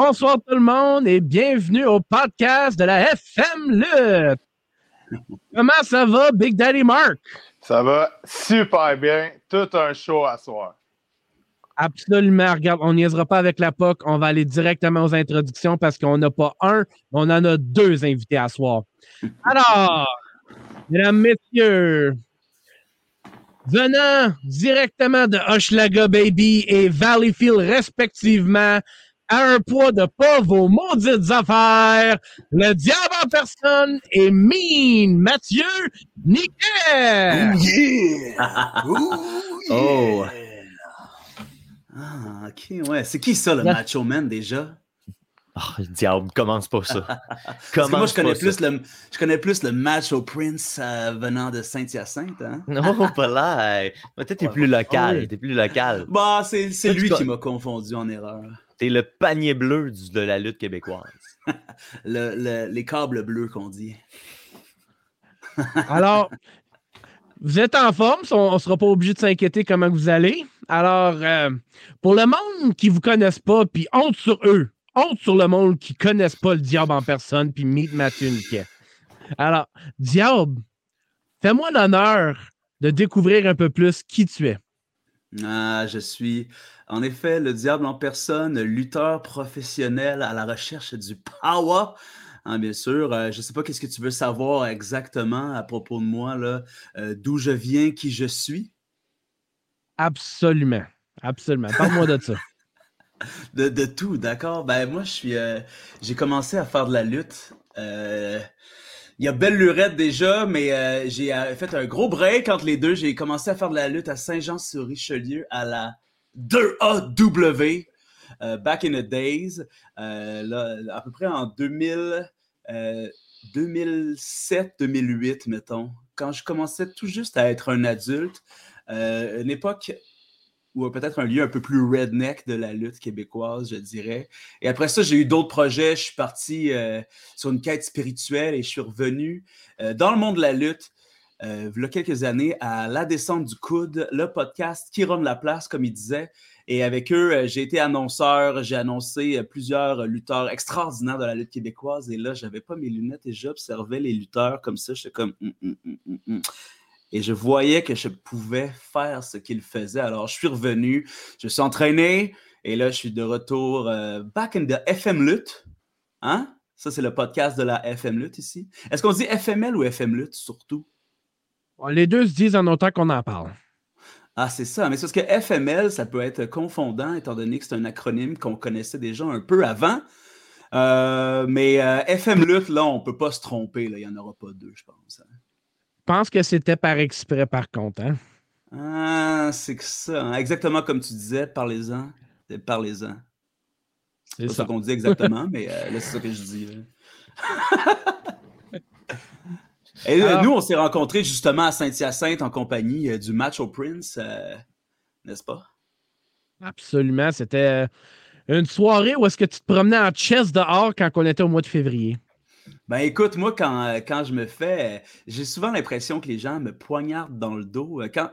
Bonsoir tout le monde et bienvenue au podcast de la FM Lutte. Comment ça va, Big Daddy Mark? Ça va super bien. Tout un show à soir. Absolument. Regarde, on niaisera pas avec la POC. On va aller directement aux introductions parce qu'on n'a pas un, on en a deux invités à soir. Alors, mesdames, messieurs, venant directement de Hochelaga Baby et Valleyfield respectivement, à un poids de pas vos maudites affaires, le diable en personne et Mean Mathieu Niquet. Oh! Ah, ok, ouais. C'est qui ça, le Macho Man, déjà? Oh, diable, commence pas ça. Que moi, je connais, plus le, je connais plus le Macho Prince euh, venant de Saint-Hyacinthe. Hein? Non, pas là. Peut-être t'es plus local. T'es plus local. Bah, c'est lui qui m'a confondu en erreur. T'es le panier bleu de la lutte québécoise. le, les câbles bleus qu'on dit. Alors, vous êtes en forme, on ne sera pas obligé de s'inquiéter comment vous allez. Alors, euh, pour le monde qui ne vous connaisse pas, puis honte sur eux, honte sur le monde qui ne connaisse pas le diable en personne, puis Meet Mathieu Niquet. Alors, diable, fais-moi l'honneur de découvrir un peu plus qui tu es. Ah, je suis en effet le diable en personne, lutteur professionnel à la recherche du power. Hein, bien sûr, euh, je ne sais pas qu'est-ce que tu veux savoir exactement à propos de moi, là, euh, d'où je viens, qui je suis? Absolument, absolument. Parle-moi de ça. De, tout, d'accord? Ben moi, euh, j'ai commencé à faire de la lutte. il y a Belle Lurette déjà, mais j'ai fait un gros break entre les deux. J'ai commencé à faire de la lutte à Saint-Jean-sur-Richelieu à la 2AW. back in the days, là, à peu près en 2000, 2007-2008, euh, mettons, quand je commençais tout juste à être un adulte, euh, une époque ou peut-être un lieu un peu plus redneck de la lutte québécoise, je dirais. Et après ça, j'ai eu d'autres projets. Je suis parti euh, sur une quête spirituelle et je suis revenu dans le monde de la lutte. il y a quelques années à La Descente du Coude, le podcast qui rend la place, comme il disait. Et avec eux, euh, j'ai été annonceur, j'ai annoncé euh, plusieurs lutteurs extraordinaires de la lutte québécoise. Et là, je n'avais pas mes lunettes et j'observais les lutteurs comme ça. J'étais comme. Hum, hum, hum, et je voyais que je pouvais faire ce qu'ils faisaient. Alors, je suis revenu, je suis entraîné. Et là, je suis de retour euh, back in the FM Lutte. Hein? Ça, c'est le podcast de la FM Lutte ici. Est-ce qu'on dit FML ou FM Lutte surtout? Les deux se disent en autant qu'on en parle. Ah, c'est ça. Mais c'est parce que FML, ça peut être confondant, étant donné que c'est un acronyme qu'on connaissait déjà un peu avant. Euh, mais euh, FM Lutte, là, on ne peut pas se tromper. Là. Il n'y en aura pas deux, je pense. Hein. Je pense que c'était par exprès, par contre. Hein? Ah, c'est que ça. Hein. Exactement comme tu disais, parlez-en. Parlez-en. C'est pas ça, qu'on dit exactement, mais euh, là, c'est ça que je dis. Et euh, nous, on s'est rencontrés justement à Saint-Hyacinthe en compagnie euh, du match au Prince, euh, n'est-ce pas? Absolument. C'était une soirée où est-ce que tu te promenais en chess dehors quand on était au mois de février? Ben écoute, moi, quand, quand je me fais, j'ai souvent l'impression que les gens me poignardent dans le dos. Quand,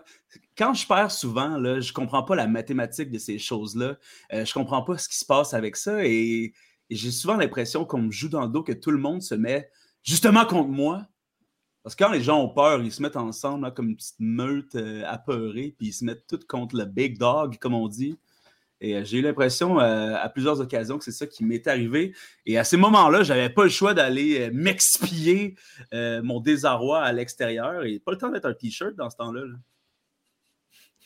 quand je perds souvent, là, je comprends pas la mathématique de ces choses-là. Je je comprends pas ce qui se passe avec ça. Et, j'ai souvent l'impression qu'on me joue dans le dos, que tout le monde se met justement contre moi. Parce que quand les gens ont peur, ils se mettent ensemble comme une petite meute euh, apeurée, puis ils se mettent tous contre le big dog, comme on dit. Et euh, j'ai eu l'impression euh, à plusieurs occasions que c'est ça qui m'est arrivé. Et à ces moments-là, je n'avais pas le choix d'aller m'expier mon désarroi à l'extérieur. Et pas le temps d'être un t-shirt dans ce temps-là.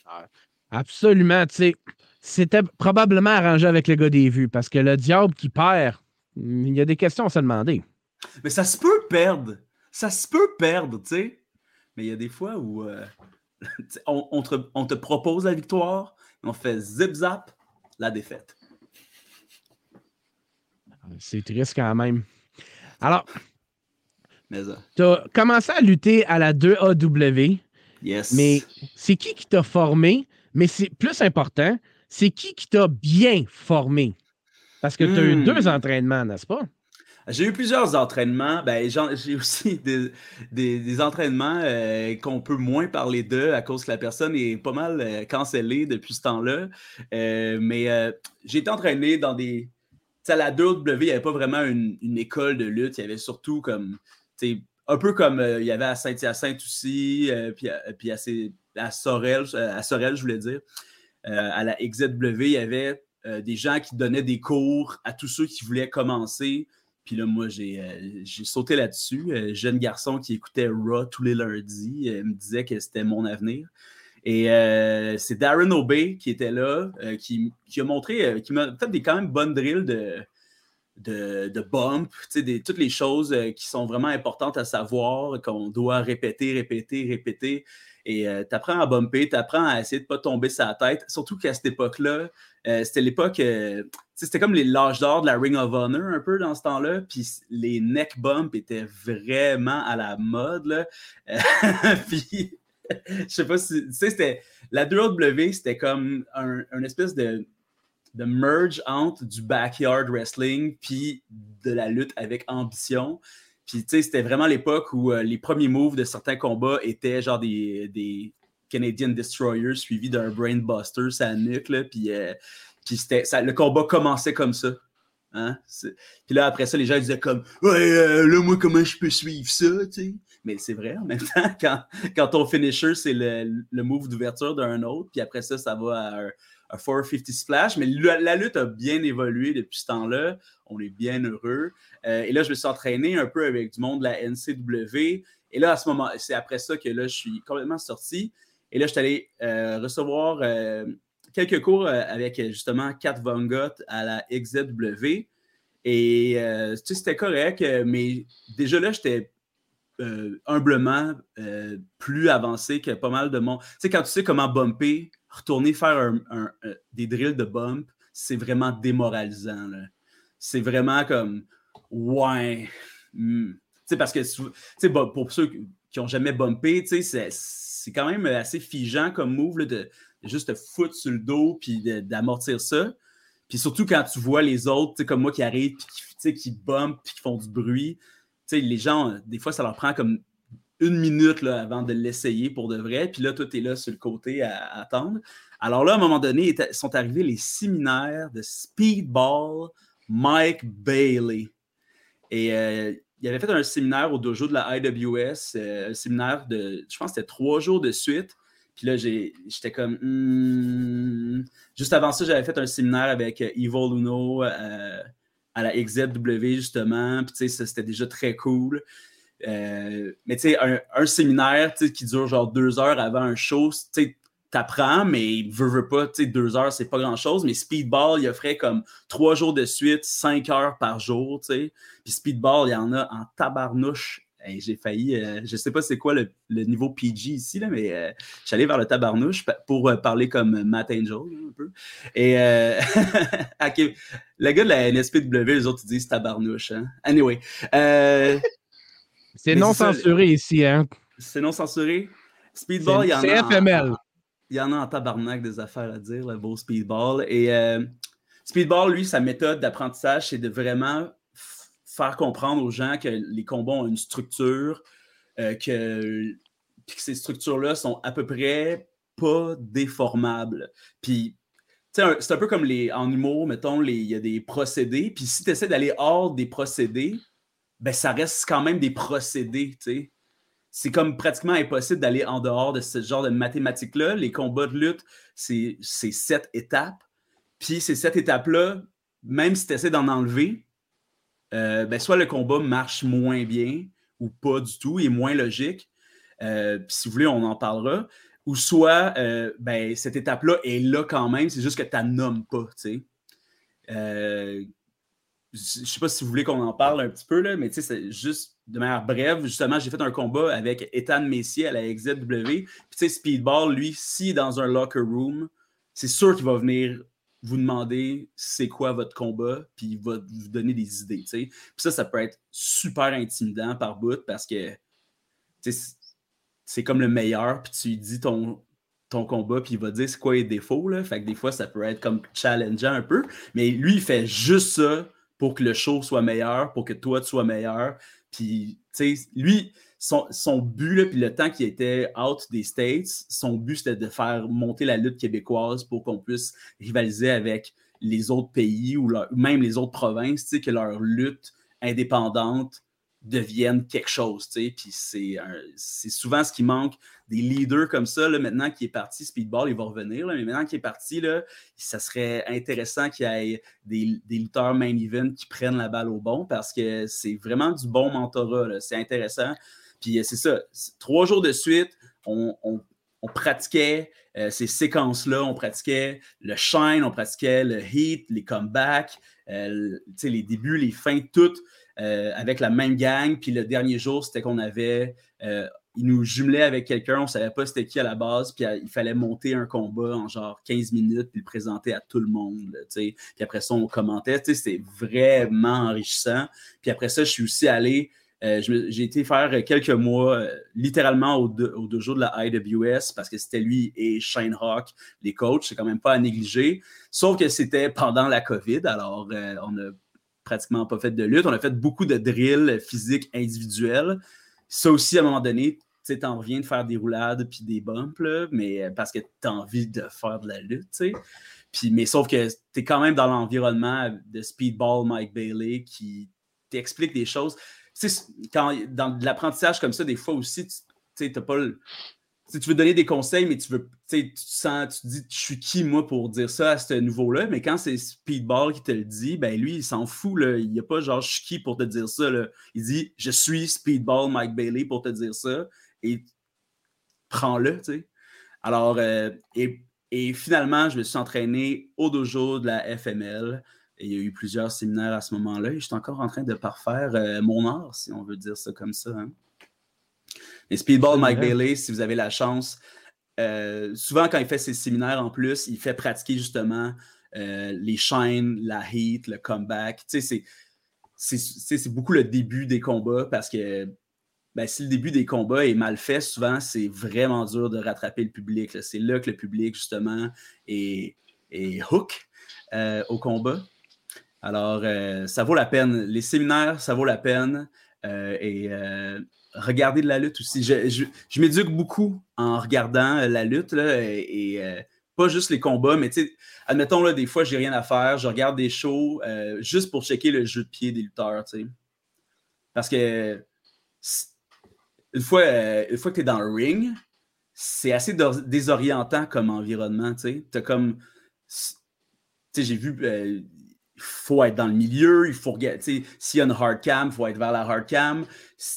Ah, absolument. C'était probablement arrangé avec le gars des vues parce que le diable qui perd, il y a des questions à se demander. Mais ça se peut perdre ça se peut perdre, tu sais. Mais il y a des fois où euh, on, te, propose la victoire, on fait zip-zap, la défaite. C'est triste quand même. Alors, euh, tu as commencé à lutter à la 2AW. Yes. Mais c'est qui qui t'a formé? Mais c'est plus important, c'est qui qui t'a bien formé? Parce que tu as eu hmm. deux entraînements, n'est-ce pas? J'ai eu plusieurs entraînements. Ben, j'ai aussi des, entraînements euh, qu'on peut moins parler d'eux à cause que la personne est pas mal euh, cancellée depuis ce temps-là. Euh, mais j'ai été entraîné dans des, à la WWE, il n'y avait pas vraiment une, école de lutte. Il y avait surtout comme, un peu comme il y avait à Saint-Hyacinthe aussi, puis, à, à, à Sorel, à Sorel, je voulais dire. À la XZW, il y avait des gens qui donnaient des cours à tous ceux qui voulaient commencer. Puis là, moi, j'ai euh, j'ai sauté là-dessus. Euh, jeune garçon qui écoutait Raw tous les lundis euh, me disait que c'était mon avenir. Et euh, c'est Darren Obey qui était là, qui, qui a montré, qui m'a fait des quand même bonnes drills de, de, de bump, des- toutes les choses qui sont vraiment importantes à savoir, qu'on doit répéter, répéter, répéter. Et tu apprends à bumper, tu apprends à essayer de ne pas tomber sa tête. Surtout qu'à cette époque-là, euh, c'était l'époque, euh, c'était comme les l'âge d'or de la Ring of Honor un peu dans ce temps-là. Puis les neck bumps étaient vraiment à la mode. Là. Euh, puis je sais pas si. Tu sais, c'était. La WWE, c'était comme un, un espèce de, de merge entre du backyard wrestling puis de la lutte avec ambition. Puis, tu sais, c'était vraiment l'époque où euh, les premiers moves de certains combats étaient genre des, des Canadian Destroyers suivis d'un Brainbuster, sa nuque, là. Puis, euh, puis c'était, ça, le combat commençait comme ça. Hein? Puis là, après ça, les gens disaient comme Ouais, euh, là, moi, comment je peux suivre ça, tu sais? Mais c'est vrai, en même temps, quand, quand ton finisher, c'est le, le move d'ouverture d'un autre, puis après ça, ça va à un 450 splash. Mais la, lutte a bien évolué depuis ce temps-là. On est bien heureux. Euh, et là, je me suis entraîné un peu avec du monde de la NCW. Et là, à ce moment, c'est après ça que là, je suis complètement sorti. Et là, je suis allé euh, recevoir euh, quelques cours avec justement Kat Von Gott à la XZW. Et tu sais, c'était correct, mais déjà là, j'étais humblement plus avancé que pas mal de monde. Tu sais, quand tu sais comment bumper, retourner faire un- des drills de bump, c'est vraiment démoralisant. C'est vraiment comme, ouais. sais, parce que, pour ceux qui n'ont jamais bumpé, c'est- quand même assez figeant comme move de, juste te foutre sur le dos puis d'amortir ça. Puis surtout quand tu vois les autres, comme moi qui arrivent puis qui, qui bumpent puis qui font du bruit. Tu sais, les gens, euh, des fois, ça leur prend comme une minute là, avant de l'essayer pour de vrai. Puis là, toi, tu es là sur le côté à, attendre. Alors là, à un moment donné, sont arrivés les séminaires de Speedball Mike Bailey. Et euh, il avait fait un séminaire au dojo de la IWS, euh, un séminaire de, je pense c'était trois jours de suite. Puis là, j'étais comme. hmm. Juste avant ça, j'avais fait un séminaire avec euh, Evil Uno euh, à la XZW, justement. Puis tu sais, c'était déjà très cool. Euh, mais tu sais, un, séminaire qui dure genre deux heures avant un show, tu sais, t'apprends, mais veux, veux pas, tu sais, deux heures, c'est pas grand-chose. Mais Speedball, il offrait comme trois jours de suite, cinq heures par jour, tu sais. Puis Speedball, il y en a en tabarnouche. J'ai failli, euh, je sais pas c'est quoi le, niveau PG ici, là, mais euh, allé vers le tabarnouche pour euh, parler comme Matt Angel, un peu. Et euh, ok, le gars de la NSPW, les autres, ils disent tabarnouche. Hein? Anyway, C'est non c'est censuré ici, hein? c'est non censuré. Speedball, il y en C'est a. en- FML. il y en a en tabarnak des affaires à dire, le beau speedball. Et euh, speedball, lui, sa méthode d'apprentissage, c'est de vraiment faire comprendre aux gens que les combats ont une structure, euh, que, puis que ces structures-là sont à peu près pas déformables. Puis, c'est un peu comme les, en humour, mettons, il y a des procédés. Puis si tu essaies d'aller hors des procédés, ben ça reste quand même des procédés, tu sais c'est comme pratiquement impossible d'aller en dehors de ce genre de mathématiques-là. Les combats de lutte, c'est sept étapes. Puis ces sept étapes-là, même si tu essaies d'en enlever, euh, ben, soit le combat marche moins bien ou pas du tout, il est moins logique. Euh, si vous voulez, on en parlera. Ou soit, euh, ben, cette étape-là est là quand même, c'est juste que tu la nommes pas, tu sais. Je sais pas si vous voulez qu'on en parle un petit peu, là, mais tu sais, c'est juste de manière brève. Justement, j'ai fait un combat avec Ethan Messier à la XZW. Puis tu sais, Speedball, lui, est dans un locker room, c'est sûr qu'il va venir vous demander c'est quoi votre combat, puis il va vous donner des idées, tu sais. Puis ça, ça peut être super intimidant par bout parce que, c'est comme le meilleur, puis tu dis ton, ton combat, puis il va dire c'est quoi les défauts, là. Fait que des fois, ça peut être comme challengeant un peu. Mais lui, il fait juste ça pour que le show soit meilleur, pour que toi, tu sois meilleur. Puis, tu sais, lui, son, son but, là, puis le temps qu'il était out des States, son but, c'était de faire monter la lutte québécoise pour qu'on puisse rivaliser avec les autres pays ou, même les autres provinces, tu sais, que leur lutte indépendante devienne quelque chose. Puis c'est c'est souvent ce qui manque des leaders comme ça, là, maintenant qui est parti, Speedball, il va revenir, là, mais maintenant qu'il est parti, là, ça serait intéressant qu'il y ait des, des lutteurs main event qui prennent la balle au bon parce que c'est vraiment du bon mentorat, là. c'est intéressant. Puis euh, c'est ça, trois jours de suite, on, on- pratiquait euh, ces séquences-là, on pratiquait le shine, on pratiquait le heat, les comebacks, euh, les débuts, les fins, tout euh, avec la même gang. Puis le dernier jour, c'était qu'on avait. euh, ils nous jumelaient avec quelqu'un, on ne savait pas c'était qui à la base, puis euh, il fallait monter un combat en genre 15 minutes, puis le présenter à tout le monde. Puis après ça, on commentait. C'était vraiment enrichissant. Puis après ça, je suis aussi allé. J'ai été faire quelques mois littéralement au, deux- dojo de la IWS parce que c'était lui et Shane Hawk, les coachs. C'est quand même pas à négliger. Sauf que c'était pendant la COVID, alors on a pratiquement pas fait de lutte. On a fait beaucoup de drills physiques individuels. Ça aussi, à un moment donné, tu sais, t'en reviens de faire des roulades puis des bumps, là, mais euh, parce que t'as envie de faire de la lutte, tu sais. Puis, mais sauf que t'es quand même dans l'environnement de Speedball Mike Bailey qui t'explique des choses. Tu sais, quand, dans l'apprentissage comme ça, des fois aussi, tu t'as pas le- tu veux donner des conseils, mais tu veux, tu sens, tu dis, je suis qui moi pour dire ça à ce niveau-là, mais quand c'est Speedball qui te le dit, ben lui, il s'en fout, là. il n'y a pas genre, je suis qui pour te dire ça, là. il dit, je suis Speedball Mike Bailey pour te dire ça, et prends-le, tu sais. Alors, euh, et, et finalement, je me suis entraîné au dojo de la FML, il y a eu plusieurs séminaires à ce moment-là, et je suis encore en train de parfaire euh, mon art, si on veut dire ça comme ça, hein. Et Speedball Mike. Bailey, si vous avez la chance, euh, souvent quand il fait ses séminaires en plus, il fait pratiquer justement euh, les shines, la heat, le comeback. Tu sais, c'est- beaucoup le début des combats parce que ben, si le début des combats est mal fait, souvent c'est vraiment dur de rattraper le public. C'est là que le public, justement, est, est hook euh, au combat. Alors, ça vaut la peine. Les séminaires, ça vaut la peine. Et regarder de la lutte aussi. Je, je- je m'éduque beaucoup en regardant euh, la lutte là, et, euh, pas juste les combats, mais admettons, là, des fois, j'ai rien à faire, je regarde des shows euh, juste pour checker le jeu de pied des lutteurs, tu sais. Parce que une fois, une fois que tu es dans le ring, c'est assez désorientant comme environnement, tu. T'as comme. J'ai vu. Il faut être dans le milieu, il faut regarder. S'il y a une hard cam, il faut être vers la hard cam.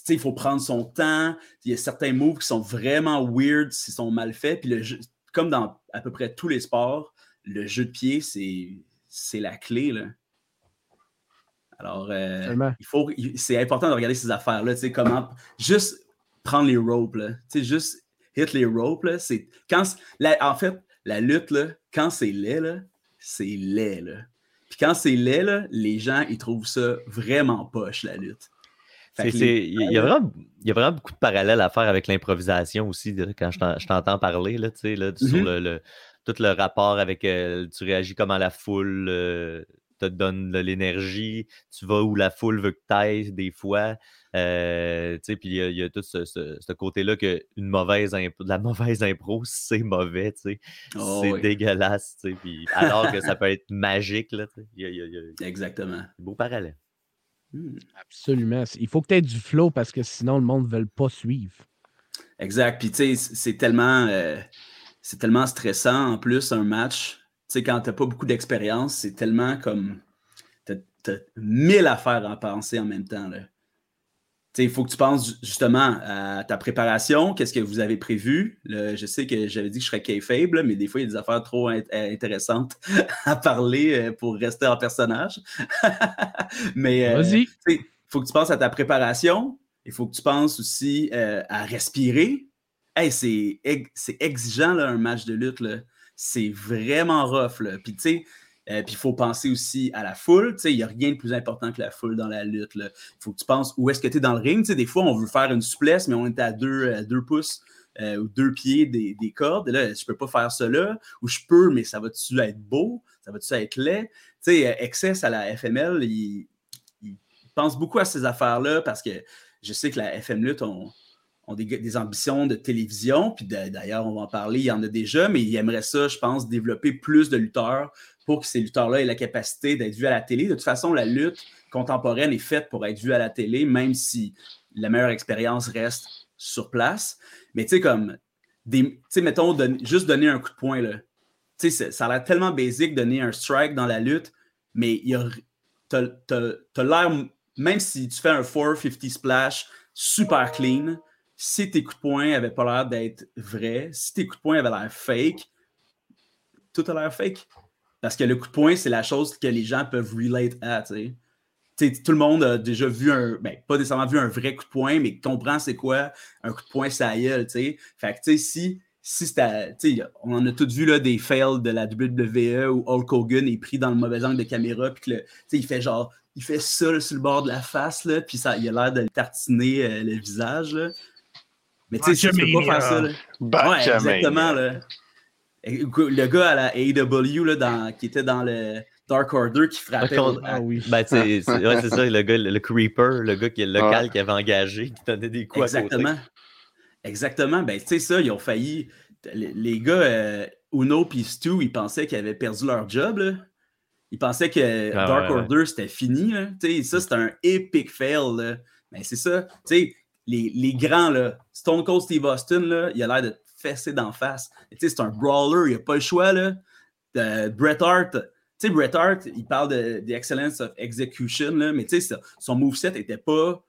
Il faut prendre son temps. Il y a certains moves qui sont vraiment weird s'ils sont mal faits. Puis le jeu- comme dans à peu près tous les sports, le jeu de pied, c'est la clé. Là. Alors, euh, il faut, c'est important de regarder ces affaires-là. Comment juste prendre les ropes, là. Juste hit les ropes, là. Quand, la- en fait, la lutte, là, quand c'est laid, là, c'est laid, là. Puis quand c'est laid, là, les gens, ils trouvent ça vraiment poche, la lutte. Les- Il y, a vraiment, il y a vraiment beaucoup de parallèles à faire avec l'improvisation aussi, quand je t'en- je t'entends parler, là, tu sais, là, sur Mhm. le, le- tout le rapport avec euh, tu réagis comme à la foule euh, te donne de l'énergie, tu vas où la foule veut que tu ailles des fois. Euh, tu sais, puis il y, a- il y a tout ce, ce- ce côté-là que une mauvaise impro- de la mauvaise impro, c'est mauvais. Oh, c'est oui. dégueulasse, puis alors que ça peut être magique, là, tu sais. Il y a, il y a- il y a un Exactement. beau parallèle. Hmm. Absolument. Il faut que tu aies du flow parce que sinon, le monde ne veut pas suivre. Exact. Puis, tu sais, c'est tellement, euh, c'est tellement stressant en plus, un match. Tu sais, quand tu n'as pas beaucoup d'expérience, c'est tellement comme. Tu as, mille affaires à penser en même temps. là. Il faut que tu penses ju- justement à ta préparation, qu'est-ce que vous avez prévu. Je sais que j'avais dit que je serais là, mais des fois, il y a des affaires trop int- euh, intéressantes à parler euh, pour rester en personnage. mais euh, il faut que tu penses à ta préparation. Il faut que tu penses aussi euh, à respirer. Hey, c'est ex- c'est exigeant, là, un match de lutte. C'est vraiment rough. Là. Puis, tu sais, euh, puis il faut penser aussi à la foule. Il n'y a rien de plus important que la foule dans la lutte. Il faut que tu penses où est-ce que tu es dans le ring. Des fois, on veut faire une souplesse, mais on est à deux, à deux pouces euh, ou deux pieds des, des cordes. Et là, je peux pas faire là. Ou je peux, mais ça va-tu être beau? Ça va-tu être laid? Tu sais, euh, Excess à la FML, il, il pense beaucoup à ces affaires-là parce que je sais que la FM Lutte ont, ont des, des ambitions de télévision. Puis d'ailleurs, on va en parler, il y en a déjà, mais ils aimeraient ça, je pense, développer plus de lutteurs pour que ces lutteurs-là aient la capacité d'être vus à la télé. De toute façon, la lutte contemporaine est faite pour être vue à la télé, même si la meilleure expérience reste sur place. Mais tu sais, comme, tu sais, mettons, juste donner un coup de poing, là. Tu sais, ça a l'air tellement basique donner un strike dans la lutte, mais il y a, l'air, même si tu fais un 450 splash super clean, si tes coups de poing n'avaient pas l'air d'être vrais, si tes coups de poing avaient l'air fake, tout a l'air fake. Parce que le coup de poing, c'est la chose que les gens peuvent relate à, tu sais. tout le monde a déjà vu un, ben, pas nécessairement vu un vrai coup de poing, mais comprend c'est quoi un coup de poing, ça gueule, tu sais. Fait que, tu sais, si, si c'était, on en a tous vu là, des fails de la WWE où Hulk Hogan est pris dans le mauvais angle de caméra, puis que, il fait genre, il fait ça sur le bord de la face, là, puis ça, il a l'air de le tartiner euh, le visage, là. Mais tu sais, tu peux pas faire ça, là. Ouais, exactement, là. Le gars à la AEW, là, dans, qui était dans le Dark Order, qui frappait. Ah, oui. Ben, c'est ça, le gars, le, Creeper, le gars qui est local, qui avait engagé, qui donnait des coups Exactement. à côté. Exactement. Ben, tu sais, ça, ils ont failli. Les gars, euh, Uno et Stu, ils pensaient qu'ils avaient perdu leur job. Là. Ils pensaient que ah, Dark Order, c'était fini. Là. Ça, c'était un epic fail. Là. Ben, c'est ça. Les, les grands, là, Stone Cold Steve Austin, là, il a l'air de fessé d'en face. C'est un brawler, il n'a pas le choix. Là. Bret Hart, Bret Hart, il parle de, excellence of execution, là, mais tu sais, son moveset n'était pas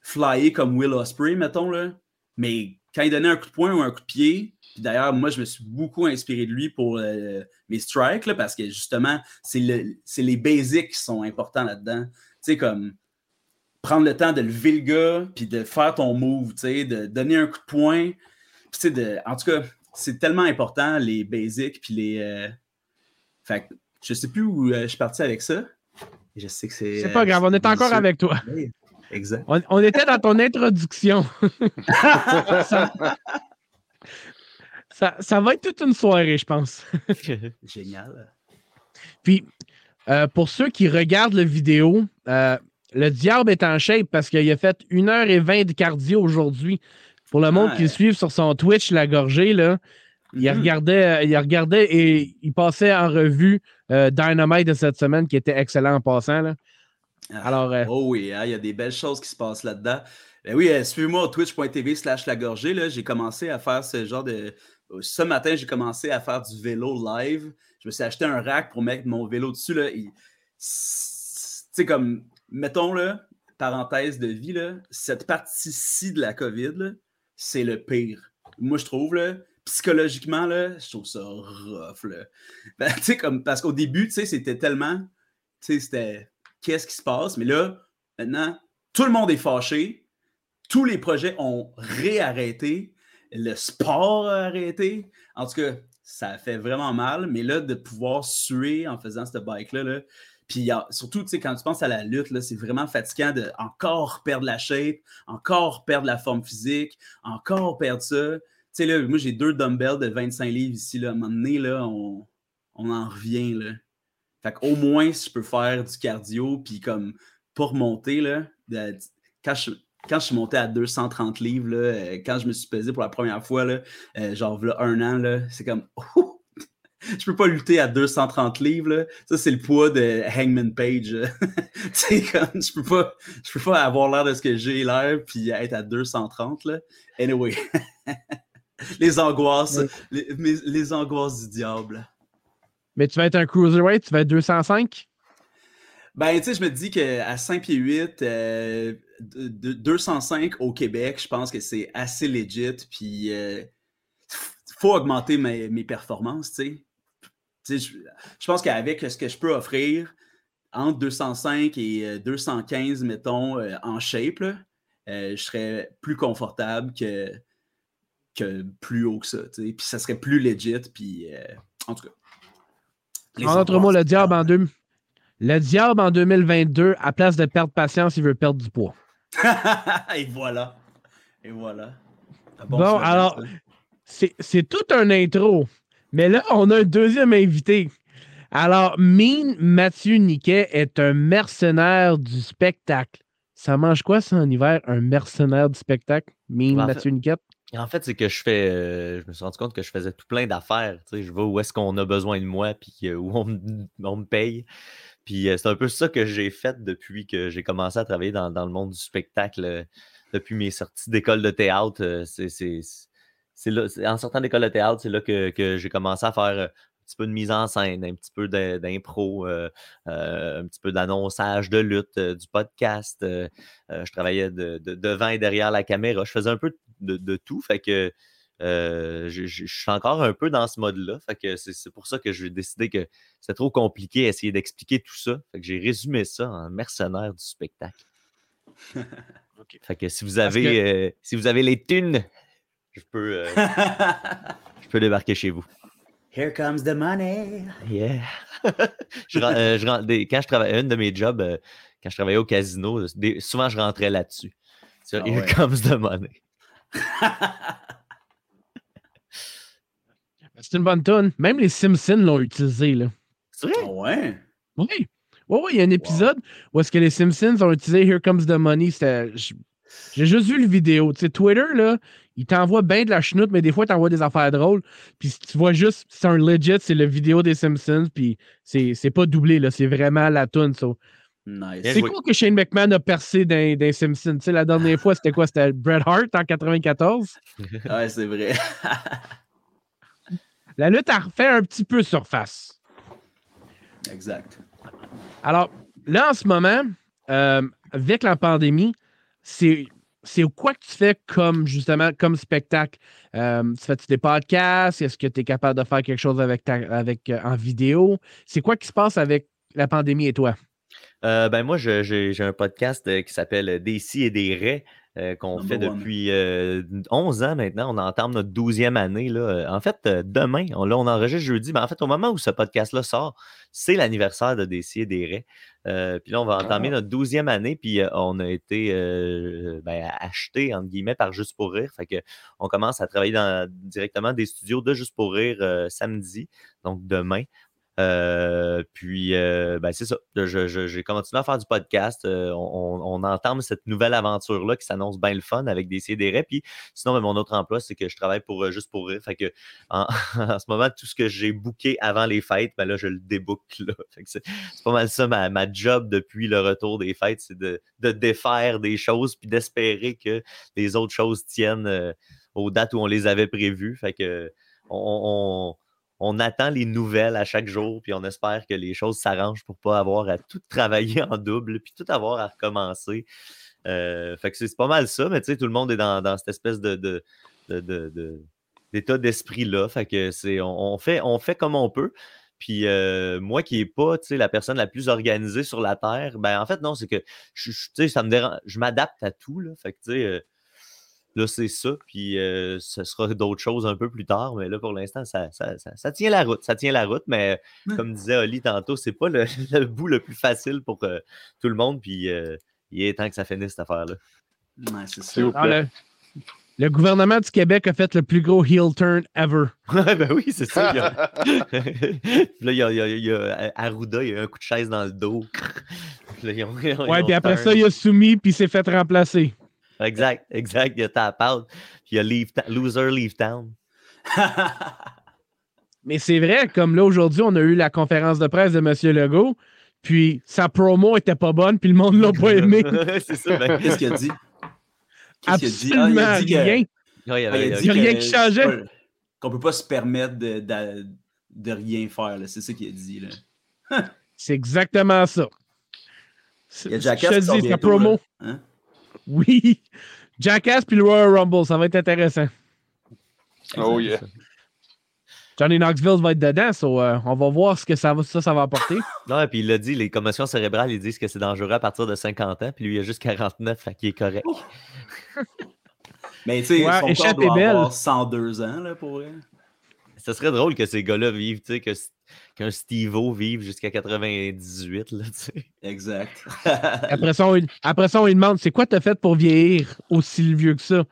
flyé comme Will Ospreay, mettons. Là. Mais quand il donnait un coup de poing ou un coup de pied, puis d'ailleurs, moi, je me suis beaucoup inspiré de lui pour euh, mes strikes, parce que justement, c'est le, les basics qui sont importants là-dedans. Comme prendre le temps de lever le gars, puis de faire ton move, de donner un coup de poing. De, en tout cas, c'est tellement important, les basics, puis les. Euh, fait je sais plus où euh, je suis parti avec ça. Je sais que c'est. C'est pas grave, on est encore avec toi. Exact. On, était dans ton introduction. ça, va être toute une soirée, je pense. Génial. Puis, euh, pour ceux qui regardent la vidéo, euh, le diable est en shape parce qu'il a fait 1h20 de cardio aujourd'hui. Pour le monde qui le suit sur son Twitch, la gorgée, là, il, mm-hmm. regardait, il regardait et il passait en revue euh, Dynamite de cette semaine qui était excellent en passant. Là. Ah, Alors, euh, oh oui, hein, il y a des belles choses qui se passent là-dedans. Ben oui, euh, suivez-moi au twitch.tv slash lagorgée. J'ai commencé à faire ce genre de. Euh, ce matin, j'ai commencé à faire du vélo live. Je me suis acheté un rack pour mettre mon vélo dessus. Tu sais, comme, mettons, là, parenthèse de vie, là, cette partie-ci de la COVID, c'est le pire. Moi, je trouve, psychologiquement, là, je trouve ça rough. Ben, parce qu'au début, c'était tellement. C'était qu'est-ce qui se passe? Mais là, maintenant, tout le monde est fâché. Tous les projets ont réarrêté. Le sport a arrêté. En tout cas, ça fait vraiment mal. Mais là, de pouvoir suer en faisant cette bike-là, là, puis surtout, tu sais, quand tu penses à la lutte, c'est vraiment fatigant de encore perdre la shape, encore perdre la forme physique, encore perdre ça. Tu sais, là, moi, j'ai deux dumbbells de 25 livres ici, là. À un moment donné, là, on, on en revient, là. Fait qu'au moins, si je peux faire du cardio, puis comme pour monter, là, quand je, quand je suis monté à 230 livres, là, euh, quand je me suis pesé pour la première fois, là, euh, genre là, un an, c'est comme oh, je peux pas lutter à 230 livres. Là. Ça, c'est le poids de Hangman Page. comme, je peux pas, je peux pas avoir l'air de ce que j'ai l'air puis être à 230. Là. Anyway. les angoisses, les, les angoisses du diable. Mais tu vas être un cruiserweight, tu vas être 205? Ben, tu sais, je me dis qu'à 5 pieds 8, 205 au Québec, je pense que c'est assez legit. Puis, il euh, faut augmenter mes, performances, tu sais. Je, je pense qu'avec ce que je peux offrir, entre 205 et 215, euh, mettons, euh, en shape, je serais plus confortable que, que plus haut que ça. Puis ça serait plus legit. Puis, en tout cas. En autre mot, le diable en deux... Le diable en 2022, à place de perdre patience, il veut perdre du poids. Et voilà. Et voilà. Bon, alors, c'est tout un intro. Mais là, on a un deuxième invité. Alors, Mean Mathieu Niquet est un mercenaire du spectacle. Ça mange quoi, ça, en hiver, un mercenaire du spectacle? Mean Mathieu Niquet? En fait, c'est que je fais. euh, je me suis rendu compte que je faisais tout plein d'affaires. tu sais, Je vais où est-ce qu'on a besoin de moi, puis euh, où on, me- on me paye. Puis euh, c'est un peu ça que j'ai fait depuis que j'ai commencé à travailler dans, dans le monde du spectacle. depuis mes sorties d'école de théâtre. c'est là, en sortant d'école de théâtre, c'est là que, que j'ai commencé à faire euh, un petit peu de mise en scène, un petit peu de- d'impro, euh, euh, un petit peu d'annonçage de lutte, euh, du podcast. je travaillais de- de- devant et derrière la caméra. Je faisais un peu de, de tout. Fait que euh, je, je- je suis encore un peu dans ce mode-là. Fait que c'est, c'est pour ça que j'ai décidé que c'est trop compliqué à essayer d'expliquer tout ça. Fait que j'ai résumé ça en mercenaire du spectacle. Fait que si vous avez, que- euh, si vous avez les thunes, je peux, euh, je peux débarquer chez vous. Here comes the money. Yeah. Je euh, je des- quand je travaillais, un de mes jobs, euh, quand je travaillais au casino, des- souvent je rentrais là-dessus. Sur Ah Here ouais. comes the money. C'est une bonne tonne. Même les Simpsons l'ont utilisé, là. C'est vrai? Ah ouais? Oui. Oui, oui, il y a un épisode où est-ce que les Simpsons ont utilisé Here Comes the Money. J'ai juste vu le vidéo. Tu sais, Twitter, là, il t'envoie bien de la chenoute, mais des fois, il t'envoie des affaires drôles. Puis si tu vois juste, c'est un legit, c'est le vidéo des Simpsons, puis c'est c'est pas doublé, là. C'est vraiment la tune. so. Nice. C'est cool que Shane McMahon a percé dans, dans Simpsons. Tu sais, la dernière fois, c'était quoi? C'était Bret Hart en 94. Ouais, c'est vrai. La lutte a refait un petit peu surface. exact. Alors, là, en ce moment, euh, avec la pandémie, c'est c'est quoi que tu fais comme, justement, comme spectacle? Euh, tu fais-tu des podcasts? Est-ce que tu es capable de faire quelque chose avec avec, euh, en vidéo? C'est quoi qui se passe avec la pandémie et toi? Euh, ben moi, j'ai un podcast qui s'appelle Des si et des raies euh, qu'on fait depuis euh, 11 ans maintenant. On entame notre 12e année. Là. En fait, euh, demain, on, là, on enregistre jeudi, mais en fait, au moment où ce podcast-là sort, c'est l'anniversaire de Des si et des raies. Euh, puis là, on va entamer notre 12e année, puis on a été ben, acheté, entre guillemets, par Juste pour rire. Fait que on commence à travailler dans, directement des studios de Juste pour rire samedi, donc demain. Euh, puis, euh, ben, c'est ça. J'ai continué à faire du podcast. Euh, on, entame cette nouvelle aventure-là qui s'annonce bien le fun avec des CDR. Puis, sinon, ben, mon autre emploi, c'est que je travaille pour juste pour rire. Fait que, en, ce moment, tout ce que j'ai booké avant les fêtes, ben là, je le déboucle. C'est pas mal ça, ma, job depuis le retour des fêtes, c'est de, défaire des choses puis d'espérer que les autres choses tiennent aux dates où on les avait prévues. Fait que, on on attend les nouvelles à chaque jour, puis on espère que les choses s'arrangent pour pas avoir à tout travailler en double, puis tout avoir à recommencer. Euh, fait que c'est pas mal ça, mais tout le monde est dans, cette espèce de, d'état d'esprit-là. Fait que c'est on, fait, comme on peut. Puis euh, moi qui n'ai pas la personne la plus organisée sur la Terre, ben en fait, non, c'est que je, je- m'adapte à tout. Là, fait que euh, Là, c'est ça, puis euh, ce sera d'autres choses un peu plus tard, mais là, pour l'instant, ça, ça, ça- ça tient la route. Ça tient la route, mais Ouais. comme disait Oli tantôt, c'est pas le, le bout le plus facile pour euh, tout le monde, puis euh, il est temps que ça finisse cette affaire-là. Ouais, c'est ça. Ah, le, le gouvernement du Québec a fait le plus gros heel turn ever. Ben oui, c'est ça. il a- là, il y a, il y a- il y a Arruda, il y a eu un coup de chaise dans le dos. Là, ils ont- ils ont- Ouais, ils puis après turn. ça, il a soumis, puis il s'est fait remplacer. Exact, exact. Il y a tap out, puis il y a leave ta- loser leave town. Mais c'est vrai, comme là, aujourd'hui, on a eu la conférence de presse de M. Legault, puis sa promo était pas bonne, puis le monde l'a pas aimé. c'est ça. Ben, Qu'est-ce qu'il a dit? Qu'est-ce qu'il a dit? Ah, Absolument il a dit que- rien. il Ah, il a dit rien que qui changeait. Qu'on peut pas se permettre de, de, de rien faire. là. C'est ça qu'il a dit. Là. C'est exactement ça. Il y a Jackass qui sort bientôt, promo. Hein? Oui. Jackass puis le Royal Rumble, ça va être intéressant. Oh yeah. Johnny Knoxville va être dedans, so, euh, on va voir ce que ça va, ça, ça va apporter. Non, et puis il l'a dit, les commotions cérébrales, ils disent que c'est dangereux à partir de 50 ans, puis lui, il a juste 49, fait qu'il est correct. Mais tu sais, Ouais, son corps doit avoir 102 ans là, pour vrai. Ce serait drôle que ces gars-là vivent, tu sais, que, qu'un Steve-O vive jusqu'à 98, là, tu sais. Exact. Après ça, on, après ça, on lui demande c'est quoi t'as fait pour vieillir aussi vieux que ça?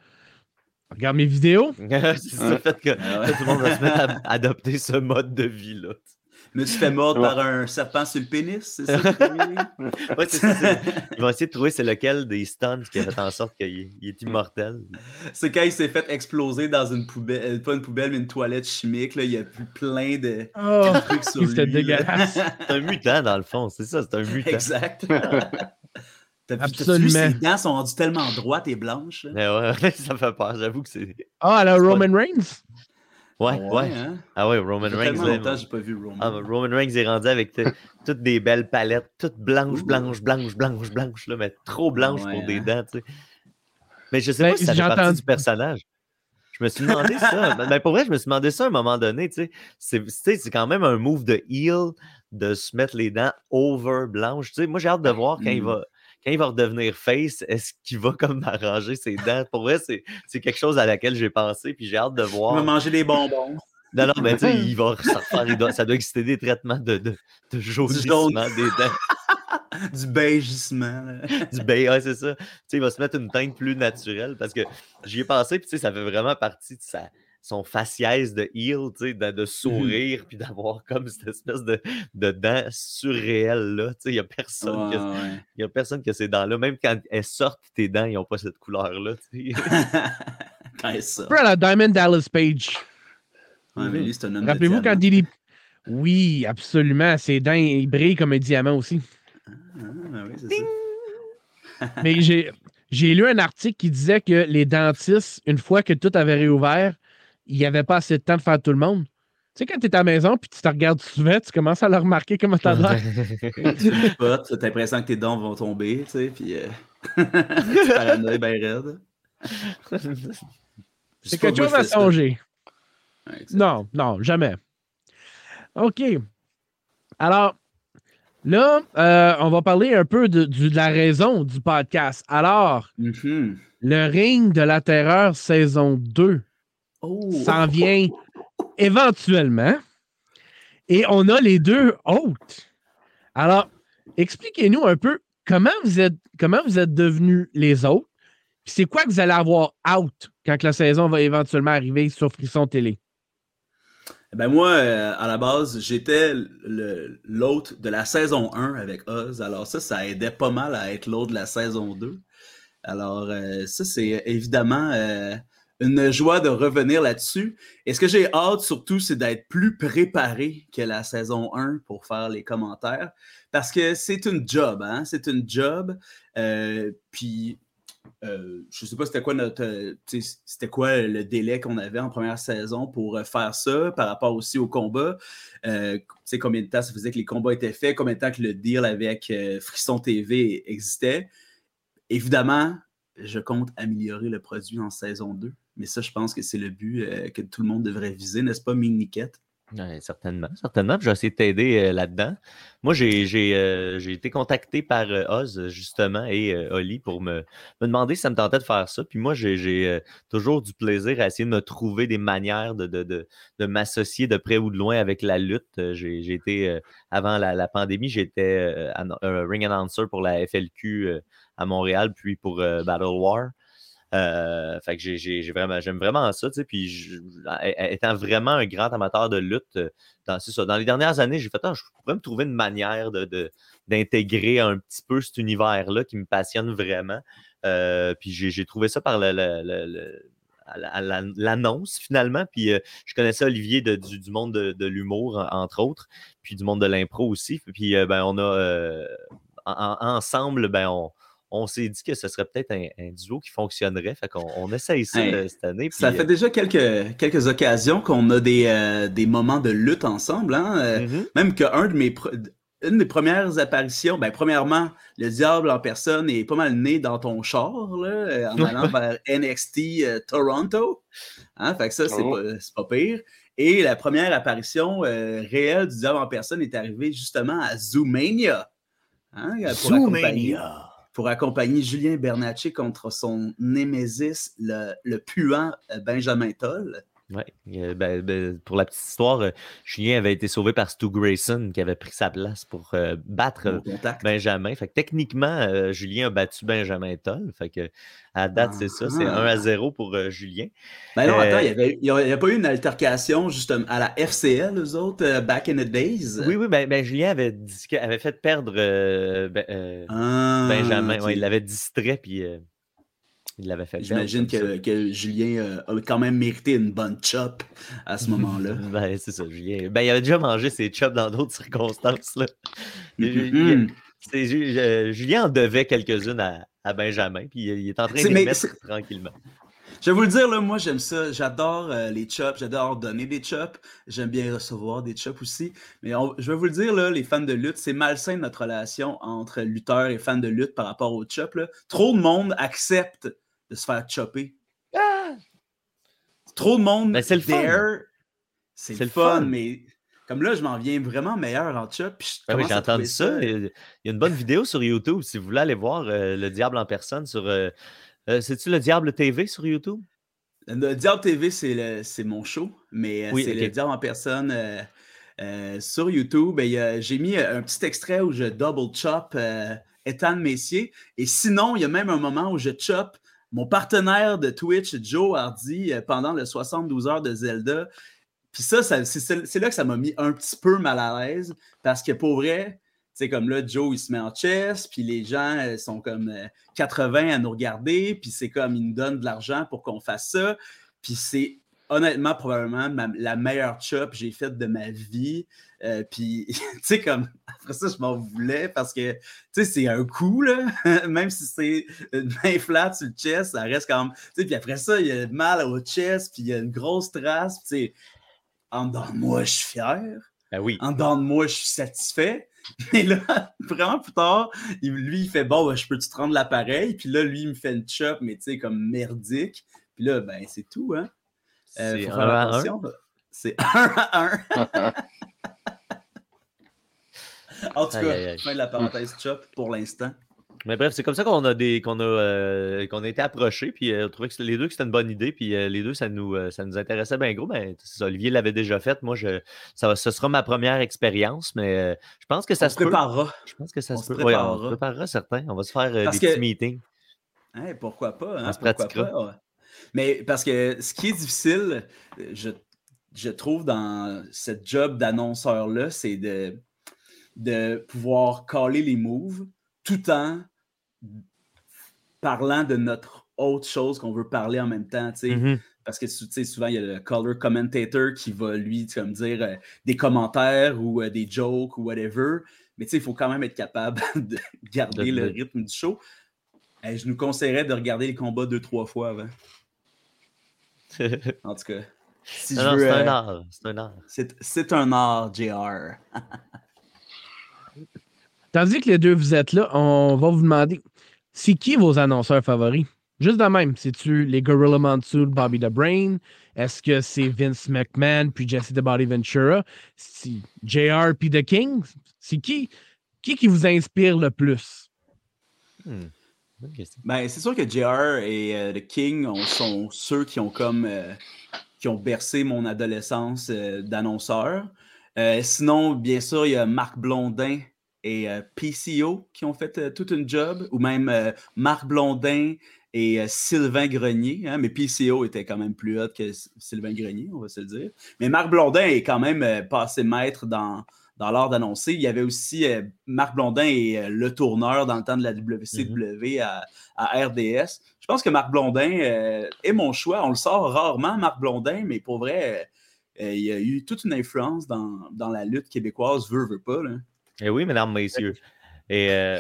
Regarde mes vidéos. c'est ça, le fait que Ah ouais. tout le monde va se mettre à adopter ce mode de vie-là. Me suis fait mordre par un serpent sur le pénis, c'est ça? ouais, c'est ça. c'est- Ils vont essayer de trouver c'est lequel des stunts qui a fait en sorte qu'il il est immortel. C'est quand il s'est fait exploser dans une poubelle, euh, pas une poubelle, mais une toilette chimique. Là, il y a plus plein de Oh, trucs sur lui. c'était là. dégueulasse. C'est un mutant, dans le fond. C'est ça, c'est un mutant. exact. T'as vu- t'as-tu vu, Absolument. ses dents sont rendues tellement droites et blanches. Mais ouais, ça fait peur. J'avoue que c'est. Ah, pas- Roman Reigns? Ouais, ouais. hein? Ah ouais, Roman Ça fait Reigns. longtemps que j'ai pas vu Roman. Ah, Roman Reigns est rendu avec toutes des belles palettes, toutes blanches, blanches, blanches, blanches, blanches, là, mais trop blanches Ouais, pour des hein? dents, tu sais. Mais je sais Ben, pas si ça fait partie entendu- du personnage. Je me suis demandé ça. Mais pour vrai, je me suis demandé ça à un moment donné, tu sais. C'est quand même un move de heel de se mettre les dents over blanches. Tu sais, moi, j'ai hâte de voir quand il va. Quand il va redevenir face, est-ce qu'il va comme arranger ses dents? Pour vrai, c'est quelque chose à laquelle j'ai pensé, puis j'ai hâte de Il va voir. manger des bonbons. Non, non, mais tu sais, il va doit- ça doit exister des traitements de, de, de jaunissement des dents. Du beigissement. Du bain, ouais, c'est ça. Tu sais, il va se mettre une teinte plus naturelle parce que j'y ai pensé, puis tu sais, ça fait vraiment partie de sa, son faciès de heel, tu sais, de, de sourire, puis d'avoir comme cette espèce de, de dents surréelles, là. Tu sais, il n'y a personne qui a- Ouais, ouais. il y a personne qui a ces dents-là. Même quand elles sortent, tes dents, ils n'ont pas cette couleur-là, à la Diamond Dallas Page. Ouais, mais lui, c'est un homme de Rappelez-vous quand il est. Oui, absolument. Ses dents, ils brillent comme un diamant aussi. Ah, oui, c'est ça. Mais j'ai, j'ai lu un article qui disait que les dentistes, une fois que tout avait réouvert, il n'y avait pas assez de temps de faire tout le monde. Tu sais, quand tu es à la maison puis tu te regardes souvent, tu commences à le remarquer comment t'as l'air. tu t'as l'impression que tes dents vont tomber, tu sais, puis euh... tu paranoïes ben raide. C'est quelque chose à songer. Ouais. Non, non, jamais. OK. Alors, là, euh, on va parler un peu de, du- de la raison du podcast. Alors, Mhm. le ring de la terreur saison 2 Oh! s'en vient éventuellement. Et on a les deux hôtes. Alors, expliquez-nous un peu comment vous êtes, comment vous êtes devenus les autres. Puis c'est quoi que vous allez avoir out quand la saison va éventuellement arriver sur Frisson Télé? Ben moi, euh, à la base, j'étais l'hôte de la saison 1 avec Oz. Alors ça, ça aidait pas mal à être l'hôte de la saison 2. Alors euh, ça, c'est évidemment euh, une joie de revenir là-dessus. Et ce que j'ai hâte surtout, c'est d'être plus préparé que la saison 1 pour faire les commentaires. Parce que c'est une job, hein? C'est une job. Euh, puis euh, je sais pas c'était quoi notre euh, c'était quoi le délai qu'on avait en première saison pour faire ça par rapport aussi au combat. Sais combien de temps ça faisait que les combats étaient faits, combien de temps que le deal avec Frisson TV existait. Évidemment, je compte améliorer le produit en saison 2, mais ça, je pense que c'est le but euh, que tout le monde devrait viser, n'est-ce pas, Miniquette? Ouais, certainement, certainement. Puis Je vais essayer de t'aider euh, là-dedans. Moi, euh, j'ai été contacté par Oz, justement, et Oli pour me, demander si ça me tentait de faire ça. Puis moi, j'ai toujours du plaisir à essayer de me trouver des manières de, m'associer de près ou de loin avec la lutte. J'ai été, avant la, pandémie, j'étais un ring announcer pour la FLQ à Montréal, puis pour Battle War. Euh, fait que j'ai- vraiment, j'aime vraiment ça. Puis, étant vraiment un grand amateur de lutte, euh, dans, ça, dans les dernières années, j'ai fait, ah, je pourrais me trouver une manière de, d'intégrer un petit peu cet univers-là qui me passionne vraiment. Euh, puis j'ai, trouvé ça par le- l'annonce finalement. Puis je connaissais Olivier de- du, monde de, l'humour, en- entre autres, puis du monde de l'impro aussi. Puis ben, on a en- en- ensemble, ben, on, on s'est dit que ce serait peut-être un, un duo qui fonctionnerait. Fait qu'on on essaye ça Hey, euh, cette année. Ça fait déjà quelques, quelques occasions qu'on a des, euh, des moments de lutte ensemble. Hein? euh, Euh, mhm. Même qu'un de mes pr- une des premières apparitions, ben, premièrement, le diable en personne est pas mal né dans ton char, là, euh, en allant vers NXT euh, Toronto. Hein, fait que ça, c'est Oh. pas, c'est pas pire. Et la première apparition euh, réelle du diable en personne est arrivée justement à Zoomania. Hein, pour accompagner- pour accompagner Julien Bernatchez contre son némésis, le, le puant euh, Benjamin Toll. Oui, ben, ben, pour la petite histoire, euh, Julien avait été sauvé par Stu Grayson qui avait pris sa place pour euh, battre Benjamin. Fait que techniquement, euh, Julien a battu Benjamin Toll. Fait que à date, c'est ça, c'est 1 à 0 pour Julien. Ben non, attends, il n'y a, pas eu une altercation justement à la FCL, eux autres, back in the days? Oui, oui, ben, ben Julien avait, avait fait perdre ben, ah, Benjamin. il l'avait distrait, puis il l'avait fait. J'imagine que, Julien euh, a quand même mérité une bonne chop à ce moment-là. ben, c'est ça, Julien. Ben, il avait déjà mangé ses chops dans d'autres circonstances. Là. Mm-hmm. Euh, Julien en devait quelques-unes à, Benjamin, puis il est en train de les mettre tranquillement. Je vais vous le dire, là, moi j'aime ça. J'adore euh, les chops, j'adore donner des chops. J'aime bien recevoir des chops aussi. Mais je vais vous le dire, là, les fans de lutte, c'est malsain notre relation entre lutteurs et fans de lutte par rapport aux chops. Trop de monde accepte de se faire chopper. Ah! Trop de monde. Ben, c'est le fun. C'est le fun, mais comme là, je m'en viens vraiment meilleur en chop. Ben oui, j'ai entendu ça. Il y a une bonne vidéo sur YouTube si vous voulez aller voir euh, le diable en personne sur. Euh, euh, c'est-tu le Diable TV sur YouTube? Le Diable TV, c'est mon show, mais c'est le Diable en personne sur YouTube. J'ai mis un petit extrait où je double chop Ethan Messier. Et sinon, il y a même un moment où je chop mon partenaire de Twitch, Joe Hardy, euh, pendant les 72 heures de Zelda. Puis ça, c'est là que ça m'a mis un petit peu mal à l'aise parce que pour vrai, c'est comme là, Joe, il se met en chess, puis les gens euh, sont comme 80 euh, à nous regarder, puis c'est comme, ils nous donnent de l'argent pour qu'on fasse ça. Puis c'est honnêtement, probablement la meilleure chop que j'ai faite de ma vie. Puis, tu sais, comme, après ça, je m'en voulais parce que, tu sais, c'est un coup, là. même si c'est une main flat sur le chest, ça reste quand même. Tu sais, puis après ça, il y a mal au chest, puis il y a une grosse trace. Tu sais, en dedans de moi, je suis fier. Ben oui. En dedans de moi, je suis satisfait. Mais là, vraiment plus tard, lui, il fait bon, ben, je peux-tu te rendre l'appareil? Puis là, lui, il me fait une chop, mais tu sais, comme merdique. Puis là, ben, c'est tout, hein. Euh, c'est un à un? C'est un à un. en tout cas, fin de la parenthèse chop pour l'instant. Mais bref, c'est comme ça qu'on a des qu'on a euh, qu'on a été approchés, puis euh, on trouvait que les deux que c'était une bonne idée, puis les deux ça nous ça nous intéressait bien gros. Ben, Olivier l'avait déjà fait, moi je ça ce sera ma première expérience, mais je pense que ça se, préparera. Je pense que ça se, préparera. on se préparera certains. On va se faire des petits meetings. pourquoi pas hein, On se pratiquera. Mais parce que ce qui est difficile, je, je trouve, dans cette job d'annonceur-là, c'est de, de pouvoir caler les moves tout en parlant de notre autre chose qu'on veut parler en même temps. Mm-hmm. Parce que souvent, il y a le color commentator qui va lui comme dire euh, des commentaires ou euh, des jokes ou whatever. Mais il faut quand même être capable de garder le rythme du show. je nous conseillerais de regarder les combats deux, trois fois avant. en tout cas. c'est un euh, art. C'est un art. C'est un art, JR. Tandis que les deux vous êtes là, on va vous demander c'est qui vos annonceurs favoris? Juste de même, c'est-tu les Gorilla Monsoon, Bobby the Brain? Est-ce que c'est Vince McMahon puis Jesse the Body Ventura? Si JR puis The King? C'est qui? Qui qui vous inspire le plus? Hmm. Ben, c'est sûr que JR et euh, The King sont ceux qui ont comme euh, qui ont bercé mon adolescence euh, d'annonceur. sinon, bien sûr, il y a Marc Blondin et PCO qui ont fait toute une job, ou même Marc Blondin et Sylvain Grenier. Hein, mais PCO était quand même plus hot que Sylvain Grenier, on va se le dire. Mais Marc Blondin est quand même passé maître dans, dans l'art d'annoncer. Il y avait aussi euh, Marc Blondin et euh, le tourneur dans le temps de la WCW mm-hmm. à, RDS. Je pense que Marc Blondin euh, est mon choix. On le sort rarement, Marc Blondin, mais pour vrai, il y a eu toute une influence dans, la lutte québécoise, veut, veut pas. Là. Eh oui, mesdames, messieurs. Et,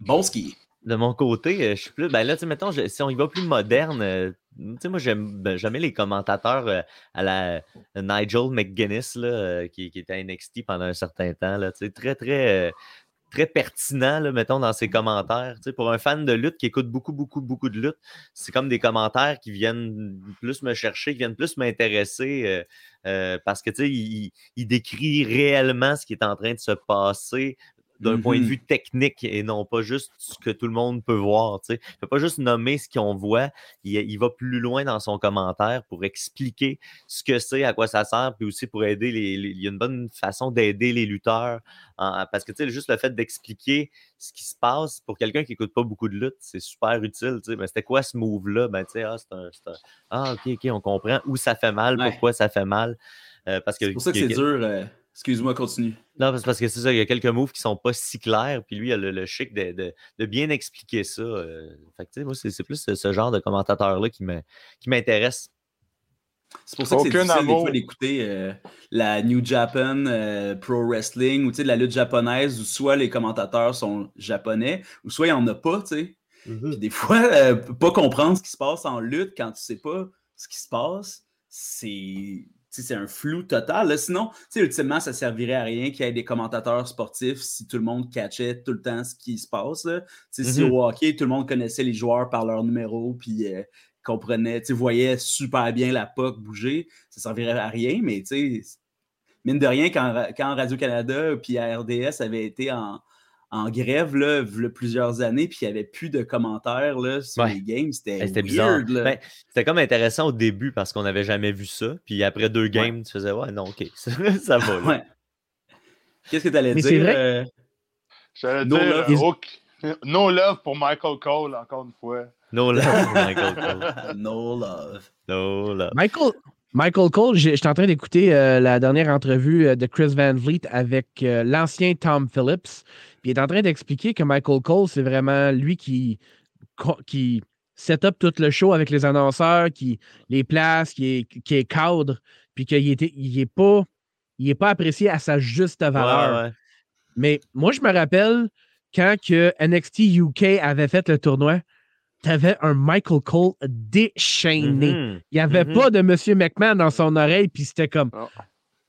bon ski. De mon côté, je suis plus. Ben là, mettons, si on y va plus moderne, tu sais, moi, j'aime ben, jamais les commentateurs euh, à la Nigel McGuinness, là, euh, qui, qui, était à NXT pendant un certain temps. Là, très, très, euh, très pertinent, là, mettons, dans ses commentaires. pour un fan de lutte qui écoute beaucoup, beaucoup, beaucoup de lutte, c'est comme des commentaires qui viennent plus me chercher, qui viennent plus m'intéresser parce que, tu sais, il, il, décrit réellement ce qui est en train de se passer d'un point de Mhm. vue technique et non pas juste ce que tout le monde peut voir. Tu ne peut pas juste nommer ce qu'on voit, il, il va plus loin dans son commentaire pour expliquer ce que c'est, à quoi ça sert, puis aussi pour aider les. les- il y a une bonne façon d'aider les lutteurs. parce que tu sais, juste le fait d'expliquer ce qui se passe pour quelqu'un qui n'écoute pas beaucoup de lutte, c'est super utile. tu sais. Mais c'était quoi ce move-là? Ben, tu sais, ah, c'est un, un- Ah, ok, ok, on comprend où ça fait mal, Ouais. pourquoi ça fait mal. Euh, parce que, C'est pour ça que c'est dur. euh, Excuse-moi, continue. non, c'est parce que c'est ça, il y a quelques moves qui sont pas si clairs, puis lui, il a le, le chic de, de- de bien expliquer ça. euh. Fait que, tu sais, moi, c'est plus ce, ce genre de commentateur-là qui m'intéresse. C'est pour ça que c'est Aucun difficile des amour. fois d'écouter euh, la New Japan euh, Pro Wrestling ou tu sais, de la lutte japonaise où soit les commentateurs sont japonais ou soit il n'y en a pas, tu sais. Puis des fois, euh, pas comprendre ce qui se passe en lutte quand tu sais pas ce qui se passe, c'est c'est un flou total. là. Sinon, tu sais, ultimement, ça servirait à rien qu'il y ait des commentateurs sportifs si tout le monde catchait tout le temps ce qui se passe. là. Si Mhm. au hockey, tout le monde connaissait les joueurs par leur numéro, puis euh, comprenait, voyait super bien la POC bouger, ça servirait à rien, mais tu sais, mine de rien, quand, quand Radio-Canada puis RDS avaient été en, en grève là, plusieurs années, puis il n'y avait plus de commentaires là, sur Ouais. les games, c'était bizarre. Ben, C'était comme intéressant au début parce qu'on n'avait jamais vu ça. Puis après deux games, tu faisais Ouais, non, ok, ça, va. Qu'est-ce que tu allais Mais dire? vrai- euh, J'allais No dire, love. no love pour Michael Cole, encore une fois. No love, Michael Cole. no love. No love. Michael, Michael Cole, j'étais en train d'écouter euh, la dernière entrevue euh, de Chris Van Vliet avec euh, l'ancien Tom Phillips. Puis il est en train d'expliquer que Michael Cole, c'est vraiment lui qui, qui set up tout le show avec les annonceurs, qui les place, qui est, qui est cadre, puis qu'il était- il est pas, il est pas apprécié à sa juste valeur. Ouais, ouais. Mais moi, je me rappelle quand que NXT UK avait fait le tournoi, tu avais un Michael Cole déchaîné. Mhm. Il n'y avait Mhm. pas de Monsieur McMahon dans son oreille, puis c'était comme Oh.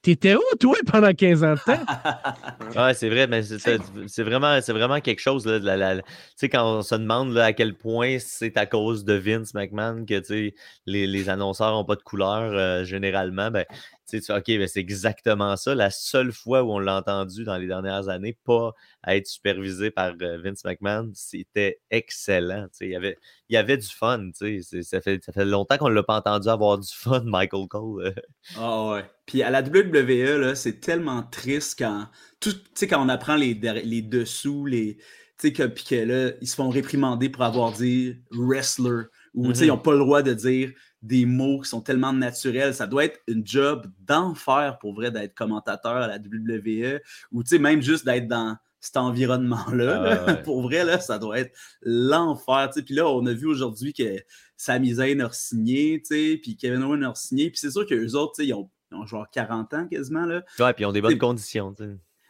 T'étais où, toi, pendant 15 ans de temps? Ouais, c'est vrai, mais c'est- vraiment, quelque chose. Là, quand on se demande à quel point c'est à cause de Vince McMahon que les annonceurs n'ont pas de couleur euh, généralement, ben, tu sais, OK, ben, c'est exactement ça. La seule fois où on l'a entendu dans les dernières années, pas à être supervisé par euh, Vince McMahon, c'était excellent. tu sais, Il y avait, il y avait du fun. tu sais, Ça fait, ça fait longtemps qu'on ne l'a pas entendu avoir du fun, Michael Cole. Ah ouais. Puis à la WWE, c'est tellement triste quand, tout, tu sais, quand on apprend les, les dessous, les, tu sais, que, puis que là, ils se font réprimander pour avoir dit wrestler, ou tu sais, ils n'ont pas le droit de dire des mots qui sont tellement naturels. Ça doit être une job d'enfer pour vrai d'être commentateur à la WWE, ou même juste d'être dans cet environnement-là. Ah là. ouais, ouais. pour vrai, là, ça doit être l'enfer. Puis là, on a vu aujourd'hui que Sami Zayn a signé, puis Kevin Owens a signé. Puis c'est sûr qu'eux autres, ils ont, ils ont genre 40 ans quasiment, là. Ouais, puis ils ont des bonnes conditions.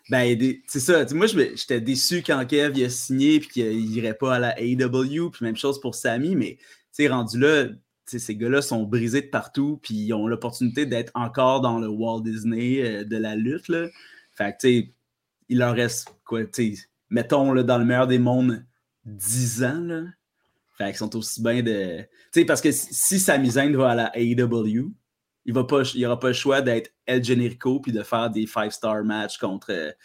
Ben, c'est ça. Moi, j'étais déçu quand Kev il a signé puis qu'il irait pas à la AEW. Puis même chose pour Sami, mais rendu là, ces gars-là sont brisés de partout puis ils ont l'opportunité d'être encore dans le Walt Disney euh, de la lutte. Là. Fait que, il leur reste, quoi, mettons, là, dans le meilleur des mondes, 10 ans, là. Fait qu'ils sont aussi bien de... Tu sais, parce que si, Sami Zayn va à la AEW, il va pas, aura pas le choix d'être El Generico puis de faire des five-star matchs contre,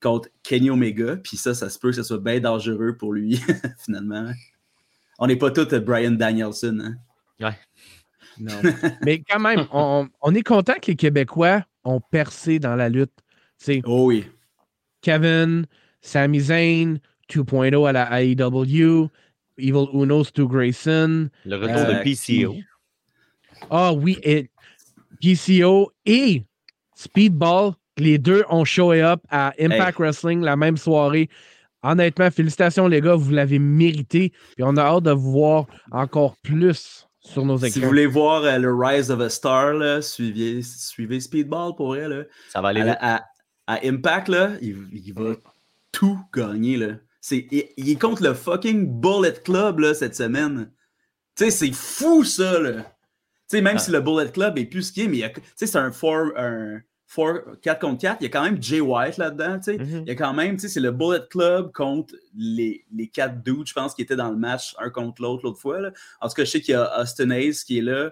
contre Kenny Omega. Puis ça, ça se peut que ce soit bien dangereux pour lui, finalement. On n'est pas tous euh, Brian Danielson. Hein? Non. Mais quand même, on, on est content que les Québécois ont percé dans la lutte. Tu sais, Oh oui. Kevin, Sami Zayn, 2.0 à la AEW, Evil Uno, Stu Grayson. Le retour Euh, de PCO. Ah oui, et PCO et Speedball, les deux ont show up à Impact Wrestling la même soirée. Honnêtement, félicitations les gars, vous l'avez mérité. Puis on a hâte de vous voir encore plus sur nos Si vous voulez voir euh, le Rise of a Star, là, suivez, suivez Speedball pour vrai. Là. Ça va aller À, à- à Impact, là, il, il va tout gagner. Là. C'est, il, il est contre le fucking Bullet Club là, cette semaine. Tu sais, c'est fou ça. Là. Tu sais, même Ah. si le Bullet Club est plus ce qu'il est, mais c'est un 4 un four- 4 contre 4. Il y a quand même Jay White là-dedans. Mhm. Il y a quand même, c'est le Bullet Club contre les, les quatre dudes, je pense, qui étaient dans le match un contre l'autre l'autre fois. là. En tout cas, je sais qu'il y a Austin Hayes qui est là.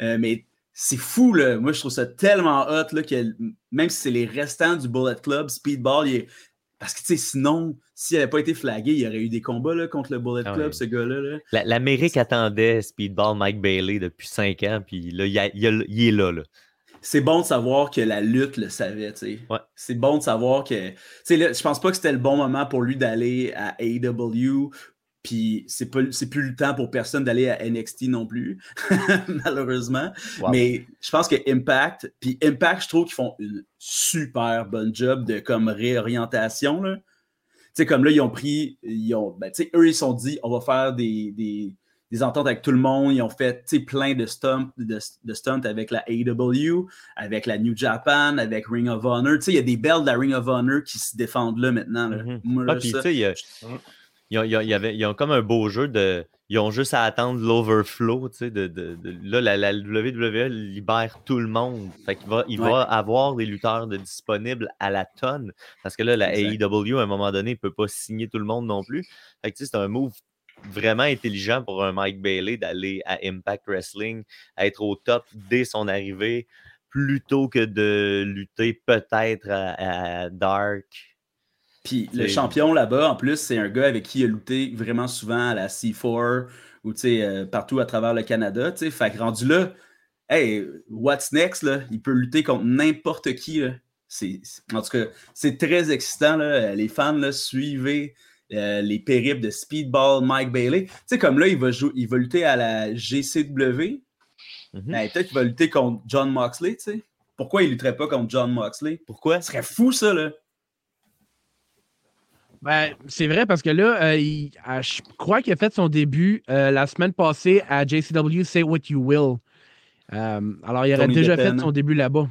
Euh, mais c'est fou, là. Moi, je trouve ça tellement hot, là, que même si c'est les restants du Bullet Club, Speedball, il est, Parce que, sinon, s'il n'avait pas été flagué, il y aurait eu des combats là, contre le Bullet Ah Club, oui. ce gars-là. là. La- L'Amérique attendait Speedball Mike Bailey depuis cinq ans, puis là, il, a- il a- il est là. là. C'est bon de savoir que la lutte le savait, tu sais. Ouais. C'est bon de savoir que. Tu sais, je pense pas que c'était le bon moment pour lui d'aller à AEW. Puis c'est plus le temps pour personne d'aller à NXT non plus, malheureusement. Wow. Mais je pense que Impact, puis Impact, je trouve qu'ils font une super bonne job de comme réorientation. Tu sais, comme là, ils ont pris, ils ont, ben, tu sais, eux, ils se sont dit, on va faire des, des, des ententes avec tout le monde. Ils ont fait plein de stunts, de, de stunts avec la AEW, avec la New Japan, avec Ring of Honor. Il y a des belles de la Ring of Honor qui se défendent là maintenant. Là. Moi, là, puis, ça- tu sais, il y a- ils ont, ils ont- il y avait- ils ont comme un beau jeu de. Ils ont juste à attendre l'overflow. De, de- de- là, la, la WWE libère tout le monde. Fait qu'il va, il Ouais. va avoir des lutteurs de disponibles à la tonne. Parce que là, la Exact. AEW, à un moment donné, ne peut pas signer tout le monde non plus. Fait que, tu sais, c'est un move vraiment intelligent pour un Mike Bailey d'aller à Impact Wrestling, être au top dès son arrivée, plutôt que de lutter peut-être à, à Dark. Puis le champion là-bas, en plus, c'est un gars avec qui il a lutté vraiment souvent à la C4 ou euh, partout à travers le Canada. tu sais. Fait que rendu là, hey, what's next? Là? Il peut lutter contre n'importe qui. Là. En tout cas, c'est très excitant. Là. Les fans, là, suivez euh, les périples de Speedball Mike Bailey. Tu sais, comme là, il va, jouer, il va lutter à la GCW. Mhm. Hey, peut-être qu'il va lutter contre John Moxley. tu sais. Pourquoi il lutterait pas contre John Moxley? Pourquoi? Ce serait fou, ça. là. Ben, c'est vrai parce que là, euh, il- ah, je crois qu'il a fait son début euh, la semaine passée à JCW Say What You Will. Euh, alors, il aurait Tony déjà fait son début là-bas.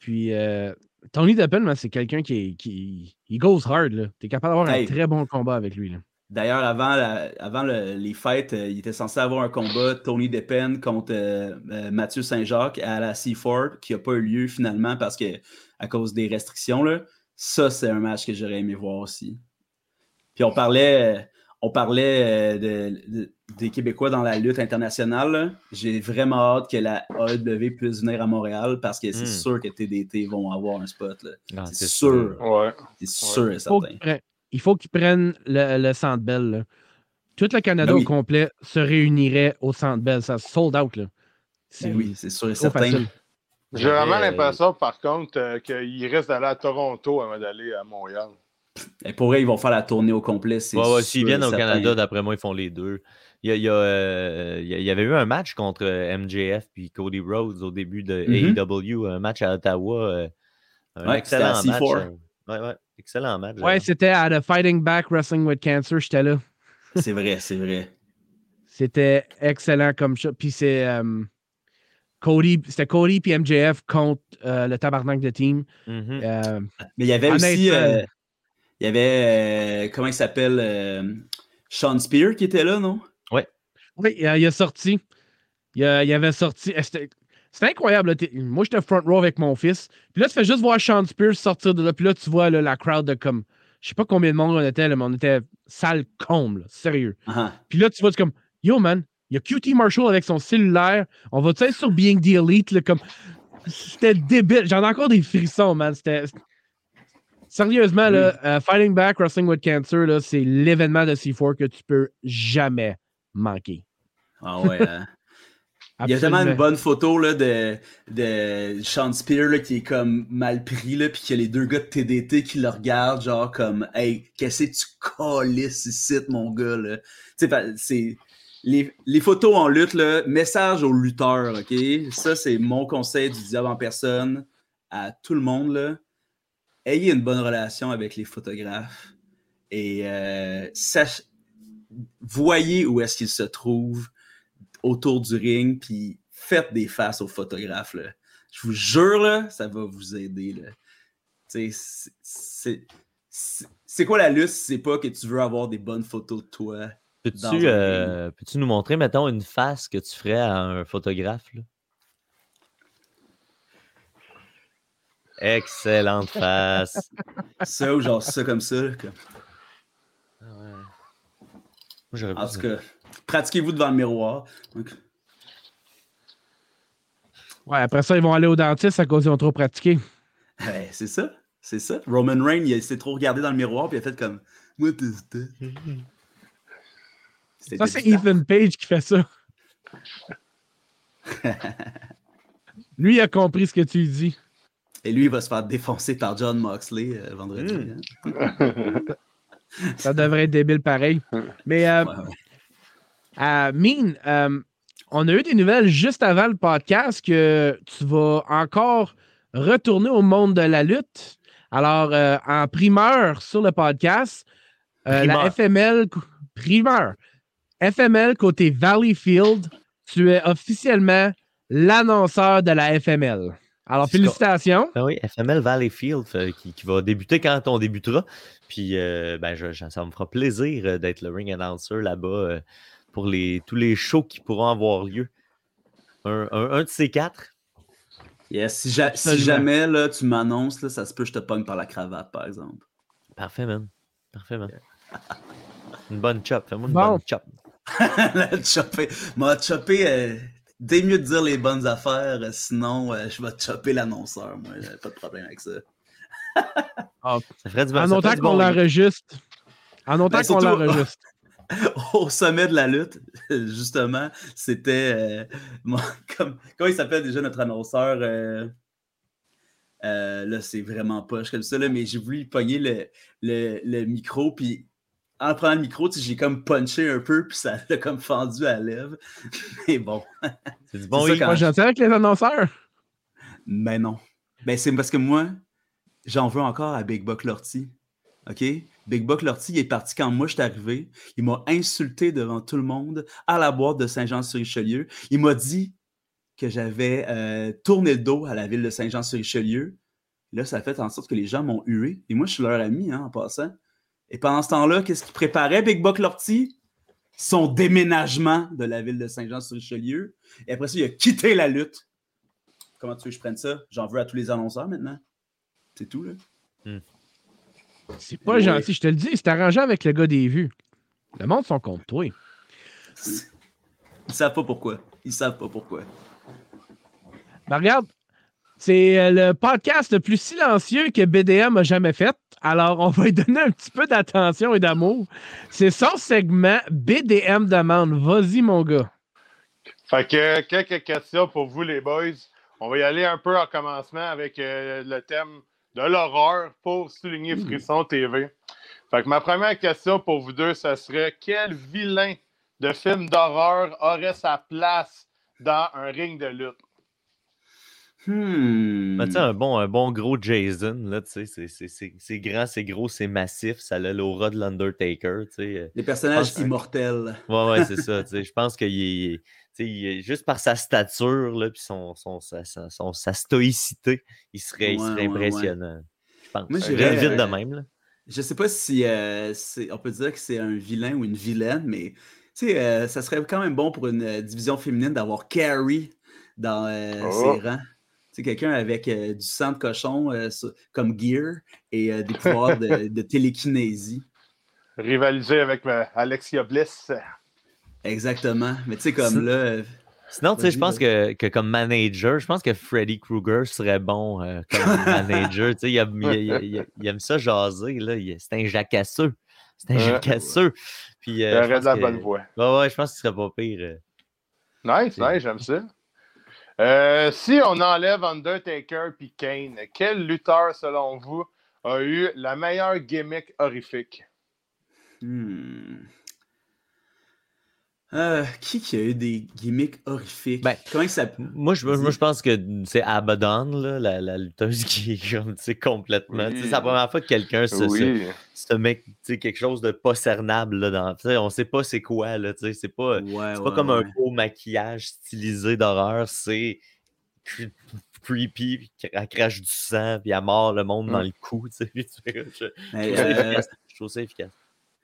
Puis, euh, Tony Deppen, ben, c'est quelqu'un qui, qui il goes hard. là. Tu es capable d'avoir Hey. un très bon combat avec lui. là. D'ailleurs, avant, la- avant le- les fêtes, euh, il était censé avoir un combat Tony Deppen contre euh, euh, Mathieu Saint-Jacques à la Seaford qui n'a pas eu lieu finalement parce que à cause des restrictions. Là, ça, c'est un match que j'aurais aimé voir aussi. Puis on parlait, on parlait euh, de- de- des Québécois dans la lutte internationale. J'ai vraiment hâte que la AEW puisse venir à Montréal parce que c'est Mm. sûr que TDT vont avoir un spot. là. Ah, C'est sûr. Ouais. C'est sûr et Il faut certain. qu'ils prennent- il faut qu'ils prennent le, le Centre Bell. Tout le Canada Ben oui. au complet se réunirait au Centre Bell. Ça se sold out. Là. C'est Ben oui, c'est sûr et certain. facile. J'ai vraiment euh, l'impression, par contre, euh, qu'il reste d'aller à Toronto avant d'aller à Montréal. Et pour eux, ils vont faire la tournée au complet. Ouais, ouais, s'ils et viennent au. Canada, d'après moi, ils font les deux. Il y, a- il y a, euh, il y avait eu un match contre euh, MJF puis Cody Rhodes au début de Mhm. AEW, un match à Ottawa. euh, un Ouais, excellent à match. C4. euh, ouais, ouais, excellent match. Ouais, c'était à The Fighting Back Wrestling with Cancer. J'étais là. C'est vrai, c'est vrai. C'était excellent comme ça. Puis c'est euh, Cody, c'était Cody puis MJF contre euh, le tabarnak de team. Mhm. Euh, Mais il y avait aussi. Il y avait. euh, comment il s'appelle euh, Sean Spear qui était là, non? Oui, il a, il a sorti. Il, a- il avait sorti. C'était c'était incroyable. là. Moi, j'étais front row avec mon fils. Puis là, tu fais juste voir Sean Spears sortir de là. Puis là, tu vois là, la crowd de comme. Je sais pas combien de monde on était, là, mais on était salle comble, là, sérieux. Ah, Puis là, tu vois, tu comme, yo, man, il y a QT Marshall avec son cellulaire. On va-tu être sur Being the Elite? là, comme... C'était débile. J'en ai encore des frissons, man. C'était. Sérieusement, là, euh, Fighting Back, Wrestling with Cancer, là, c'est l'événement de C4 que tu peux jamais manquer. Ah ouais. hein. Il y a tellement une bonne photo là, de, de Sean Spear là, qui est comme mal pris, là, puis qu'il y a les deux gars de TDT qui le regardent, genre comme Hey, qu'est-ce que tu calisses ici, mon gars? Là? Tu sais, fa- c'est. Les, les photos en lutte, là, message aux lutteurs, OK? Ça, c'est mon conseil du diable en personne à tout le monde. Là. Ayez une bonne relation avec les photographes et euh, sach- voyez où est-ce qu'ils se trouvent autour du ring, puis faites des faces aux photographes. Là. Je vous jure, là, ça va vous aider. C'est- quoi la lutte si c'est pas que tu veux avoir des bonnes photos de toi? Peux-tu euh, nous montrer, mettons, une face que tu ferais à un photographe? là? Excellente face. Ça ou genre ça comme ça. comme- Moi, j'aurais En tout cas, pratiquez-vous devant le miroir. Donc, Ouais, après ça, ils vont aller au dentiste à cause qu'ils ont trop pratiqué. ouais, c'est ça. C'est ça. Roman Reigns, il s'est trop regardé dans le miroir, puis il a fait comme What is that? C'était Ça, c'est. Ethan Page qui fait ça. Lui, il a compris ce que tu dis. Et lui, il va se faire défoncer par John Moxley euh, vendredi. Mm. hein. Ça devrait être débile pareil. Mais euh, Ouais, ouais. Euh, Mine, euh, on a eu des nouvelles juste avant le podcast que tu vas encore retourner au monde de la lutte. Alors, euh, en primeur sur le podcast, euh, la. FML, primeur, FML côté Valleyfield, tu es officiellement l'annonceur de la FML. Alors, félicitations. Ben oui, FML Valleyfield fait, qui, qui va débuter quand on débutera. Puis euh, ben, je- je- ça me fera plaisir euh, d'être le ring announcer là-bas euh, pour les, tous les shows qui pourront avoir lieu. Un, un- un de ces quatre. Yes, si, ja- si Absolument. jamais là, tu m'annonces, là, ça se peut que je te pogne par la cravate, par exemple. Parfait, man. Parfait, man. Une bonne chop. Fais-moi une Bon. bonne chop. La chopper. M'a chopper. Dès mieux de dire les bonnes affaires, euh, sinon euh, je vais te chopper l'annonceur. Moi, pas de problème avec ça. Ça ferait du bon En ça autant qu'on bon l'enregistre. En autant Ben, qu'on l'enregistre. Au sommet de la lutte, justement, c'était. euh, moi, comme, comment il s'appelle déjà notre annonceur euh, euh, Là, c'est vraiment poche comme ça, là, mais j'ai voulu pogner le, le, le micro, puis en prenant le micro, j'ai comme punché un peu, puis ça l'a comme fendu à la lèvre. Mais bon, C'est du bon quand- Moi, j'entends avec les annonceurs. mais non. Ben, c'est parce que moi, j'en veux encore à Big Buck Lorty. OK? Big Buck Lorty, il est parti quand moi je suis arrivé. Il m'a insulté devant tout le monde à la boîte de Saint-Jean-sur-Richelieu. Il m'a dit que j'avais euh, tourné le dos à la ville de Saint-Jean-sur-Richelieu. Là, ça a fait en sorte que les gens m'ont hué. Et moi, je suis leur ami, hein, en passant. Et pendant ce temps-là, qu'est-ce qu'il préparait, Big Buck Lorty? Son déménagement de la ville de Saint-Jean-sur-Richelieu. Et après ça, il a quitté la lutte. Comment tu veux que je prenne ça? J'en veux à tous les annonceurs maintenant. C'est tout, là. C'est pas Ouais. gentil, je te le dis, c'est arrangé avec le gars des vues. Le monde sont contre toi. Ils savent pas pourquoi. Ils savent pas pourquoi. Ben regarde, c'est euh, le podcast le plus silencieux que BDM a jamais fait. Alors, on va lui donner un petit peu d'attention et d'amour. C'est son segment BDM demande. Vas-y, mon gars. Fait que quelques questions pour vous, les boys. On va y aller un peu en commencement avec euh, le thème de l'horreur pour souligner Frisson TV. Fait que ma première question pour vous deux, ça serait quel vilain de film d'horreur aurait sa place dans un ring de lutte? Hmm. Ben, tu sais, un bon, un bon gros Jason, là, tu sais, c'est- c'est- c'est c'est grand, c'est gros, c'est massif, ça a l'aura de l'Undertaker, tu sais. euh. Les personnages pense- immortels. Ouais, ouais, c'est ça, tu sais. Je pense qu'il est, juste par sa stature, là, puis son, son, sa, sa- son- sa stoïcité, il serait, il Ouais, serait ouais, ouais. impressionnant. Je pense. Moi, je Vite, de euh, même, là. Je sais pas si euh, c'est- on peut dire que c'est un vilain ou une vilaine, mais tu sais, euh, ça serait quand même bon pour une division féminine d'avoir Carrie dans euh, Oh. ses rangs. Sais, quelqu'un avec euh, du sang de cochon euh, comme gear et euh, des pouvoirs de, de télékinésie. Rivaliser avec euh, Alexia Bliss. Exactement. Mais tu sais, comme là, Sinon, tu sais, je pense que, que comme manager, je pense que Freddy Krueger serait bon euh, comme manager. Tu sais, il, aime ça jaser, là. il- C'est un jacasseux. C'est un jacasseux. Puis, Il euh, aurait de la que- bonne voix. Ouais, ouais, je pense qu'il serait pas pire. Nice, C'est- nice, j'aime ça. Euh, si on enlève Undertaker puis Kane, quel lutteur, selon vous, a eu la meilleure gimmick horrifique? Hmm. Euh, qui qui a eu des gimmicks horrifiques? Ben, Comment s'appelle? Moi je, moi, je pense que c'est Abaddon, là, la, la lutteuse qui est comme, tu sais, complètement. tu sais, C'est la première fois que quelqu'un se, se, Oui. se met tu sais, quelque chose de pas cernable. Là, dans, tu sais, on sait pas c'est quoi. Là, tu sais, c'est pas, Ouais, c'est pas ouais, comme ouais. un beau maquillage stylisé d'horreur. C'est cre- creepy, puis elle crache du sang, puis elle mord le monde dans Mm. le cou. tu sais, puis tu fais- je, je trouve ça euh, efficace. Je trouve ça efficace.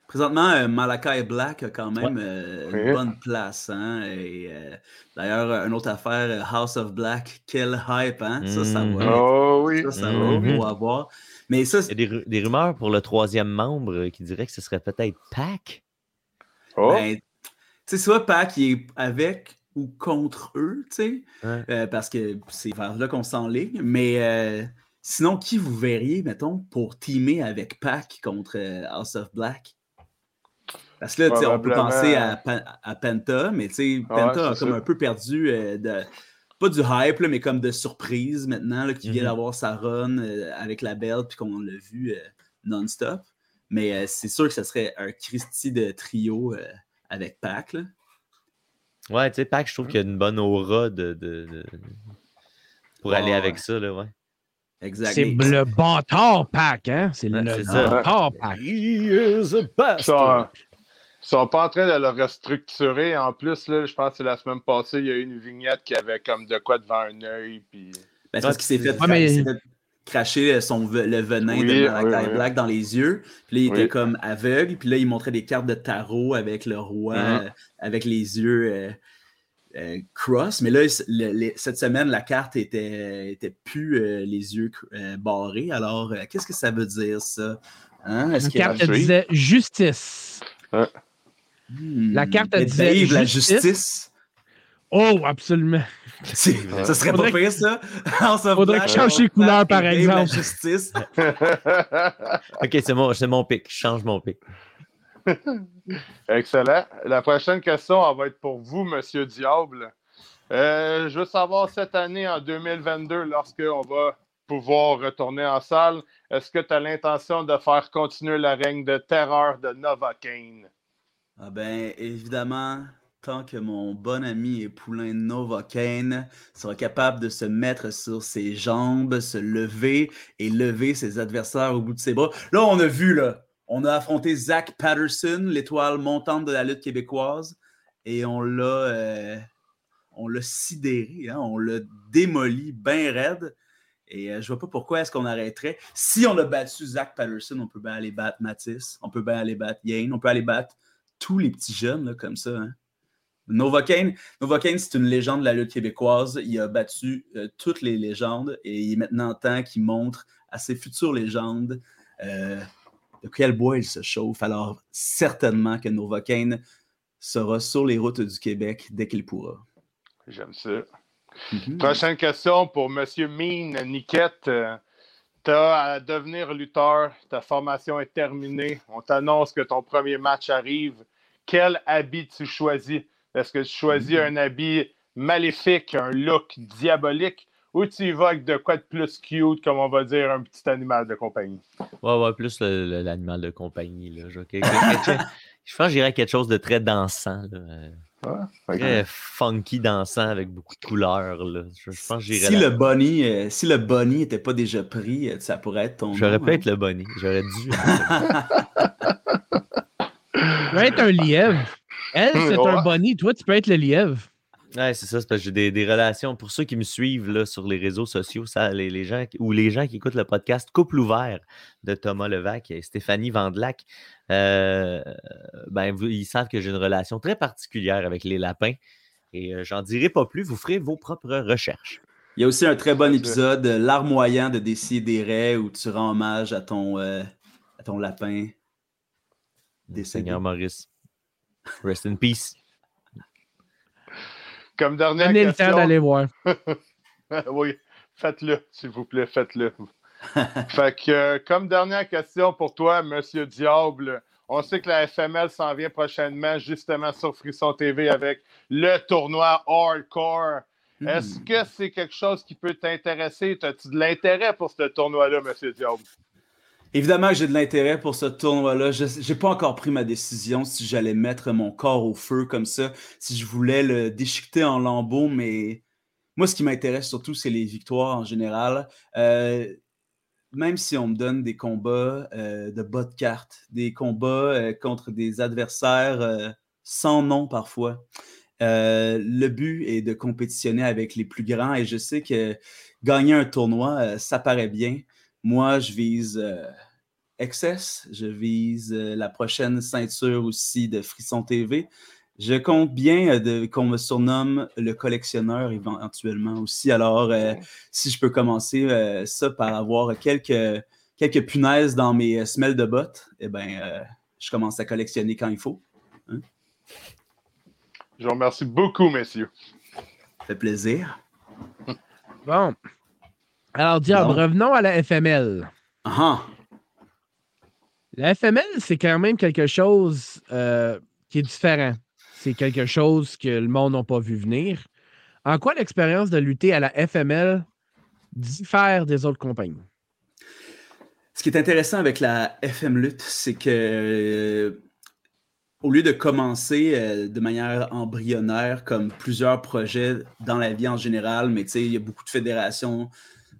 Présentement, euh, Malachi Black a quand même euh, Oui. une bonne place. Hein? Et, euh, D'ailleurs, une autre affaire, House of Black, quel hype, hein? Ça, ça Mhm. va. Oh oui. Ça, ça va, on va voir. Mais ça, Il y a des, des rumeurs pour le troisième membre qui dirait que ce serait peut-être Pac? Oh. ben, tu sais, soit Pac il est avec ou contre eux, tu sais, Ouais. euh, parce que c'est vers là qu'on s'enligne. Mais euh, Sinon, qui vous verriez, mettons, pour teamer avec Pac contre House of Black? Parce que là, on peut penser à, Penta, mais tu sais, Ouais, Penta a comme ça. un peu perdu euh, de. Pas du hype, là, mais comme de surprise maintenant, qui vient Mhm. d'avoir sa run euh, avec la belle, puis qu'on l'a vu euh, non-stop. Mais euh, c'est sûr que ce serait un Christie de trio euh, avec Pac. Là. Ouais, tu sais, Pac, je trouve qu'il y a une bonne aura de, de- de- pour aller ouais. avec ça, là, ouais. C'est le bâtard pack, hein? C'est Ouais, le c'est ça. bâtard pack. Ils sont, ils sont pas en train de le restructurer. En plus, là, je pense que la semaine passée, il y a eu une vignette qui avait comme de quoi devant un œil. Puis... Ben, c'est parce qu'il s'est fait, Ouais, mais- fait cracher son, le venin Oui, de Malachi oui, oui. Black dans les yeux. Puis là, il Oui. était comme aveugle. Puis là, il montrait des cartes de tarot avec le roi, Mhm. euh, avec les yeux euh, euh, cross. Mais là, le- cette semaine, la carte était, était plus euh, les yeux euh, barrés. Alors, euh, qu'est-ce que ça veut dire, ça? Hein? Une carte disait justice. Hmm. la carte, elle disait Dave, la justice. Oh, absolument. Ça serait Faudrait pas pire, ça? Of faudrait qu'il change ses couleurs, par Dave, exemple. La justice. Ok, c'est mon, c'est mon pic. Je change mon pic. Excellent. La prochaine question, elle va être pour vous, Monsieur Diable. Euh, je veux savoir, cette année, en 2022, lorsqu'on va pouvoir retourner en salle, est-ce que tu as l'intention de faire continuer le règne de terreur de Novocaine? Ah ben, évidemment, tant que mon bon ami et poulain Novocaine sera capable de se mettre sur ses jambes, se lever et lever ses adversaires au bout de ses bras. Là, on a vu, là, on a affronté Zach Patterson, l'étoile montante de la lutte québécoise, et on l'a euh, on l'a sidéré, hein, on l'a démoli bien raide. Et euh, je vois pas pourquoi est-ce qu'on arrêterait. Si on a battu Zach Patterson, on peut bien aller battre Matisse, on peut bien aller battre Yane, on peut aller battre tous les petits jeunes là, comme ça. Hein. Novocaine, Novocaine, c'est une légende de la lutte québécoise. Il a battu euh, toutes les légendes et il est maintenant temps qu'il montre à ses futures légendes euh, de quel bois il se chauffe. Alors, certainement que Novocaine sera sur les routes du Québec dès qu'il pourra. J'aime ça. Mhm. Prochaine question pour Monsieur Mean, Niquette. Tu as à devenir lutteur, ta formation est terminée, on t'annonce que ton premier match arrive. Quel habit tu choisis? Est-ce que tu choisis un habit maléfique, un look diabolique, ou tu y vas avec de quoi de plus cute, comme on va dire, un petit animal de compagnie? Ouais, ouais, plus l'animal de compagnie. Là. Je, que- que- que- je pense que j'irais à quelque chose de très dansant. Là. euh. Très funky dansant avec beaucoup de couleurs. Là. Je, je pense que Si là- le bunny, euh, si le bunny n'était pas déjà pris, euh, ça pourrait être ton. J'aurais pu hein. être le bunny. J'aurais dû. Tu peux être un lièvre. Elle, c'est Ouais. un bunny. Toi, tu peux être le lièvre. Ouais, c'est ça, c'est parce que j'ai des, des relations. Pour ceux qui me suivent là, sur les réseaux sociaux, ça, les, les gens, ou les gens qui écoutent le podcast Couple ouvert de Thomas Levac et Stéphanie Vandelac, euh, ben, vous- ils savent que j'ai une relation très particulière avec les lapins. Et euh, j'en dirai pas plus, vous ferez vos propres recherches. Il y a aussi un très bon épisode, euh, Larmoyant de Décideret, où tu rends hommage à ton, euh, à ton lapin. Décédé. Seigneur Maurice. Rest in peace. Comme dernière Prenez le temps question. d'aller voir. oui, faites-le, s'il vous plaît, faites-le. fait que, euh, comme dernière question pour toi, Monsieur Diable, on sait que la FML s'en vient prochainement, justement sur Frisson TV avec le tournoi Hardcore. Hmm. Est-ce que c'est quelque chose qui peut t'intéresser? As-tu de l'intérêt pour ce tournoi-là, Monsieur Diable? Évidemment que j'ai de l'intérêt pour ce tournoi-là. Je n'ai pas encore pris ma décision si j'allais mettre mon corps au feu comme ça, si je voulais le déchiqueter en lambeaux, mais moi, ce qui m'intéresse surtout, c'est les victoires en général. Euh, même si on me donne des combats euh, de bas de carte, des combats euh, contre des adversaires sans nom parfois. Le but est de compétitionner avec les plus grands et je sais que gagner un tournoi, ça paraît bien. Moi, je vise Excess, je vise euh, la prochaine ceinture aussi de Frisson TV. Je compte bien euh, de- qu'on me surnomme le collectionneur éventuellement aussi. Alors, euh, si je peux commencer euh, ça par avoir quelques, quelques punaises dans mes semelles de bottes, eh bien, euh, je commence à collectionner quand il faut. Je vous remercie beaucoup, messieurs. Ça fait plaisir. Bon. Alors, Diable, Non. revenons à la FML. Ah, La FML, c'est quand même quelque chose euh, qui est différent. C'est quelque chose que le monde n'a pas vu venir. En quoi l'expérience de lutter à la FML diffère des autres compagnies? Ce qui est intéressant avec la FM Lutte, c'est que euh, au lieu de commencer euh, de manière embryonnaire, comme plusieurs projets dans la vie en général, mais tu sais, il y a beaucoup de fédérations,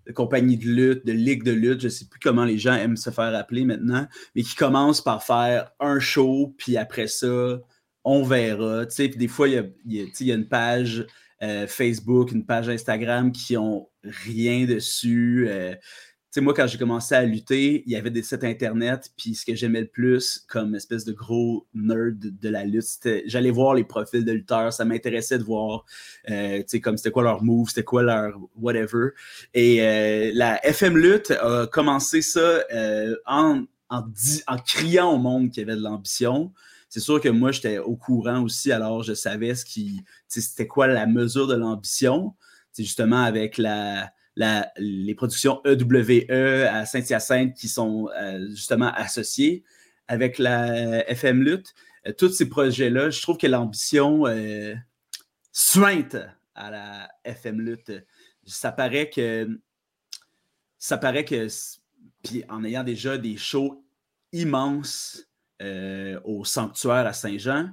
de compagnies de lutte, de ligues de lutte, je ne sais plus comment les gens aiment se faire appeler maintenant, mais qui commencent par faire un show, puis après ça, on verra. Puis des fois, il y y a- une page euh, Facebook, une page Instagram qui ont rien dessus. euh, sais, moi, quand j'ai commencé à lutter, il y avait des sites internet, puis ce que j'aimais le plus comme espèce de gros nerd de, la lutte, c'était j'allais voir les profils de lutteurs, ça m'intéressait de voir, euh, tu sais, comme c'était quoi leur move, c'était quoi leur whatever. Et euh, la FM Lutte a commencé ça euh, en, en, en criant au monde qu'il y avait de l'ambition. C'est sûr que moi, j'étais au courant aussi, alors je savais ce qui, c'était quoi la mesure de l'ambition. C'est justement avec la, les productions EWE à Saint-Hyacinthe qui sont euh, justement associées avec la FM Lutte. Euh, tous ces projets-là, je trouve que l'ambition euh, suinte à la FM Lutte. Ça paraît que. Ça paraît que. Puis en ayant déjà des shows immenses euh, au sanctuaire à Saint-Jean,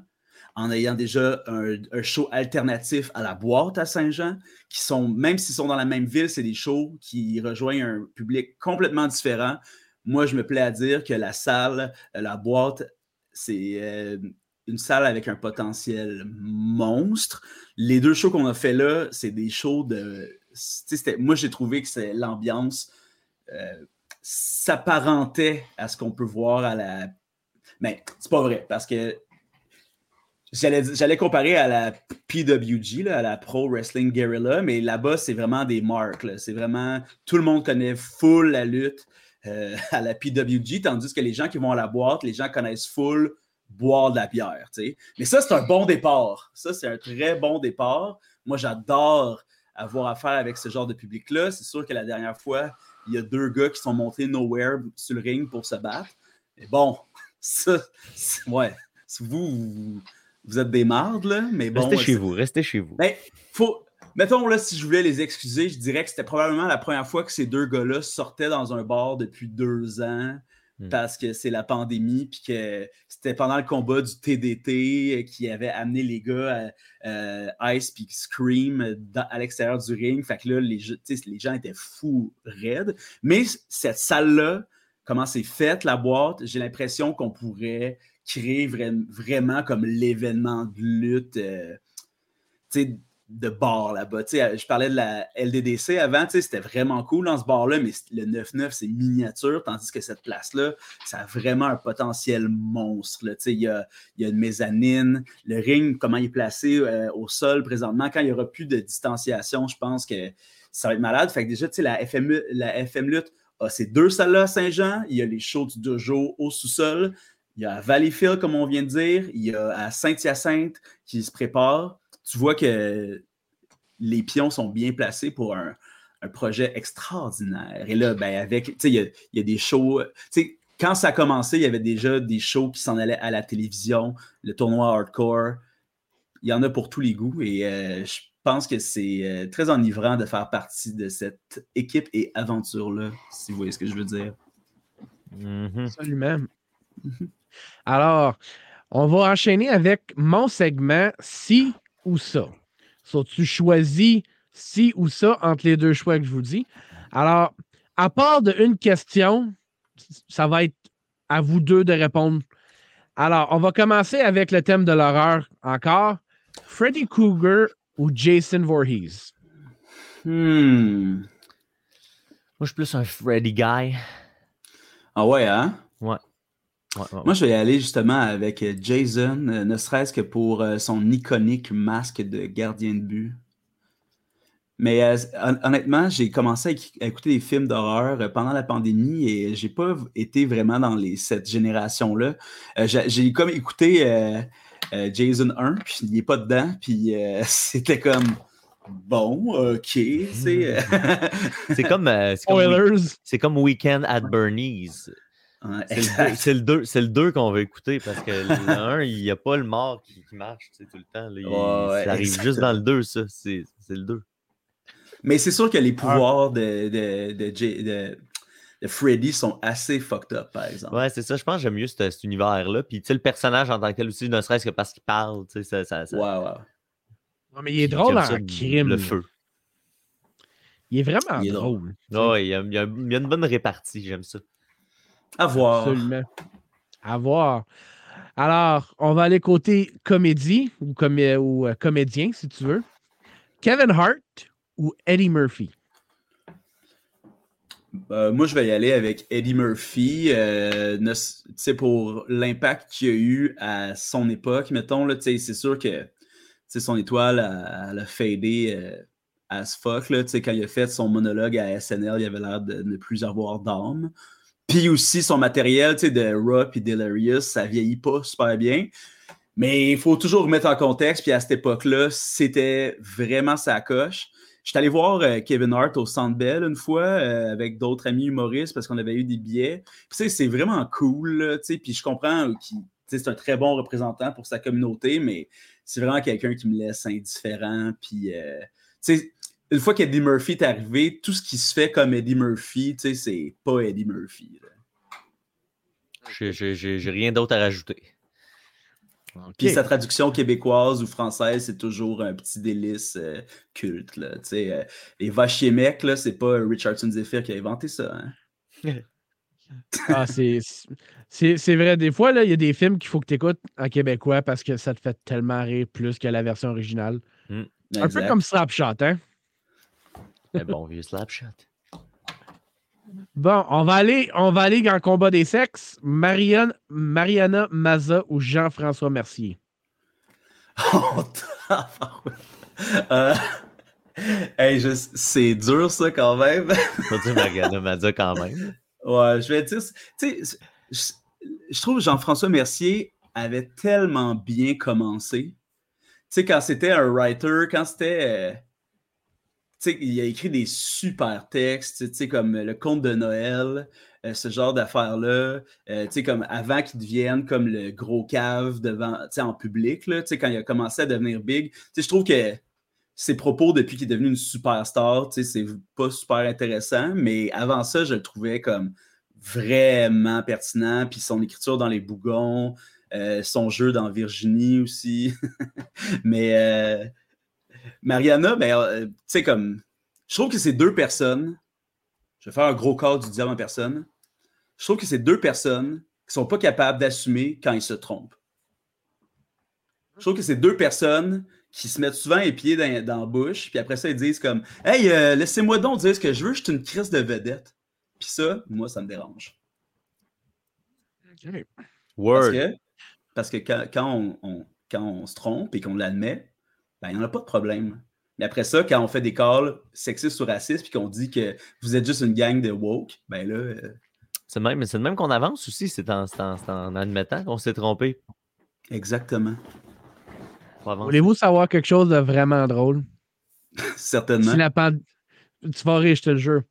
en ayant déjà un, show alternatif à la boîte à Saint-Jean, qui sont, même s'ils sont dans la même ville, c'est des shows qui rejoignent un public complètement différent. Moi, je me plais à dire que la salle, la boîte, c'est euh, une salle avec un potentiel monstre. Les deux shows qu'on a fait là, c'est des shows de. Moi, j'ai trouvé que c'est l'ambiance euh, s'apparentait à ce qu'on peut voir à la. Mais c'est pas vrai, parce que J'allais, comparer à la PWG, là, à la Pro Wrestling Guerrilla, mais là-bas, c'est vraiment des marques. C'est vraiment. Tout le monde connaît full la lutte euh, à la PWG, tandis que les gens qui vont à la boîte, les gens connaissent full boire de la bière. Mais ça, c'est un bon départ. Ça, c'est un très bon départ. Moi, j'adore avoir affaire avec ce genre de public-là. C'est sûr que la dernière fois, il y a deux gars qui sont montés nowhere sur le ring pour se battre. Mais bon, ça, ouais. Vous, vous, vous êtes des mardes, là, mais bon. Restez chez c'est- vous, restez chez vous. ben, faut. Mettons, là, si je voulais les excuser, je dirais que c'était probablement la première fois que ces deux gars-là sortaient dans un bar depuis deux ans Hmm. parce que c'est la pandémie, puis que c'était pendant le combat du TDT euh, qui avait amené les gars à euh, Ice puis Scream euh, dans- à l'extérieur du ring. Fait que là, les, les gens étaient fous raides. Mais cette salle-là, comment c'est faite, la boîte, j'ai l'impression qu'on pourrait créer vra- vraiment comme l'événement de lutte. euh, de bar là-bas. Je parlais de la LDDC avant, c'était vraiment cool dans ce bar-là, mais le 9-9, c'est miniature, tandis que cette place-là, ça a vraiment un potentiel monstre. Il y a, y a une mezzanine, le ring, comment il est placé euh, au sol présentement. Quand il n'y aura plus de distanciation, je pense que ça va être malade. Fait que déjà, la FM, la FM Lutte a ces deux salles-là à Saint-Jean. Il y a les shows du dojo au sous-sol. Il y a à Valleyfield, comme on vient de dire. Il y a à Saint-Hyacinthe qui se prépare tu vois que les pions sont bien placés pour un, un projet extraordinaire. Et là, ben, avec, tu sais, il y a, il y a des shows. Tu sais, quand ça a commencé, il y avait déjà des shows qui s'en allaient à la télévision, le tournoi hardcore. Il y en a pour tous les goûts et euh, je pense que c'est euh, très enivrant de faire partie de cette équipe et aventure-là, si vous voyez ce que je veux dire. Mhm. Absolument. Alors, on va enchaîner avec mon segment si ou ça. So, tu choisis si ou ça entre les deux choix que je vous dis. Alors, à part de une question, ça va être à vous deux de répondre. Alors, on va commencer avec le thème de l'horreur encore. Freddy Krueger ou Jason Voorhees? Hmm. Moi, je suis plus un Freddy guy. Ah ouais, hein? Ouais. Ouais, ouais, Moi, je vais y aller justement avec euh, Jason, euh, ne serait-ce que pour euh, son iconique masque de gardien de but. Mais euh, hon- honnêtement, j'ai commencé à, éc- à écouter des films d'horreur euh, pendant la pandémie et j'ai pas été vraiment dans les, cette génération-là. Euh, j'ai comme écouté euh, euh, Jason 1, puis il n'est pas dedans, puis euh, c'était comme Bon, ok. C'est C'est comme, c'est comme, Spoilers. c'est comme Weekend at Bernie's. Ouais, C'est le deux- exact. C'est le 2 c'est le deux qu'on va écouter parce que le 1, il n'y a pas le mort qui, qui marche tu sais, tout le temps. là. Il- Ouais, ouais, ça arrive juste dans le 2, ça. C'est c'est le 2. Mais c'est sûr que les pouvoirs de, de, de, J- de- de Freddy sont assez fucked up, par exemple. Ouais, c'est ça. Je pense que j'aime mieux ce- cet univers-là. Puis, tu sais, le personnage en tant que tel aussi, ne serait-ce que parce qu'il parle, tu sais, ça. ça, ça- Ouais, ouais. Non, mais il est puis drôle en ça, crime. Le feu. Il est vraiment Il est drôle. drôle. Ouais, il y, a, il y a- il y a une bonne répartie, j'aime ça. À voir. Absolument. À voir. Alors, on va aller côté comédie ou, comé- ou euh, comédien, si tu veux. Kevin Hart ou Eddie Murphy? Euh, moi, je vais y aller avec Eddie Murphy. euh, ne pour l'impact qu'il a eu à son époque, mettons, là, tu sais, c'est sûr que tu sais, son étoile, a- elle a fadé euh, as fuck. Là, tu sais, quand il a fait son monologue à SNL, il avait l'air de ne plus avoir d'âme. Puis aussi, son matériel de Raw et Delirious, ça vieillit pas super bien. Mais il faut toujours remettre en contexte. Puis à cette époque-là, c'était vraiment sa coche. Je suis allé voir euh, Kevin Hart au Centre Bell une fois euh, avec d'autres amis humoristes parce qu'on avait eu des billets. Puis, c'est vraiment cool. sais, Puis je comprends qu'il c'est un très bon représentant pour sa communauté, mais c'est vraiment quelqu'un qui me laisse indifférent. Puis, euh, une fois qu'Eddie Murphy est arrivé, tout ce qui se fait comme Eddie Murphy, tu sais, c'est pas Eddie Murphy. J'ai- rien d'autre à rajouter. Puis sa traduction québécoise ou française, c'est toujours un petit délice euh, culte. Là, tu sais, euh, les vachiers mecs, là, c'est pas Richardson Zephyr qui a inventé ça. hein. Ah, c'est, c'est, c'est vrai. Des fois, là, il y a des films qu'il faut que tu écoutes en québécois parce que ça te fait tellement rire plus que la version originale. Un peu comme Slapshot, hein? Mais bon, vieux Slapshot. Bon, on va aller, on va aller dans le combat des sexes. Marianne, Mariana Maza ou Jean-François Mercier? Oh. Euh, hey, je- c'est dur ça quand même. Dire Mariana Mazza quand même. ouais, je vais dire. Tu sais, je, je trouve Jean-François Mercier avait tellement bien commencé. Tu sais, quand c'était un writer, quand c'était. Euh, il a écrit des super textes, comme Le Conte de Noël, euh, ce genre d'affaires-là. Euh, avant qu'il devienne comme le gros cave devant, en public, là, quand il a commencé à devenir big. Je trouve que ses propos depuis qu'il est devenu une superstar, tu sais, c'est pas super intéressant, mais avant ça, je le trouvais comme vraiment pertinent. Puis son écriture dans Les Bougons, euh, son jeu dans Virginie aussi. mais euh, Mariana, ben, euh, tu sais, comme, je trouve que c'est deux personnes. Je vais faire un gros corps du diable en personne. Je trouve que c'est deux personnes qui sont pas capables d'assumer quand ils se trompent. Je trouve que c'est deux personnes qui se mettent souvent les pieds dans, dans la bouche, puis après ça, ils disent comme Hey, euh, laissez-moi donc dire ce que je veux, je suis une crise de vedette. Puis ça, moi, ça me dérange. Parce Word. que, parce que quand, quand on, on- quand on se trompe et qu'on l'admet, ben, il n'y en a pas de problème. Mais après ça, quand on fait des calls sexistes ou racistes puis qu'on dit que vous êtes juste une gang de woke, ben là, euh, C'est le même, même qu'on avance aussi, c'est en, c'est en- c'est en admettant qu'on s'est trompé. exactement. Voulez-vous savoir quelque chose de vraiment drôle? Certainement. Si la pand- Tu vas rire, je te le jure.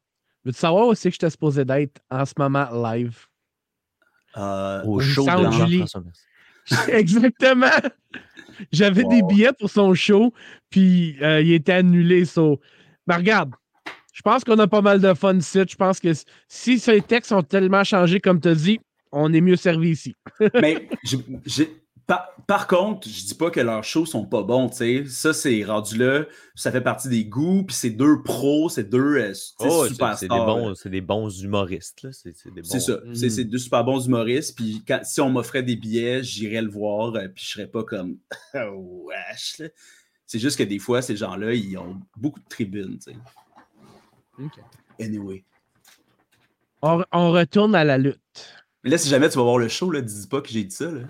Veux-tu savoir c'est que j'étais supposé d'être en ce moment live? Euh, Au Au show de Julie. Exactement! J'avais des billets pour son show, puis euh, il était annulé. So. Mais regarde, je pense qu'on a pas mal de fun ici. Je pense que si ces textes ont tellement changé, comme tu as dit, on est mieux servi ici. Mais par, par contre, je dis pas que leurs shows sont pas bons, tu sais. Ça, c'est rendu là. Ça fait partie des goûts, puis c'est deux pros, c'est deux euh, Oh, c'est- superstars. c'est des, bons, c'est des bons humoristes. là. C'est bons- ça. C'est Mm. c'est deux super bons humoristes. Puis quand- si on m'offrait des billets, j'irais le voir. euh, puis je serais pas comme oh, wesh. C'est juste que des fois, ces gens-là, ils ont beaucoup de tribunes. tu sais. Anyway. On, on retourne à la lutte. Mais là, si jamais tu vas voir le show, là, dis pas que j'ai dit ça. Là.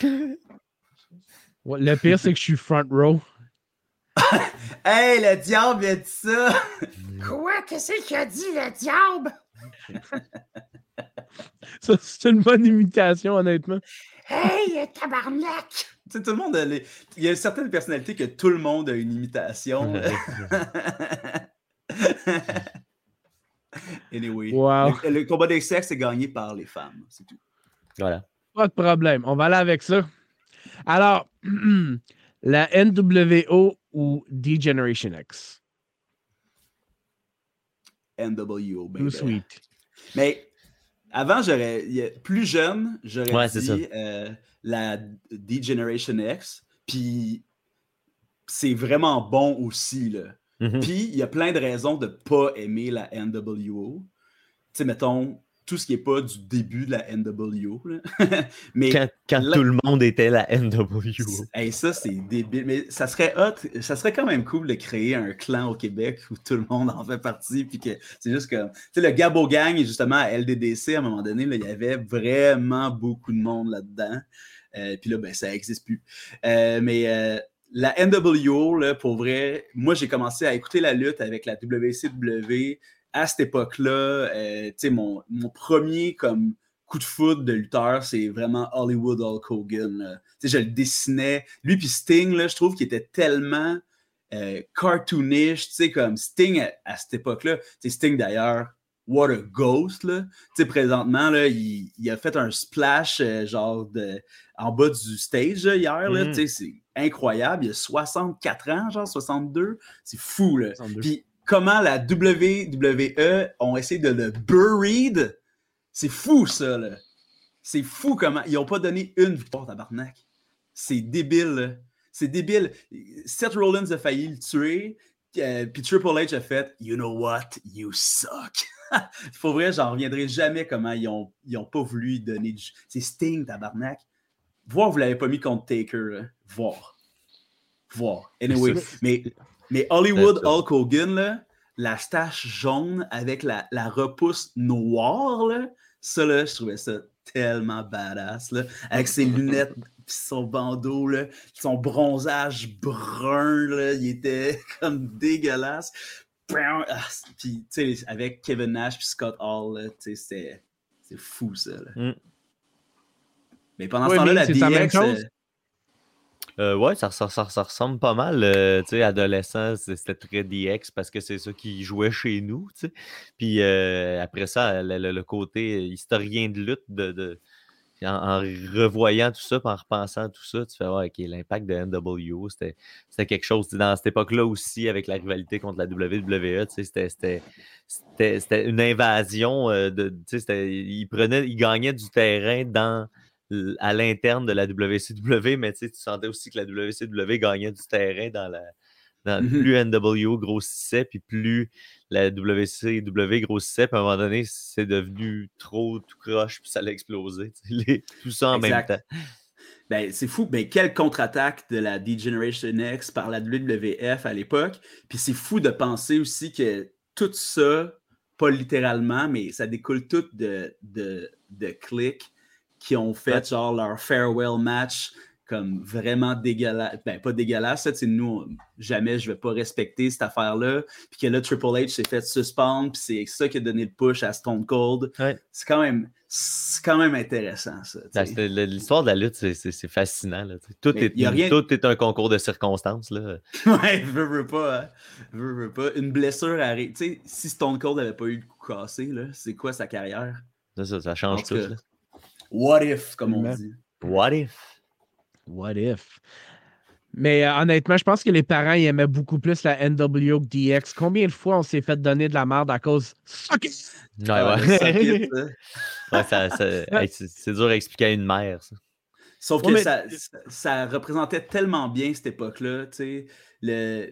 Ouais, Le pire, c'est que je suis front row. Hey, le diable a dit ça! Quoi? Qu'est-ce qu'il a dit, le diable? Ça, c'est une bonne imitation, honnêtement. Hey, tabarnak! Tu sais, tout le monde a les- Il y a certaines personnalités que tout le monde a une imitation. anyway. Wow. Le, le combat des sexes est gagné par les femmes. C'est tout. Voilà. Pas de problème. On va aller avec ça. Alors, la NWO ou D-Generation X? NWO, baby. Too sweet. Mais avant, j'aurais. Plus jeune, j'aurais Ouais, dit euh, la D-Generation X. Puis c'est vraiment bon aussi, là. Mhm. Puis il y a plein de raisons de pas aimer la NWO. Tu sais, mettons, tout ce qui n'est pas du début de la NWO. là. Mais Quand, quand là- tout le monde était la NWO. Hey, ça, c'est débile. Mais ça serait hot, ça serait quand même cool de créer un clan au Québec où tout le monde en fait partie. Puis que c'est juste comme. Tu sais, le Gabo Gang, justement, à LDDC, à un moment donné, là, il y avait vraiment beaucoup de monde là-dedans. Euh, puis là, ben, ça n'existe plus. Euh, mais euh, la NWO, là, pour vrai, moi, j'ai commencé à écouter la lutte avec la WCW à cette époque-là. Euh, mon, mon premier comme coup de foot de lutteur, c'est vraiment Hollywood Hulk Hogan. je le dessinais. Lui puis Sting, là, je trouve qu'il était tellement euh, cartoonish, tu sais, comme Sting à, à cette époque-là. Sting d'ailleurs, what a ghost, là. Tu sais, présentement, là, il, il a fait un splash, euh, genre, de, en bas du stage, là, hier, là. Tu sais, c'est incroyable. Il a 64 ans, genre, 62. C'est fou, là. 62. Puis comment la WWE ont essayé de le buried, c'est fou ça, là. C'est fou comment. Ils n'ont pas donné une victoire, tabarnak. C'est débile, là. C'est débile. Seth Rollins a failli le tuer. euh, puis Triple H a fait You know what? You suck. Pour vrai, j'en reviendrai jamais comment ils ont, ils ont pas voulu donner du. C'est Sting, tabarnak. Voir, vous l'avez pas mis contre Taker. là. Voir. Voir. Anyway, mais, mais Hollywood. Hulk Hogan, là, la stache jaune avec la, la repousse noire, là, ça, là, je trouvais ça tellement badass, là, avec ses lunettes pis son bandeau, là, son bronzage brun, là, il était comme dégueulasse. Ah, Puis, tu sais, avec Kevin Nash puis Scott Hall, là, tu sais, c'était- c'est fou, ça, là. Mm. Mais pendant Ouais, ce temps-là, la c'est la même DX... euh, ouais, ça, ressemble pas mal. euh, tu sais, adolescent, c'était très DX parce que c'est ça qui jouait chez nous. Puis euh, après ça, le, côté historien de lutte, de, en, revoyant tout ça, en repensant à tout ça, tu fais, ouais, OK, l'impact de NWO, c'était quelque chose. Dans cette époque-là aussi, avec la rivalité contre la WWE, c'était- une invasion. euh, de, tu ils, prenaient, ils gagnaient du terrain dans à l'interne de la WCW, mais tu sentais aussi que la WCW gagnait du terrain dans la. dans- Mhm. Plus NWO grossissait, puis plus la WCW grossissait, puis à un moment donné, c'est devenu trop tout croche, puis ça allait exploser. tu sais, les- tout ça en Exact. même temps. Ben, c'est fou. Ben, quelle contre-attaque de la D-Generation X par la WWF à l'époque. Puis c'est fou de penser aussi que tout ça, pas littéralement, mais ça découle tout de, de, de clics qui ont fait genre leur farewell match comme vraiment dégueulasse. Ben, pas dégueulasse, sais, nous, on- jamais je vais pas respecter cette affaire-là. Puis que là, Triple H s'est fait suspendre, puis c'est ça qui a donné le push à Stone Cold. Ouais. C'est quand même, c'est quand même intéressant, ça. Ben, L'histoire de la lutte, c'est- c'est c'est fascinant. là, tout, Mais est, rien- tout est un concours de circonstances. Là. Ouais, veux, veux pas, hein. Veux, veux pas. Une blessure arrive. Tu sais, si Stone Cold n'avait pas eu le coup cassé, c'est quoi sa carrière? Ça, ça, ça change tout tout. cas, là. What if, comme on dit. What if? What if? Mais euh, honnêtement, je pense que les parents ils aimaient beaucoup plus la NWO que DX. Combien de fois on s'est fait donner de la merde à cause. Suck it! Ouais, ouais. Ouais, hey, c'est dur à expliquer à une mère. Ça. Sauf Ouais, que mais- ça, ça- représentait tellement bien cette époque-là, tu sais. Le,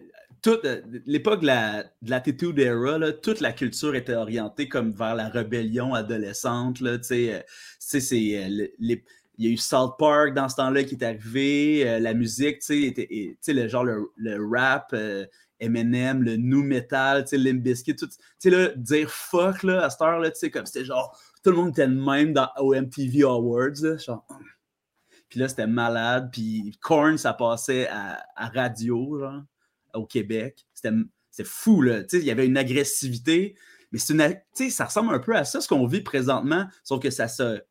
euh, l'époque de la, de era, là, toute la culture était orientée comme vers la rébellion adolescente, là, euh, c'est, euh, il y a eu South Park dans ce temps-là qui est arrivé, la musique, le genre le, le rap, euh, Eminem, le new metal, tu tout, dire fuck, là, à cette heure-là, comme c'était genre, tout le monde était le même dans, au MTV Awards, genre, puis là, c'était malade. Puis Korn, ça passait à, à radio, genre, au Québec. C'était fou, là. Il y avait une agressivité. Mais c'est une. ça ressemble un peu à ça, ce qu'on vit présentement. Sauf que ça se.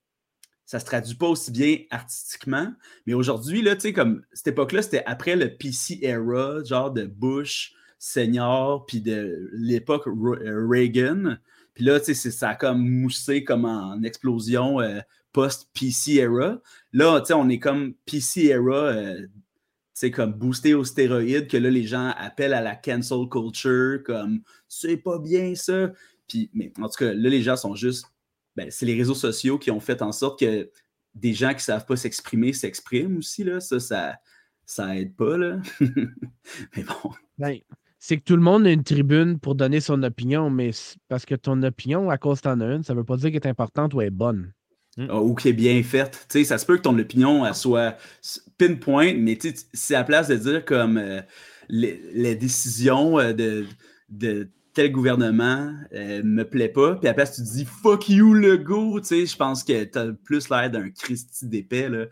ça se traduit pas aussi bien artistiquement. Mais aujourd'hui, là, tu sais, comme cette époque-là, c'était après le PC era, genre de Bush, Senior, puis de l'époque euh, Reagan. Puis là, tu sais, ça a comme moussé comme en explosion euh, post-PC era. Là, tu sais, on est comme PC era, euh, sais, comme boosté aux stéroïdes, que là, les gens appellent à la cancel culture, comme c'est pas bien ça. Puis, mais en tout cas, là, les gens sont juste ben, c'est les réseaux sociaux qui ont fait en sorte que des gens qui savent pas s'exprimer s'expriment aussi. Là. Ça, ça, ça aide pas. Là. mais bon. Ben, c'est que tout le monde a une tribune pour donner son opinion, mais parce que ton opinion, à cause t'en as une, ça veut pas dire qu'elle est importante ou est bonne. Ah, ou qu'elle est bien faite. ça se peut que ton opinion soit pinpoint, mais c'est à place de dire comme euh, les, décisions euh, de, de tel gouvernement euh, me plaît pas, puis après tu dis fuck you le go, tu sais, je pense que t'as plus l'air d'un Christy d'épais. Tu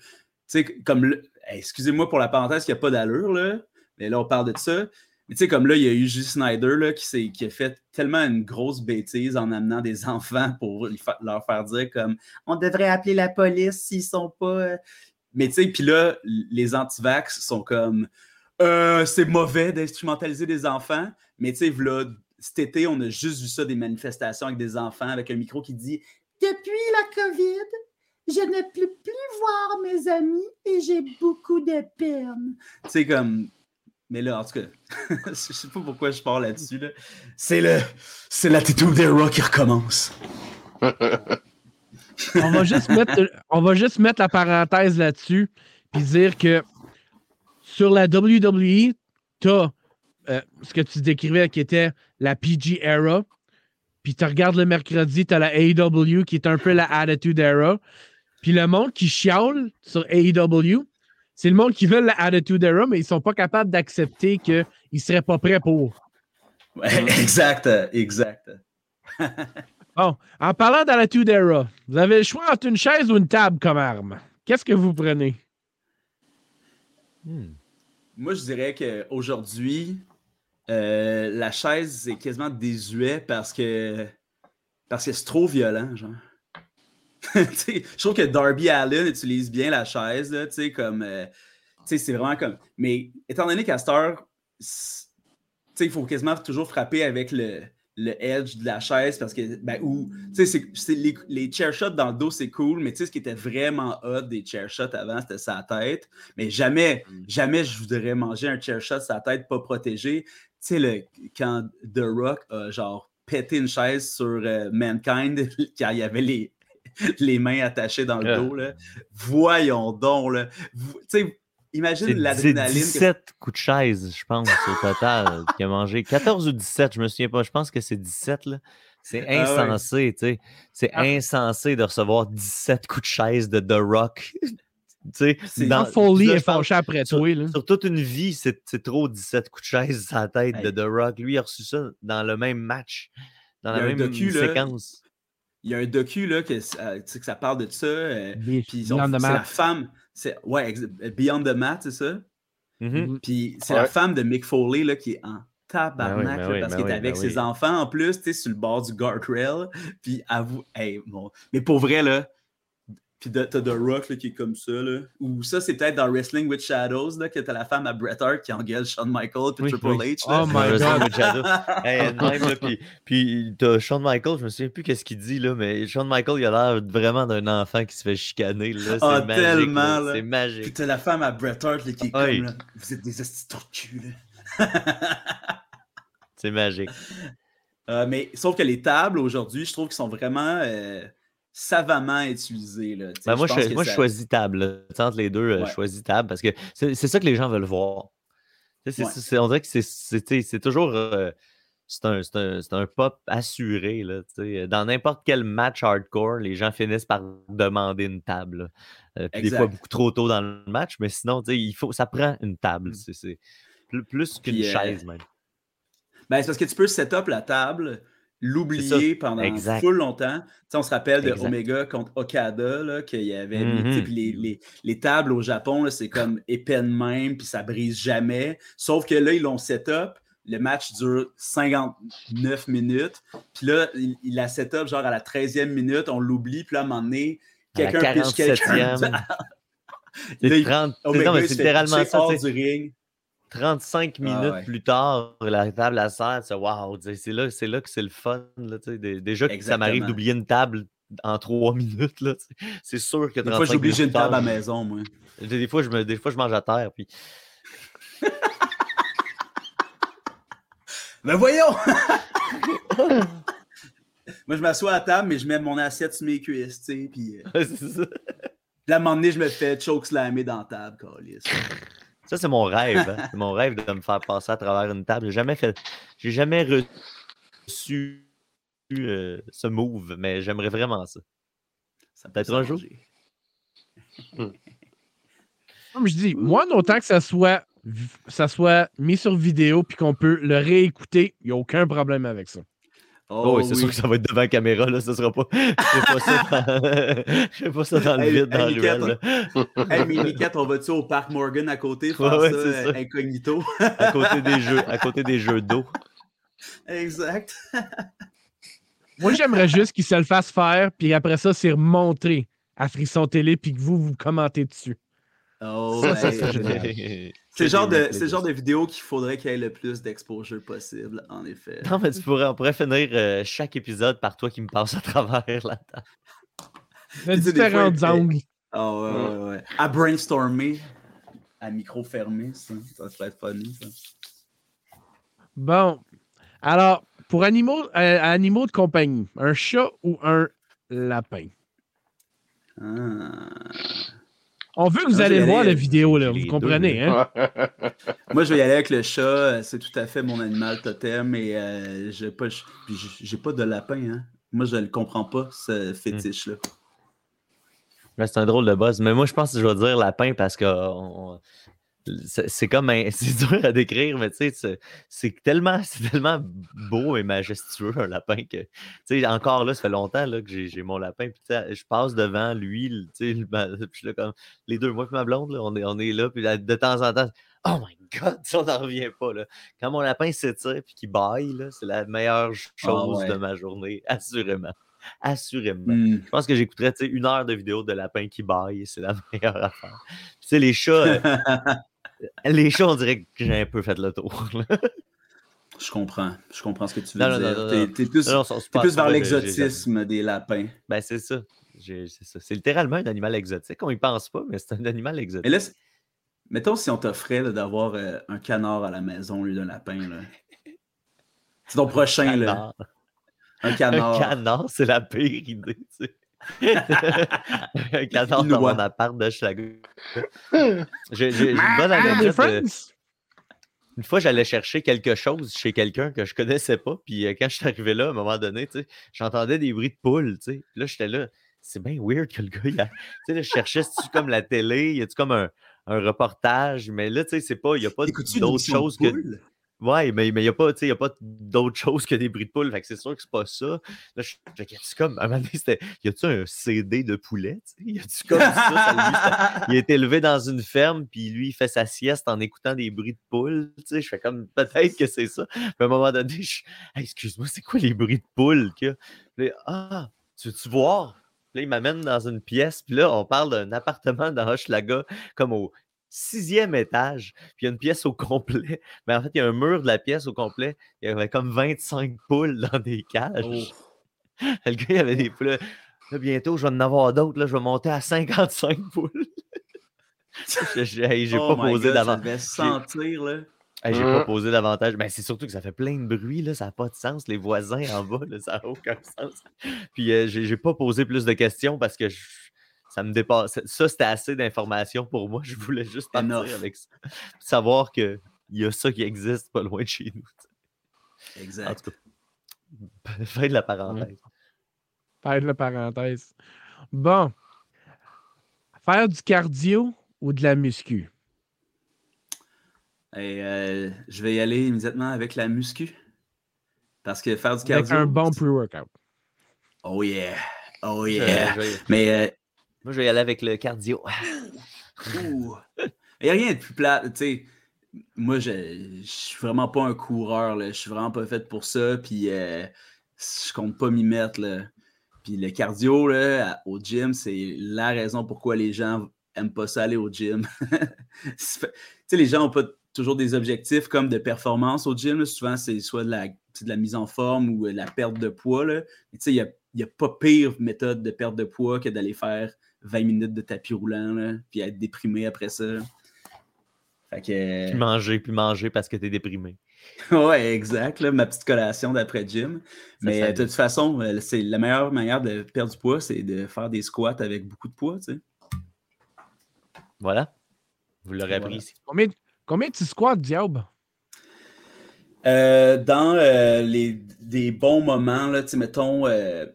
sais, comme, excusez-moi pour la parenthèse qui a pas d'allure, là, mais là on parle de ça. Mais tu sais, comme là, il y a eu J. Snyder là, qui, qui a fait tellement une grosse bêtise en amenant des enfants pour leur faire dire comme on devrait appeler la police s'ils sont pas. Euh, mais tu sais, puis là, les anti-vax sont comme euh, c'est mauvais d'instrumentaliser des enfants. Mais tu sais, là, cet été, on a juste vu ça, des manifestations avec des enfants avec un micro qui dit Depuis la COVID, je ne peux plus voir mes amis et j'ai beaucoup de peine. Tu sais, comme. Mais là, en tout cas, je sais pas pourquoi je parle là-dessus. Là. C'est le. C'est l'attitude des rock qui recommence. on, va juste mettre, on va juste mettre la parenthèse là-dessus puis dire que sur la WWE, tu as euh, ce que tu décrivais qui était la PG era. Puis tu regardes le mercredi, tu as la AEW qui est un peu la Attitude era. Puis le monde qui chiale sur AEW, c'est le monde qui veut la Attitude era, mais ils sont pas capables d'accepter qu'ils ne seraient pas prêts pour. exact, exact. bon, en parlant d'Attitude era, vous avez le choix entre une chaise ou une table comme arme. Qu'est-ce que vous prenez? Hmm. Moi, je dirais qu'aujourd'hui, euh, la chaise est quasiment désuet parce que parce que c'est trop violent, genre. je trouve que Darby Allen utilise bien la chaise, tu comme. Euh, c'est vraiment comme. Mais étant donné qu'à cette il faut quasiment toujours frapper avec le, le edge de la chaise parce que, ben, ou, tu sais, les, les chair shots dans le dos, c'est cool, mais tu sais, ce qui était vraiment hot des chair shots avant, c'était sa tête. Mais jamais, mm. jamais je voudrais manger un chair shot sa tête pas protégée sais, quand The Rock a genre pété une chaise sur euh, Mankind, quand il y avait les, les mains attachées dans le ah. dos, là, voyons donc, là. Tu sais, imagine l'adrénaline. 17 coups de chaise, je pense, au total, qui a mangé. 14 ou 17, je me souviens pas, je pense que c'est 17, là. C'est ah insensé, tu sais. C'est ah. insensé de recevoir 17 coups de chaise de The Rock c'est dans Foley est fâché après toi. Sur toute une vie, c'est trop 17 coups de chaise à la tête de The Rock. Lui, il a reçu ça dans le même match, dans la même séquence. Il y a un docu là, que, euh, que ça parle de ça. Euh, puis c'est la femme. Ouais, Beyond the Mat, c'est ça? Puis c'est la femme de Mick Foley là, qui est en tabarnak ben ben parce ben qu'il est avec ses enfants en plus, tu sais, sur le bord du guardrail. Puis avoue, hey, bon. Mais pour vrai, là, puis t'as The Rock là, qui est comme ça. Là. Ou ça, c'est peut-être dans Wrestling with Shadows, là, que t'as la femme à Bret Hart qui engueule Shawn Michaels puis Triple H. Là. Oh my god! hey, même, puis, puis t'as Shawn Michaels, je me souviens plus qu'est-ce qu'il dit, là, mais Shawn Michaels, il a l'air vraiment d'un enfant qui se fait chicaner. Là. Ah, magique, tellement! C'est magique. Puis t'as la femme à Bret Hart là, qui est comme, là, vous êtes des astuces de cul, là. c'est magique. Euh, mais sauf que les tables aujourd'hui, je trouve qu'ils sont vraiment... Euh, savamment utilisé. Là, ben moi, je, moi je choisis table. Entre les deux, euh, je choisis table parce que c'est ça que les gens veulent voir. on dirait que c'est toujours. Euh, c'est un, un, un, pop assuré. Là, Dans n'importe quel match hardcore, les gens finissent par demander une table. Euh, des fois beaucoup trop tôt dans le match, mais sinon, il faut, ça prend une table. Mmh. C'est plus, plus qu'une chaise même. Ben, c'est parce que tu peux set up la table l'oublier pendant full longtemps. on se rappelle de Omega contre Okada, qu'il y avait mm-hmm. les, les, tables au Japon, c'est comme épais de même, puis ça brise jamais. Sauf que là, ils l'ont set up. Le match dure 59 minutes. Puis là, il, a set up genre à la 13e minute, on l'oublie. Puis là, à un moment donné, Quelqu'un pitch quelqu'un. 47e. Là, C'est il- 30 c'est- Omega, non, mais il c'est se fait littéralement ça. hors du ring. 35 minutes Ah ouais. plus tard, la table à serre, sais, wow, c'est là, c'est là que c'est le fun. là, déjà que ça m'arrive d'oublier une table en trois minutes. C'est sûr que Des 35 fois, j'ai obligé une minutes table à la maison, moi. Des, des fois, je me, des fois, je mange à terre. Puis... Ben voyons! Moi, je m'assois à table, mais je mets mon assiette sur mes cuisses, tu sais, puis... euh, c'est ça. Puis à un moment donné, je me fais choke slammer dans la table, câlisse. Ça, c'est mon rêve. hein. C'est mon rêve de me faire passer à travers une table. J'ai jamais fait. J'ai jamais reçu euh, ce move, mais j'aimerais vraiment ça. Ça peut Peut-être un jour. Comme je dis, moi, autant que ça soit, ça soit mis sur vidéo puis qu'on peut le réécouter, il n'y a aucun problème avec ça. Oh, oui, c'est sûr que ça va être devant la caméra, là. Ce sera pas. Je fais pas ça dans, je fais pas ça dans le vide, dans hey, ruelle. Hey, mais Niquette, on va-tu au Parc Morgan à côté faire Ouais, ouais, ça, euh, incognito? À côté des jeux, à côté des jeux d'eau. exact. Moi, j'aimerais juste qu'il se le fasse faire, puis après ça, c'est remonté à Frisson Télé, puis que vous, vous commentez dessus. Oh, Ça, ouais. C'est le genre de, le genre de vidéo qu'il faudrait qu'il y ait le plus d'exposure possible, en effet. Non, mais tu pourrais, on pourrait finir euh, chaque épisode par toi qui me passe à travers la table. De différents angles. Ah ouais, ouais, ouais. À brainstormer, à micro fermé, ça, ça serait être funny, ça. Bon. Alors, pour animaux, euh, animaux de compagnie, un chat ou un lapin? Ah. On veut que vous allez voir aller- la vidéo, là. Vous deux, comprenez, hein? Moi, je vais y aller avec le chat. euh, C'est tout à fait mon animal totem et euh, j'ai pas, j'ai pas de lapin. Hein. Moi, je ne comprends pas, ce fétiche-là. Mais c'est un drôle de buzz. Mais moi, je pense que je vais dire lapin parce que on- c'est comme un- c'est dur à décrire, mais tu sais, c'est- tellement, c'est tellement beau et majestueux un lapin que, tu sais, encore là, ça fait longtemps là, que j'ai mon lapin, puis tu sais, je passe devant lui, tu sais, le- ma- puis je suis là comme les deux, moi et ma blonde, là, on, est, on est là, puis là, de temps en temps, oh my god, ça n'en revient pas là. Quand mon lapin s'étire puis qu'il baille, là, c'est la meilleure chose ouais. de ma journée, assurément, assurément. Hmm. Je pense que j'écouterais tu sais, une heure de vidéo de lapin qui baille, c'est la meilleure affaire. Tu sais, les chats, euh, les chats, on dirait que j'ai un peu fait le tour. là. Je comprends. Je comprends ce que tu veux Non, dire. T'es- plus, Non, t'es plus vers l'exotisme des lapins. Ben, c'est ça. J'ai- C'est ça. C'est littéralement un animal exotique. On y pense pas, mais c'est un animal exotique. Là, mettons si on t'offrait là, d'avoir euh, un canard à la maison au lieu d'un lapin. là. C'est ton prochain, là. Canard. Un Un canard. canard, c'est la pire idée, tu sais. Un Une dans mon appart de Schlager. J'ai une bonne les anecdote. de- friends? Une fois, j'allais chercher quelque chose chez quelqu'un que je connaissais pas. Puis euh, quand je suis arrivé là, à un moment donné, tu sais, j'entendais des bruits de poules. tu sais. Puis Là, j'étais là. C'est bien weird que le gars, il a... tu sais, là, je cherchais, c'est-tu comme la télé, y a-tu comme un, un reportage, mais là, tu sais, c'est pas, il y a pas d'autre chose que. Ouais, mais il n'y a pas, pas d'autre chose que des bruits de poules. Fait que c'est sûr que c'est pas ça. Là, je y comme, à un moment donné, c'était, y a-tu un CD de poulet? Y a-tu comme ça? ça, lui, il été élevé dans une ferme, puis lui, il fait sa sieste en écoutant des bruits de sais, je fais comme peut-être que c'est ça. Puis à un moment donné, je Hey, excuse-moi, c'est quoi les bruits de là, ah, tu veux-tu voir? Puis là, il m'amène dans une pièce, puis là, on parle d'un appartement dans Hochelaga, comme au sixième étage, puis il y a une pièce au complet. Mais en fait, il y a un mur de la pièce au complet. Il y avait comme 25 poules dans des cages. Oh. Le gars, il avait des poules. Là, bientôt, je vais en avoir d'autres. Là, je vais monter à 55 poules. J'ai Oh pas my posé davantage. devait sentir, là. Hey, j'ai pas posé davantage. Mais c'est surtout que ça fait plein de bruit, là. Ça n'a pas de sens. Les voisins en bas, là, ça n'a aucun sens. Puis euh, j'ai j'ai pas posé plus de questions parce que je- ça me dépasse. Ça, c'était assez d'informations pour moi. Je voulais juste partir Enough. avec ça. Savoir qu'il y a ça qui existe pas loin de chez nous. En Exact. tout cas, fin de la parenthèse. Faire la parenthèse. Bon. Faire du cardio ou de la muscu? Et, euh, je vais y aller immédiatement avec la muscu. Parce que faire du Avec cardio. un bon pre-workout. Oh yeah. Oh yeah. Mais euh, moi, je vais y aller avec le cardio. Il n'y a rien de plus plat. Moi, je, je suis vraiment pas un coureur. Je suis vraiment pas fait pour ça. Puis, euh, je compte pas m'y mettre. Là. Puis le cardio là, au gym, c'est la raison pourquoi les gens aiment pas ça aller au gym. les gens n'ont pas toujours des objectifs comme de performance au gym. Souvent, c'est soit de la, de la, mise en forme ou la perte de poids. Là. Il n'y a, pas pire méthode de perte de poids que d'aller faire 20 minutes de tapis roulant, là, puis être déprimé après ça. Fait que... Puis manger, puis manger parce que tu es déprimé. ouais, exact. ma petite collation d'après gym. Mais de toute façon, euh, c'est la meilleure manière de perdre du poids, c'est de faire des squats avec beaucoup de poids, tu sais. Voilà. Vous l'aurez appris ici. Combien, combien tu squats, diable? Euh, dans euh, les, des bons moments, là, mettons, euh,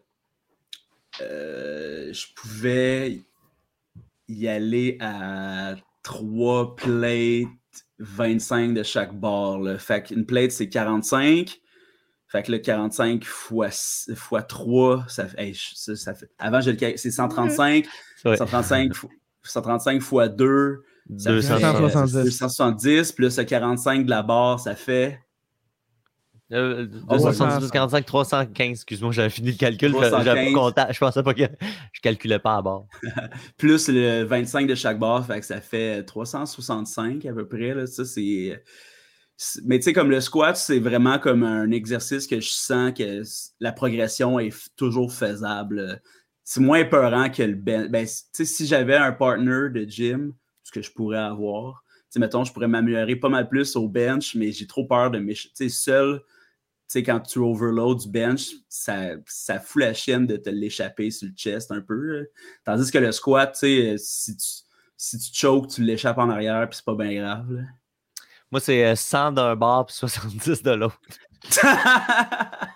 je pouvais y aller à trois plates, 25 de chaque barre. Là. Fait qu'une plate, c'est 45. Fait que le 45 x, 3, ça, ça, fait. Avant, c'est 135. 135 135 fois 2, ça 270. Fait 270, plus le 45 de la barre, ça fait. Euh, 270, 45, 315. Excuse-moi, j'avais fini le calcul. J'avais pas Je pensais pas que je calculais pas à bord. plus le 25 de chaque barre, fait que ça fait 365 à peu près. Là. Ça, c'est. Mais tu sais, comme le squat, c'est vraiment comme un exercice que je sens que la progression est toujours faisable c'est moins peurant que le bench. Ben, si j'avais un partner de gym, ce que je pourrais avoir, mettons, je pourrais m'améliorer pas mal plus au bench, mais j'ai trop peur de m'échapper. Seul, quand tu overload du bench, ça, ça fout la chienne de te l'échapper sur le chest un peu. Tandis que le squat, si tu, si tu choques, tu l'échappes en arrière, puis c'est pas bien grave. Moi, c'est 100 euh, d'un bord, puis 70 de l'autre.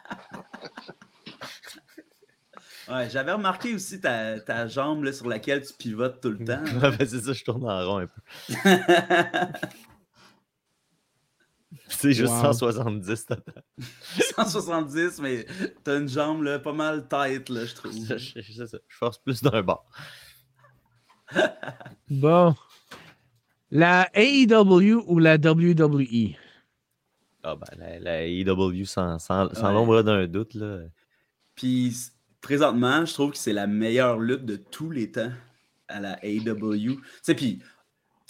Ouais, j'avais remarqué aussi ta, ta jambe là, sur laquelle tu pivotes tout le temps. ben, c'est ça, je tourne en rond un peu. c'est juste 170 total. 170, mais t'as une jambe là, pas mal tight, là, je trouve. Je force plus d'un bord. bon. La AEW ou la WWE? Ah ben, la, la AEW sans, sans, sans l'ombre d'un doute. Là. Puis présentement, je trouve que c'est la meilleure lutte de tous les temps à la AEW. Tu sais, puis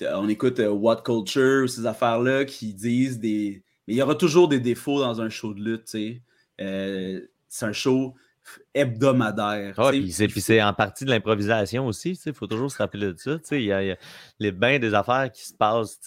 on écoute euh, What Culture, ces affaires-là qui disent des. Mais il y aura toujours des défauts dans un show de lutte, tu sais. Euh, c'est un show hebdomadaire. Ah, puis c'est en partie de l'improvisation aussi, il faut toujours se rappeler de ça. Il y, a, y a les bains des affaires qui se passent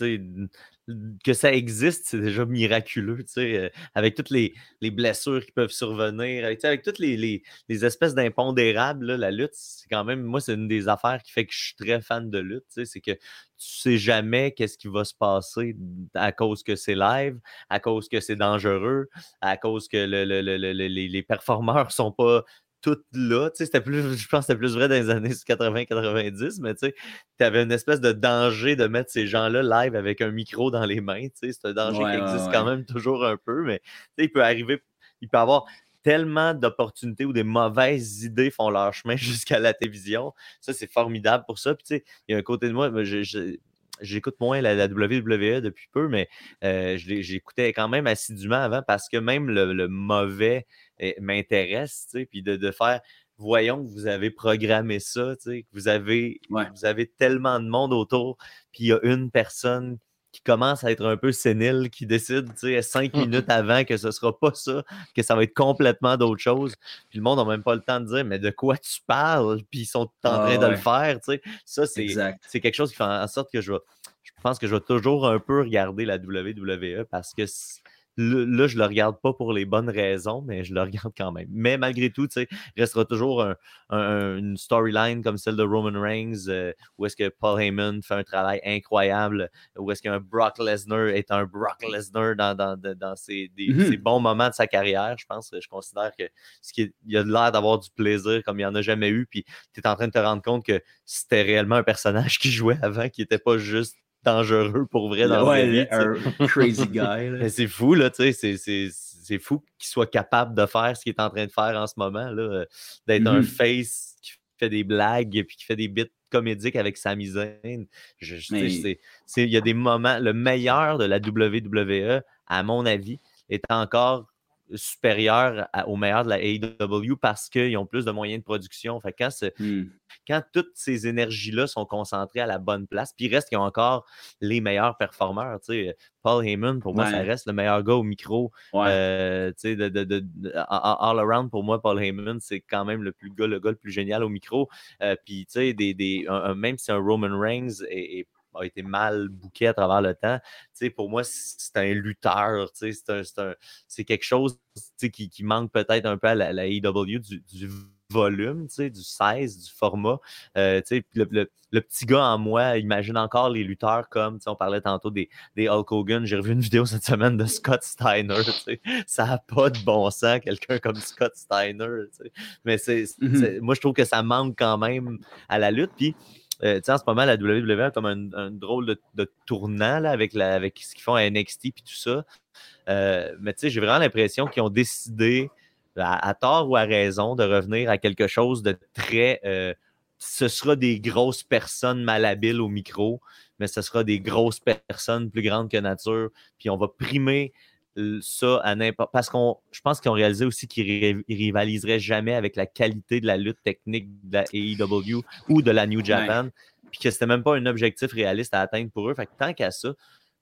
que ça existe, c'est déjà miraculeux, tu sais, euh, avec toutes les, blessures qui peuvent survenir, avec, toutes les, espèces d'impondérables, la lutte, c'est quand même, moi, c'est une des affaires qui fait que je suis très fan de lutte, tu sais, c'est que tu sais jamais qu'est-ce qui va se passer à cause que c'est live, à cause que c'est dangereux, à cause que les, les performeurs sont pas tout là. C'était plus, je pense que c'était plus vrai dans les années 80-90, mais tu avais une espèce de danger de mettre ces gens-là live avec un micro dans les mains. C'est un danger qui existe quand même toujours un peu, mais il peut arriver, il peut avoir tellement d'opportunités où des mauvaises idées font leur chemin jusqu'à la télévision. Ça, c'est formidable pour ça. Puis, il y a un côté de moi, j'écoute moins la, WWE depuis peu, mais euh, j'écoutais quand même assidûment avant parce que même le mauvais m'intéresse, puis de, de, faire voyons que vous avez programmé ça, que vous avez, vous avez tellement de monde autour, puis il y a une personne qui commence à être un peu sénile, qui décide cinq minutes avant que ce ne sera pas ça, que ça va être complètement d'autre chose. Puis le monde n'a même pas le temps de dire Mais de quoi tu parles? Puis ils sont en train ah de le faire. Ça, c'est quelque chose qui fait en sorte que je Je pense que je vais toujours un peu regarder la WWE parce que Là, je ne le regarde pas pour les bonnes raisons, mais je le regarde quand même. Mais malgré tout, il restera toujours une storyline comme celle de Roman Reigns, euh, où est-ce que Paul Heyman fait un travail incroyable, où est-ce qu'un Brock Lesnar est un Brock Lesnar dans, dans, dans ses, mmh bons moments de sa carrière. Je pense, je considère que ce qui il a l'air d'avoir du plaisir comme il n'y en a jamais eu. Puis tu es en train de te rendre compte que c'était réellement un personnage qui jouait avant, qui n'était pas juste dangereux pour vrai dans ouais, vie, un crazy guy. c'est fou, là, tu sais, c'est fou qu'il soit capable de faire ce qu'il est en train de faire en ce moment, là, d'être un mm-hmm. face qui fait des blagues et puis qui fait des bits comédiques avec sa Zayn. Il y a des moments, le meilleur de la WWE, à mon avis, est encore supérieurs à- aux meilleurs de la AEW parce qu'ils ont plus de moyens de production. Fait quand, Hmm. quand toutes ces énergies-là sont concentrées à la bonne place, puis il reste qu'ils ont encore les meilleurs performeurs. Paul Heyman, pour moi, ça reste le meilleur gars au micro. Ouais. Euh, tu sais, de, de- de- de- all around, pour moi, Paul Heyman, c'est quand même le plus gars, le gars le plus génial au micro. Euh, puis, tu sais, des, des- un- un- même si un Roman Reigns est- est- a été mal bouqué à travers le temps, pour moi, c'est un lutteur. C'est un- c'est un- c'est quelque chose qui, qui manque peut-être un peu à la, AEW, du, du volume, du size, du format. Euh, le, le- le petit gars en moi imagine encore les lutteurs comme, on parlait tantôt des, des Hulk Hogan. J'ai revu une vidéo cette semaine de Scott Steiner. Ça n'a pas de bon sens, quelqu'un comme Scott Steiner. Mais c'est, Mhm. c'est- moi, je trouve que ça manque quand même à la lutte. Puis, euh, en ce moment, la WWE a comme un, drôle de, tournant avec, avec ce qu'ils font à NXT et tout ça. Euh, mais tu sais, j'ai vraiment l'impression qu'ils ont décidé, à, tort ou à raison, de revenir à quelque chose de très. euh, ce sera des grosses personnes malhabiles au micro, mais ce sera des grosses personnes plus grandes que nature. Puis on va primer ça à n'importe. Parce qu'on, je pense qu'ils ont réalisé aussi qu'ils ils rivaliseraient jamais avec la qualité de la lutte technique de la AEW ou de la New Japan. Puis que c'était même pas un objectif réaliste à atteindre pour eux. Fait que tant qu'à ça,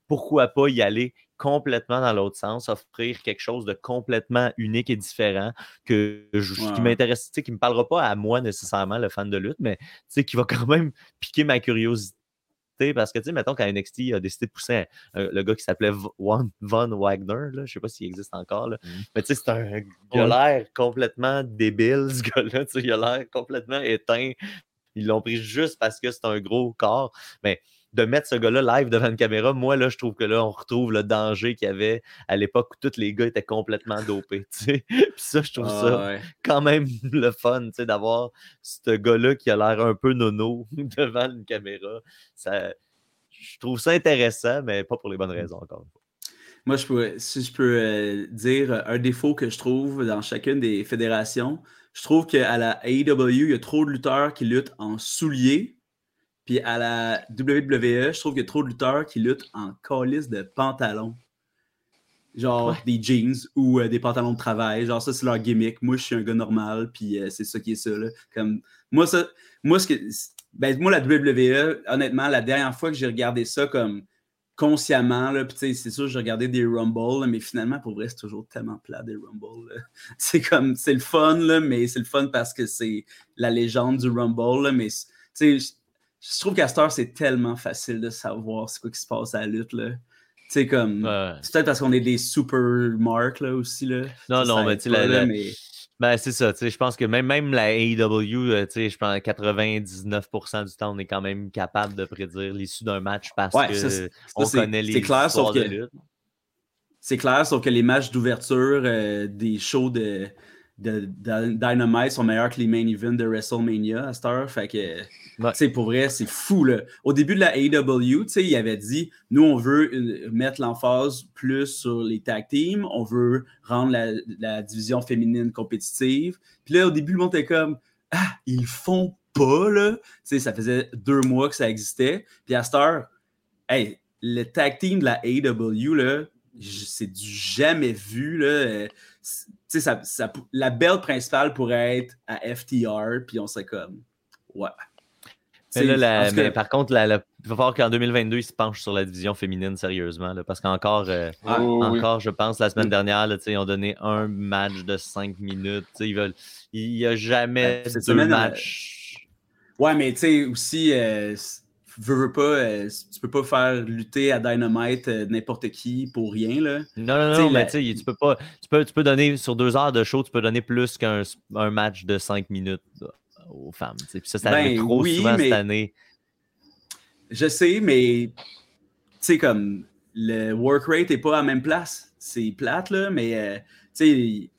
pourquoi pas y aller complètement dans l'autre sens, offrir quelque chose de complètement unique et différent que je- qui m'intéresse, qui me parlera pas à moi nécessairement, le fan de lutte, mais qui va quand même piquer ma curiosité. Parce que, tu sais, mettons, quand NXT a décidé de pousser un- le gars qui s'appelait Von Wagner, là, je sais pas s'il existe encore, là, Mhm. mais tu sais, c'est un. Il a l'air complètement débile, ce gars-là, tu sais, il a l'air complètement éteint. Ils l'ont pris juste parce que c'est un gros corps. Mais de mettre ce gars-là live devant une caméra, moi, là, je trouve que là, on retrouve le danger qu'il y avait à l'époque où tous les gars étaient complètement dopés. Puis ça, je trouve Ah, ça ouais. quand même le fun, tu sais, d'avoir ce gars-là qui a l'air un peu nono devant une caméra. Ça, je trouve ça intéressant, mais pas pour les bonnes raisons, encore une fois. Moi, je peux, si je peux euh, dire un défaut que je trouve dans chacune des fédérations, je trouve qu'à la AEW, il y a trop de lutteurs qui luttent en souliers. Puis à la WWE, je trouve qu'il y a trop de lutteurs qui luttent en calice de pantalons. Genre Ouais. des jeans ou euh, des pantalons de travail. Genre ça, c'est leur gimmick. Moi, je suis un gars normal, puis euh, c'est ça qui est ça. là. Comme, moi, ça, moi, ce que, ben, moi, la WWE, honnêtement, la dernière fois que j'ai regardé ça comme consciemment, là, puis c'est sûr, j'ai regardé des Rumble, là, mais finalement, pour vrai, c'est toujours tellement plat des Rumble. C'est comme, c'est le fun, là, mais c'est le fun parce que c'est la légende du Rumble, là, mais tu sais, je- trouve qu'à cette heure, c'est tellement facile de savoir c'est quoi qui se passe à la lutte, là. Tu sais, comme, Ouais. c'est peut-être parce qu'on est des super marks, là, aussi, là. Non, Ça, non, ça mais tu la- là, la- mais- Ben, c'est ça, tu sais, je pense que même, même la AEW, euh, tu sais, je pense que 99% du temps, on est quand même capable de prédire l'issue d'un match parce Ouais, que ça, c'est- on c'est- connaît les c'est clair, sauf de que- lutte. C'est clair, sauf que les matchs d'ouverture euh, des shows de, de, de Dynamite sont meilleurs que les main events de WrestleMania à cette heure. Fait que, Sais, pour vrai, c'est fou. Là. Au début de la sais, il avait dit nous, on veut euh, mettre l'emphase plus sur les tag teams, on veut rendre la, division féminine compétitive. Puis là, au début, le monde était comme Ah, ils font pas, là. Ça faisait deux mois que ça existait. Puis à cette heure, hey, le tag team de la j- c'est du jamais vu. Là. C'est- ça, ça la belle principale pourrait être à FTR, puis on serait comme, ouais. Mais, là, la- par contre, la- la- il va falloir qu'en 2022, ils se penchent sur la division féminine sérieusement. là, parce qu'encore, euh, Ah, oui. encore, je pense, la semaine dernière, là, tu sais, ils ont donné un match de 5 minutes. Ils veulent, il n'y a jamais Ouais, cette deux semaine, euh, matchs. Ouais, mais tu sais, aussi, euh, veux, veux pas, euh, tu peux pas faire lutter à Dynamite euh, n'importe qui pour rien, là. Non, non, non, mais la- tu sais, tu peux pas. Tu peux, tu peux donner sur deux heures de show, tu peux donner plus qu'un un match de 5 minutes là, aux femmes. Puis ça, ça arrive Ben trop oui, souvent mais- cette année. Je sais, mais tu sais, comme le work rate n'est pas à la même place. C'est plate, là, mais euh, tu sais,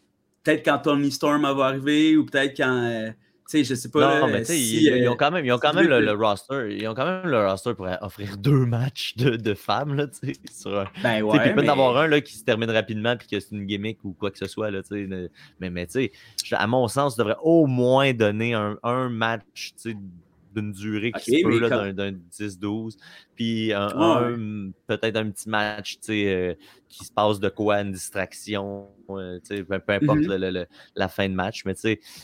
peut-être quand Tony Storm va arriver ou peut-être quand. euh, sais, je sais pas. non, là, mais tu sais, si, ils, ils euh, ont quand même, ils ont quand même le, roster. Ils ont quand même le roster pour offrir deux matchs de, de femmes, là, tu sais, sur un, Ben ouais. puis il peut mais- en avoir un là, qui se termine rapidement puis que c'est une gimmick ou quoi que ce soit. Là, tu sais, ne- mais, mais tu sais, je- à mon sens, tu devrais au moins donner un, un match tu sais, d'une durée qui se peut, là, d'un, d'un 10-12. Puis un, peut-être un petit match euh, qui se passe de quoi, une distraction, euh, peu, peu importe Mhm. le- le- le- la fin de match. Mais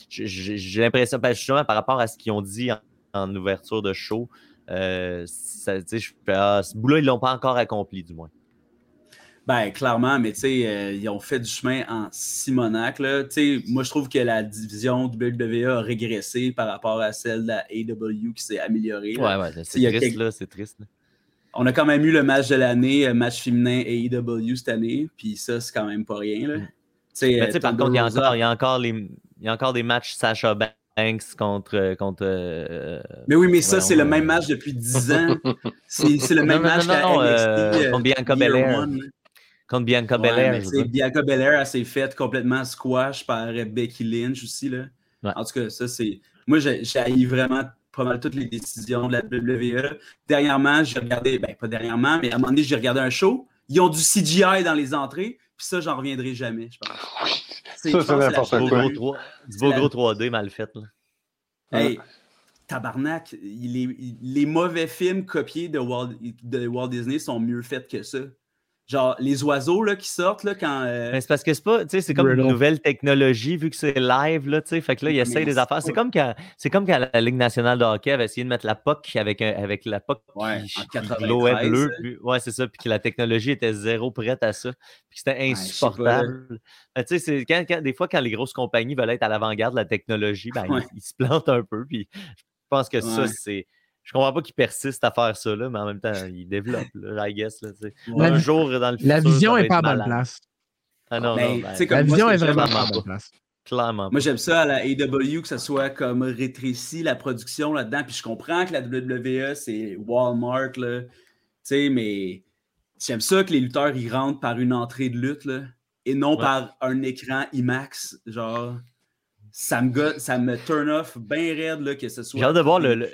j'ai- l'impression, ben, justement, par rapport à ce qu'ils ont dit en, en ouverture de show, euh, ça, je ah, ce bout-là, ils l'ont pas encore accompli, du moins. Ben, clairement, mais tu sais, euh, ils ont fait du chemin en Simonac. Là. Tu sais, moi, je trouve que la division WWE a régressé par rapport à celle de la AW qui s'est améliorée. là. Ouais, ouais, c'est triste, quelques- là, c'est triste. là. On a quand même eu le match de l'année, euh, match féminin AEW cette année, puis ça, c'est quand même pas rien. Là. Mm. Tu sais, Mais euh, par contre, il y, a encore, il, y a encore les, il y a encore des matchs Sasha Banks contre. contre euh, Mais oui, mais ça, c'est le euh, même match depuis 10 ans. C'est le même non, match non, non, NXT. euh, euh, Bianca Belair. One, là. Contre Bianca Ouais, Belair. Bianca Belair, elle s'est faite complètement squash par Becky Lynch aussi. Là. Ouais. En tout cas, ça, c'est. Moi, j'ai vraiment pas mal toutes les décisions de la WWE. Dernièrement, j'ai regardé, ben pas dernièrement, mais à un moment donné, j'ai regardé un show. Ils ont du CGI dans les entrées, puis ça, j'en reviendrai jamais, je pense. Ça, c'est n'importe chose Du beau quoi. la gros plus- 3 du beau gros 3D mal fait. Là. Hey, tabarnak, il- les mauvais films copiés de Walt, de Walt Disney sont mieux faits que ça. Genre, les oiseaux là, qui sortent là, quand. euh, Mais c'est parce que c'est pas, tu sais, c'est comme une nouvelle technologie vu que c'est live, là, tu sais. Fait que là, ils essayent des affaires. C'est comme quand, c'est comme quand la Ligue nationale de hockey avait essayé de mettre la POC avec, un- avec la POC Ouais, qui, en qui 93, glowait bleu. là. puis- ouais, c'est ça. Puis que la technologie était zéro prête à ça. Puis que c'était insupportable. Ben, tu sais, c'est quand, quand- des fois, quand les grosses compagnies veulent être à l'avant-garde de la technologie, ben, Ouais. ils, ils se plantent un peu. Puis je pense que ça, c'est. Je comprends pas qu'ils persistent à faire ça, là, mais en même temps, ils développent, là, I guess. Là. Ouais. Un jour, dans le futur, La vision est pas à bonne place. Ah non, Mais, non, ben, comme La moi, vision est vraiment clairement pas à bonne place. clairement. Moi, j'aime ça à la AW que ça soit comme rétréci la production là-dedans. Puis je comprends que la WWE, c'est Walmart, là. Tu sais, mais j'aime ça que les lutteurs, ils rentrent par une entrée de lutte, là, et non Ouais. par un écran IMAX. Genre, ça me, ça me turn off bien raide, là, que ce soit. J'ai hâte de voir le,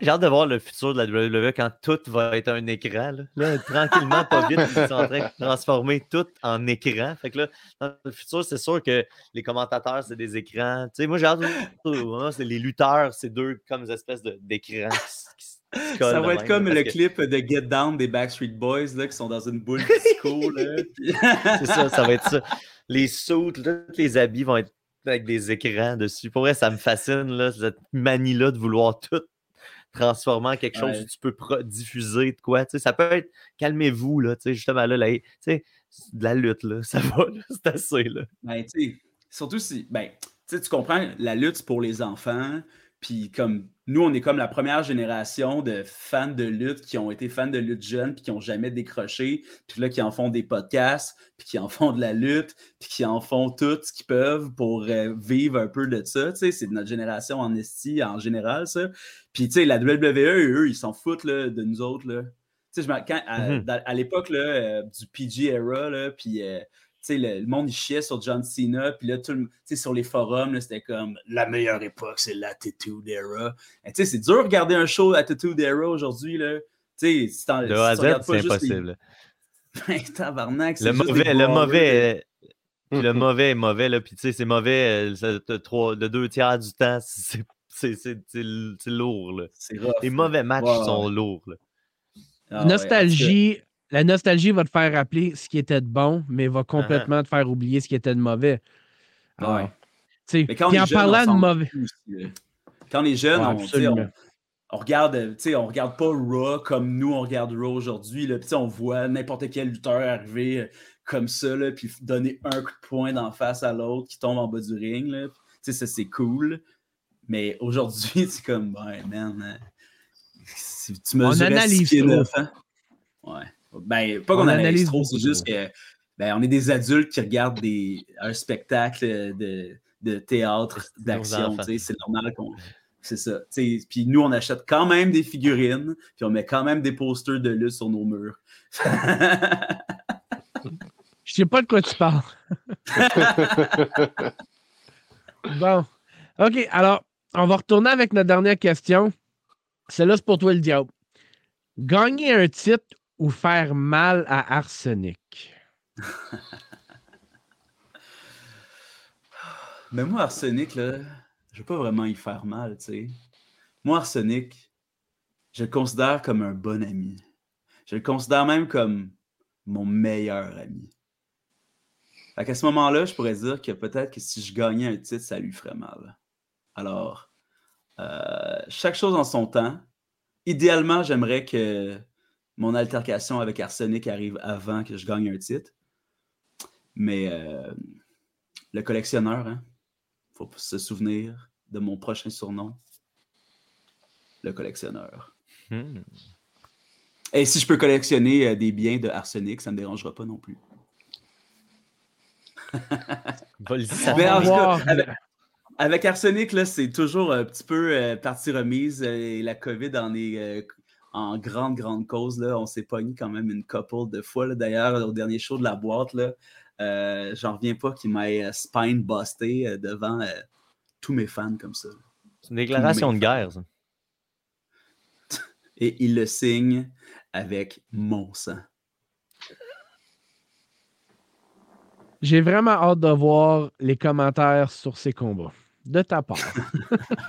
J'ai hâte de voir le futur de la WWE quand tout va être un écran. Là, Là, tranquillement, pas vite, ils sont en train de transformer tout en écran. Fait que là, dans le futur, c'est sûr que les commentateurs, c'est des écrans. Tu sais, moi, j'ai hâte de voir, c'est les lutteurs, c'est deux comme espèces d'écrans qui, qui Ça va être même, comme le que clip de Get Down des Backstreet Boys là, qui sont dans une boule disco. puis- C'est ça, ça va être ça. Les suits, tous les habits vont être avec des écrans dessus. Pour vrai, ça me fascine, là, cette manie-là de vouloir tout transformer en quelque chose Ouais. où tu peux diffuser de quoi. Tu sais, ça peut être calmez-vous, là, tu sais, justement, là, là, tu sais, c'est de la lutte, là, ça va, c'est assez. Là. Ben, tu sais, surtout si, ben, tu comprends, la lutte, pour les enfants. Puis comme nous, on est comme la première génération de fans de lutte qui ont été fans de lutte jeunes puis qui n'ont jamais décroché, puis là, qui en font des podcasts, puis qui en font de la lutte, puis qui en font tout ce qu'ils peuvent pour euh, vivre un peu de ça. Tu sais, c'est de notre génération en esti en général, ça. Puis, tu sais, la WWE, eux, ils s'en foutent là, de nous autres, là. Tu sais, je quand, à, Mhm. dans- à l'époque euh, du PG era, là, puis euh, le, le monde il chiait sur John Cena, puis là, tout le- sur les forums, c'était comme la meilleure époque, c'est l'Attitude Era. Et Tu sais, c'est dur de regarder un show Attitude Era aujourd'hui, là. Tu sais, si t'en- De si A à tu regardes Z, pas c'est les- impossible. Ben, tabarnak, Le mauvais, le brawlers, mauvais, euh, puis le mauvais est mauvais, là, puis tu sais, c'est mauvais, euh, trois, de deux tiers du temps, c'est lourd, là. C'est rough. Les mauvais matchs sont lourds, là. Ah ouais, la nostalgie va te faire rappeler ce qui était de bon, mais va complètement te faire oublier ce qui était de mauvais. Alors, Ouais. tu sais, Mais quand on puis est en jeune, on parlant de mauvais. aussi. Quand on est jeune, Ouais, on, on, on regarde, euh, on regarde pas Raw comme nous on regarde Raw aujourd'hui. on voit n'importe quel lutteur arriver euh, comme ça, là, puis donner un coup de poing d'en face à l'autre qui tombe en bas du ring. là. Tu sais, ça c'est cool. Mais aujourd'hui, c'est comme, ouais, man, si tu On mesurais analyse trop. hein? Ouais. Ben, pas qu'on On analyse, analyse trop, c'est juste que ben, on est des adultes qui regardent des, un spectacle de, de théâtre, d'action. C'est normal qu'on. C'est ça. Puis nous, on achète quand même des figurines, puis on met quand même des posters de lutte sur nos murs. Je sais pas de quoi tu parles. bon. OK, alors, on va retourner avec notre dernière question. Celle-là, c'est pour toi, le diable. Gagner un titre ou faire mal à Arsenic? Mais moi, Arsenic, là, je veux pas vraiment y faire mal, tu sais. moi, Arsenic, je le considère comme un bon ami. Je le considère même comme mon meilleur ami. Fait qu'à ce moment-là, je pourrais dire que peut-être que si je gagnais un titre, ça lui ferait mal. Alors, euh, chaque chose en son temps. Idéalement, j'aimerais que mon altercation avec Arsenic arrive avant que je gagne un titre. Mais euh, le collectionneur, il hein, faut se souvenir de mon prochain surnom. Le collectionneur. Hmm. Et si je peux collectionner euh, des biens de Arsenic, ça ne me dérangera pas non plus. avec, Arsenic, c'est toujours un petit peu euh, partie remise. et la COVID en est en grande, grande cause. Là. On s'est pogné quand même une couple de fois. D'ailleurs, au dernier show de la boîte, là, euh, j'en reviens pas qu'il m'ait euh, spine busté euh, devant tous mes fans comme ça. C'est une déclaration de guerre, ça. Et il le signe avec mon sang. J'ai vraiment hâte de voir les commentaires sur ces combats de ta part.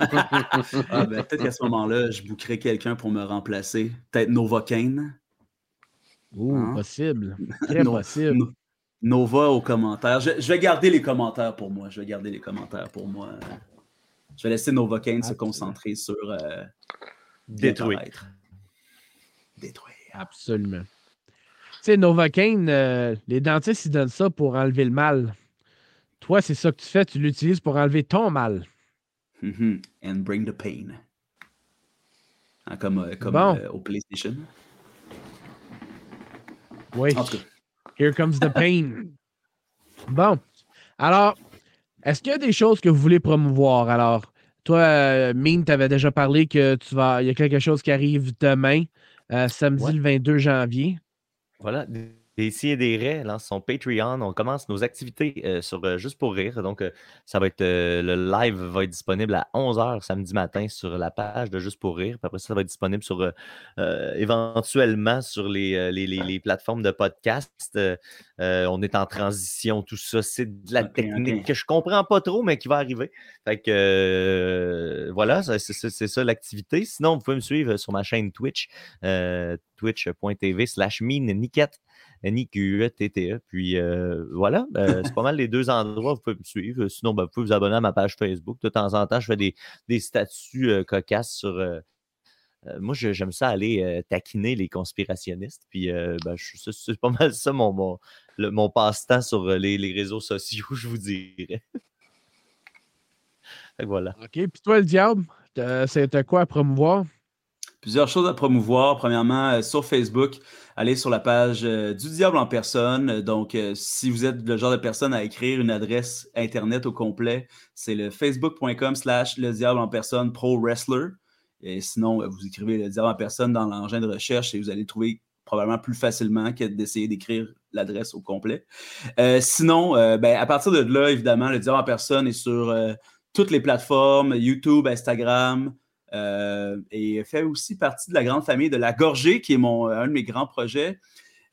ah, ben, peut-être qu'à ce moment-là, je bouquerai quelqu'un pour me remplacer. Peut-être Novocaine. Ouh, hein? possible. Très possible. Nova aux commentaires. Je, vais garder les commentaires pour moi. Je vais garder les commentaires pour moi. Je vais laisser Novocaine se concentrer sur euh, détruire. Détruire. Absolument. Tu sais, Novocaine, euh, les dentistes, ils donnent ça pour enlever le mal. Toi, c'est ça que tu fais, tu l'utilises pour enlever ton mal. Mm-hmm. And bring the pain. Hein, comme euh, comme euh, au PlayStation. Oui. Here comes the pain. bon. Alors, est-ce qu'il y a des choses que vous voulez promouvoir? Alors, toi, euh, Mine, tu avais déjà parlé que tu vas. Il y a quelque chose qui arrive demain, samedi le 22 janvier. Voilà, des et des Raies lance son Patreon. On commence nos activités euh, sur euh, Juste pour rire. Donc, euh, ça va être le live va être disponible à 11h samedi matin sur la page de Juste pour rire. Puis après ça, va être disponible sur éventuellement sur les, les, plateformes de podcast. on est en transition, tout ça. C'est de la technique que je comprends pas trop, mais qui va arriver. Fait que voilà, c'est ça l'activité. Sinon, vous pouvez me suivre sur ma chaîne Twitch, twitch.tv slash niquette N-I-Q-E-T-T-E. Puis euh, voilà, ben, c'est pas mal les deux endroits où vous pouvez me suivre. Sinon, ben, vous pouvez vous abonner à ma page Facebook. De temps en temps, je fais des, des statuts euh, cocasses sur. Euh, moi, j'aime ça aller taquiner les conspirationnistes. Puis ben, c'est pas mal ça mon, mon, mon passe-temps sur les, les, réseaux sociaux, je vous dirais. voilà. OK. Puis toi, le diable, c'était quoi à promouvoir? Plusieurs choses à promouvoir. Premièrement, euh, sur Facebook, allez sur la page euh, du Diable en personne. Donc, euh, si vous êtes le genre de personne à écrire une adresse Internet au complet, c'est le facebook.com slash le Diable en personne pro wrestler. Et sinon, vous écrivez le Diable en personne dans l'engin de recherche et vous allez le trouver probablement plus facilement que d'essayer d'écrire l'adresse au complet. sinon, ben, à partir de là, évidemment, le Diable en personne est sur toutes les plateformes, YouTube, Instagram, et fait aussi partie de la grande famille de La Gorgée, qui est mon, un de mes grands projets.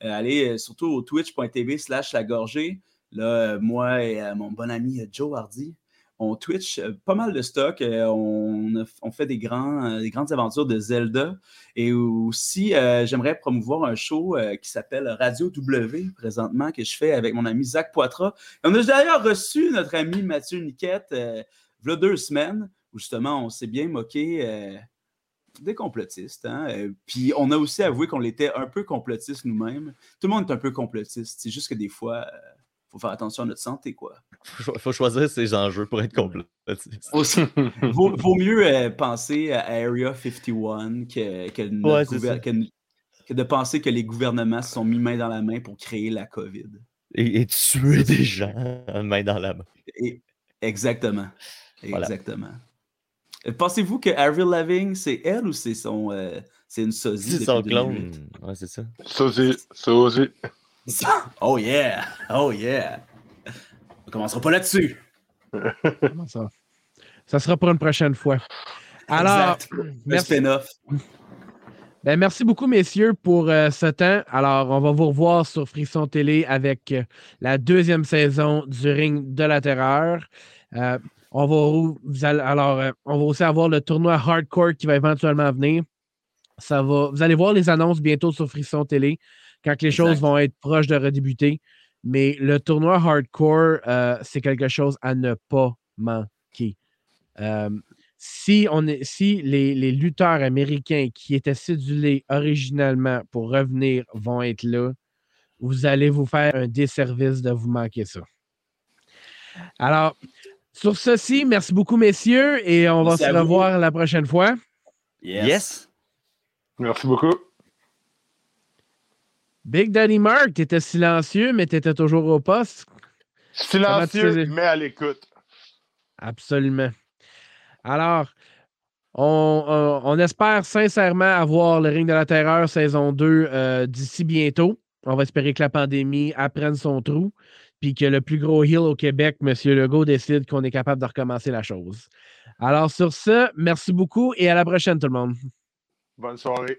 Euh, allez euh, surtout au twitch.tv slash La Gorgée. Là, moi et mon bon ami Joe Hardy, on Twitch pas mal de stock. On, on fait des, grands, des grandes aventures de Zelda. Et aussi, j'aimerais promouvoir un show qui s'appelle Radio W présentement, que je fais avec mon ami Zach Poitras. on a d'ailleurs reçu notre ami Mathieu Niquette il y a deux semaines où justement on s'est bien moqué euh, des complotistes. Hein? Euh, puis on a aussi avoué qu'on était un peu complotistes nous-mêmes. Tout le monde est un peu complotiste. C'est juste que des fois, il euh, faut faire attention à notre santé, quoi. Il faut choisir ses enjeux pour être complotiste. vaut, vaut, mieux penser à Area 51 que, que, de penser que les gouvernements se sont mis main dans la main pour créer la COVID. Et, tuer des gens main dans la main. exactement. Exactement. Pensez-vous que Avril Lavigne, c'est elle ou c'est son euh, c'est une sosie? C'est son clone. Ouais, c'est ça. Sosie, sosie. Oh yeah! Oh yeah! On commencera pas là-dessus. ça? Ça sera pour une prochaine fois. Alors, merci. Ben, merci beaucoup, messieurs, pour euh, ce temps. Alors, on va vous revoir sur Frisson Télé avec euh, la deuxième saison du Ring de la Terreur. On va, vous allez- alors, euh, on va aussi avoir le tournoi Hardcore qui va éventuellement venir. Ça va, vous allez voir les annonces bientôt sur Frisson Télé quand les choses vont être proches de redébuter. Mais le tournoi Hardcore, euh, c'est quelque chose à ne pas manquer. Euh, si on est, si les, les lutteurs américains qui étaient cédulés originalement pour revenir vont être là, vous allez vous faire un desservice de vous manquer ça. Alors, sur ceci, merci beaucoup, messieurs, et on Merci va se vous. revoir la prochaine fois. Yes. Merci beaucoup. Big Daddy Mark, tu étais silencieux, mais tu étais toujours au poste. Silencieux, mais à l'écoute. Absolument. Alors, on, on- on espère sincèrement avoir le Ring de la Terreur saison 2 euh, d'ici bientôt. On va espérer que la pandémie apprenne son trou, puis que le plus gros heel au Québec, M. Legault, décide qu'on est capable de recommencer la chose. Alors, sur ce, merci beaucoup et à la prochaine, tout le monde. Bonne soirée.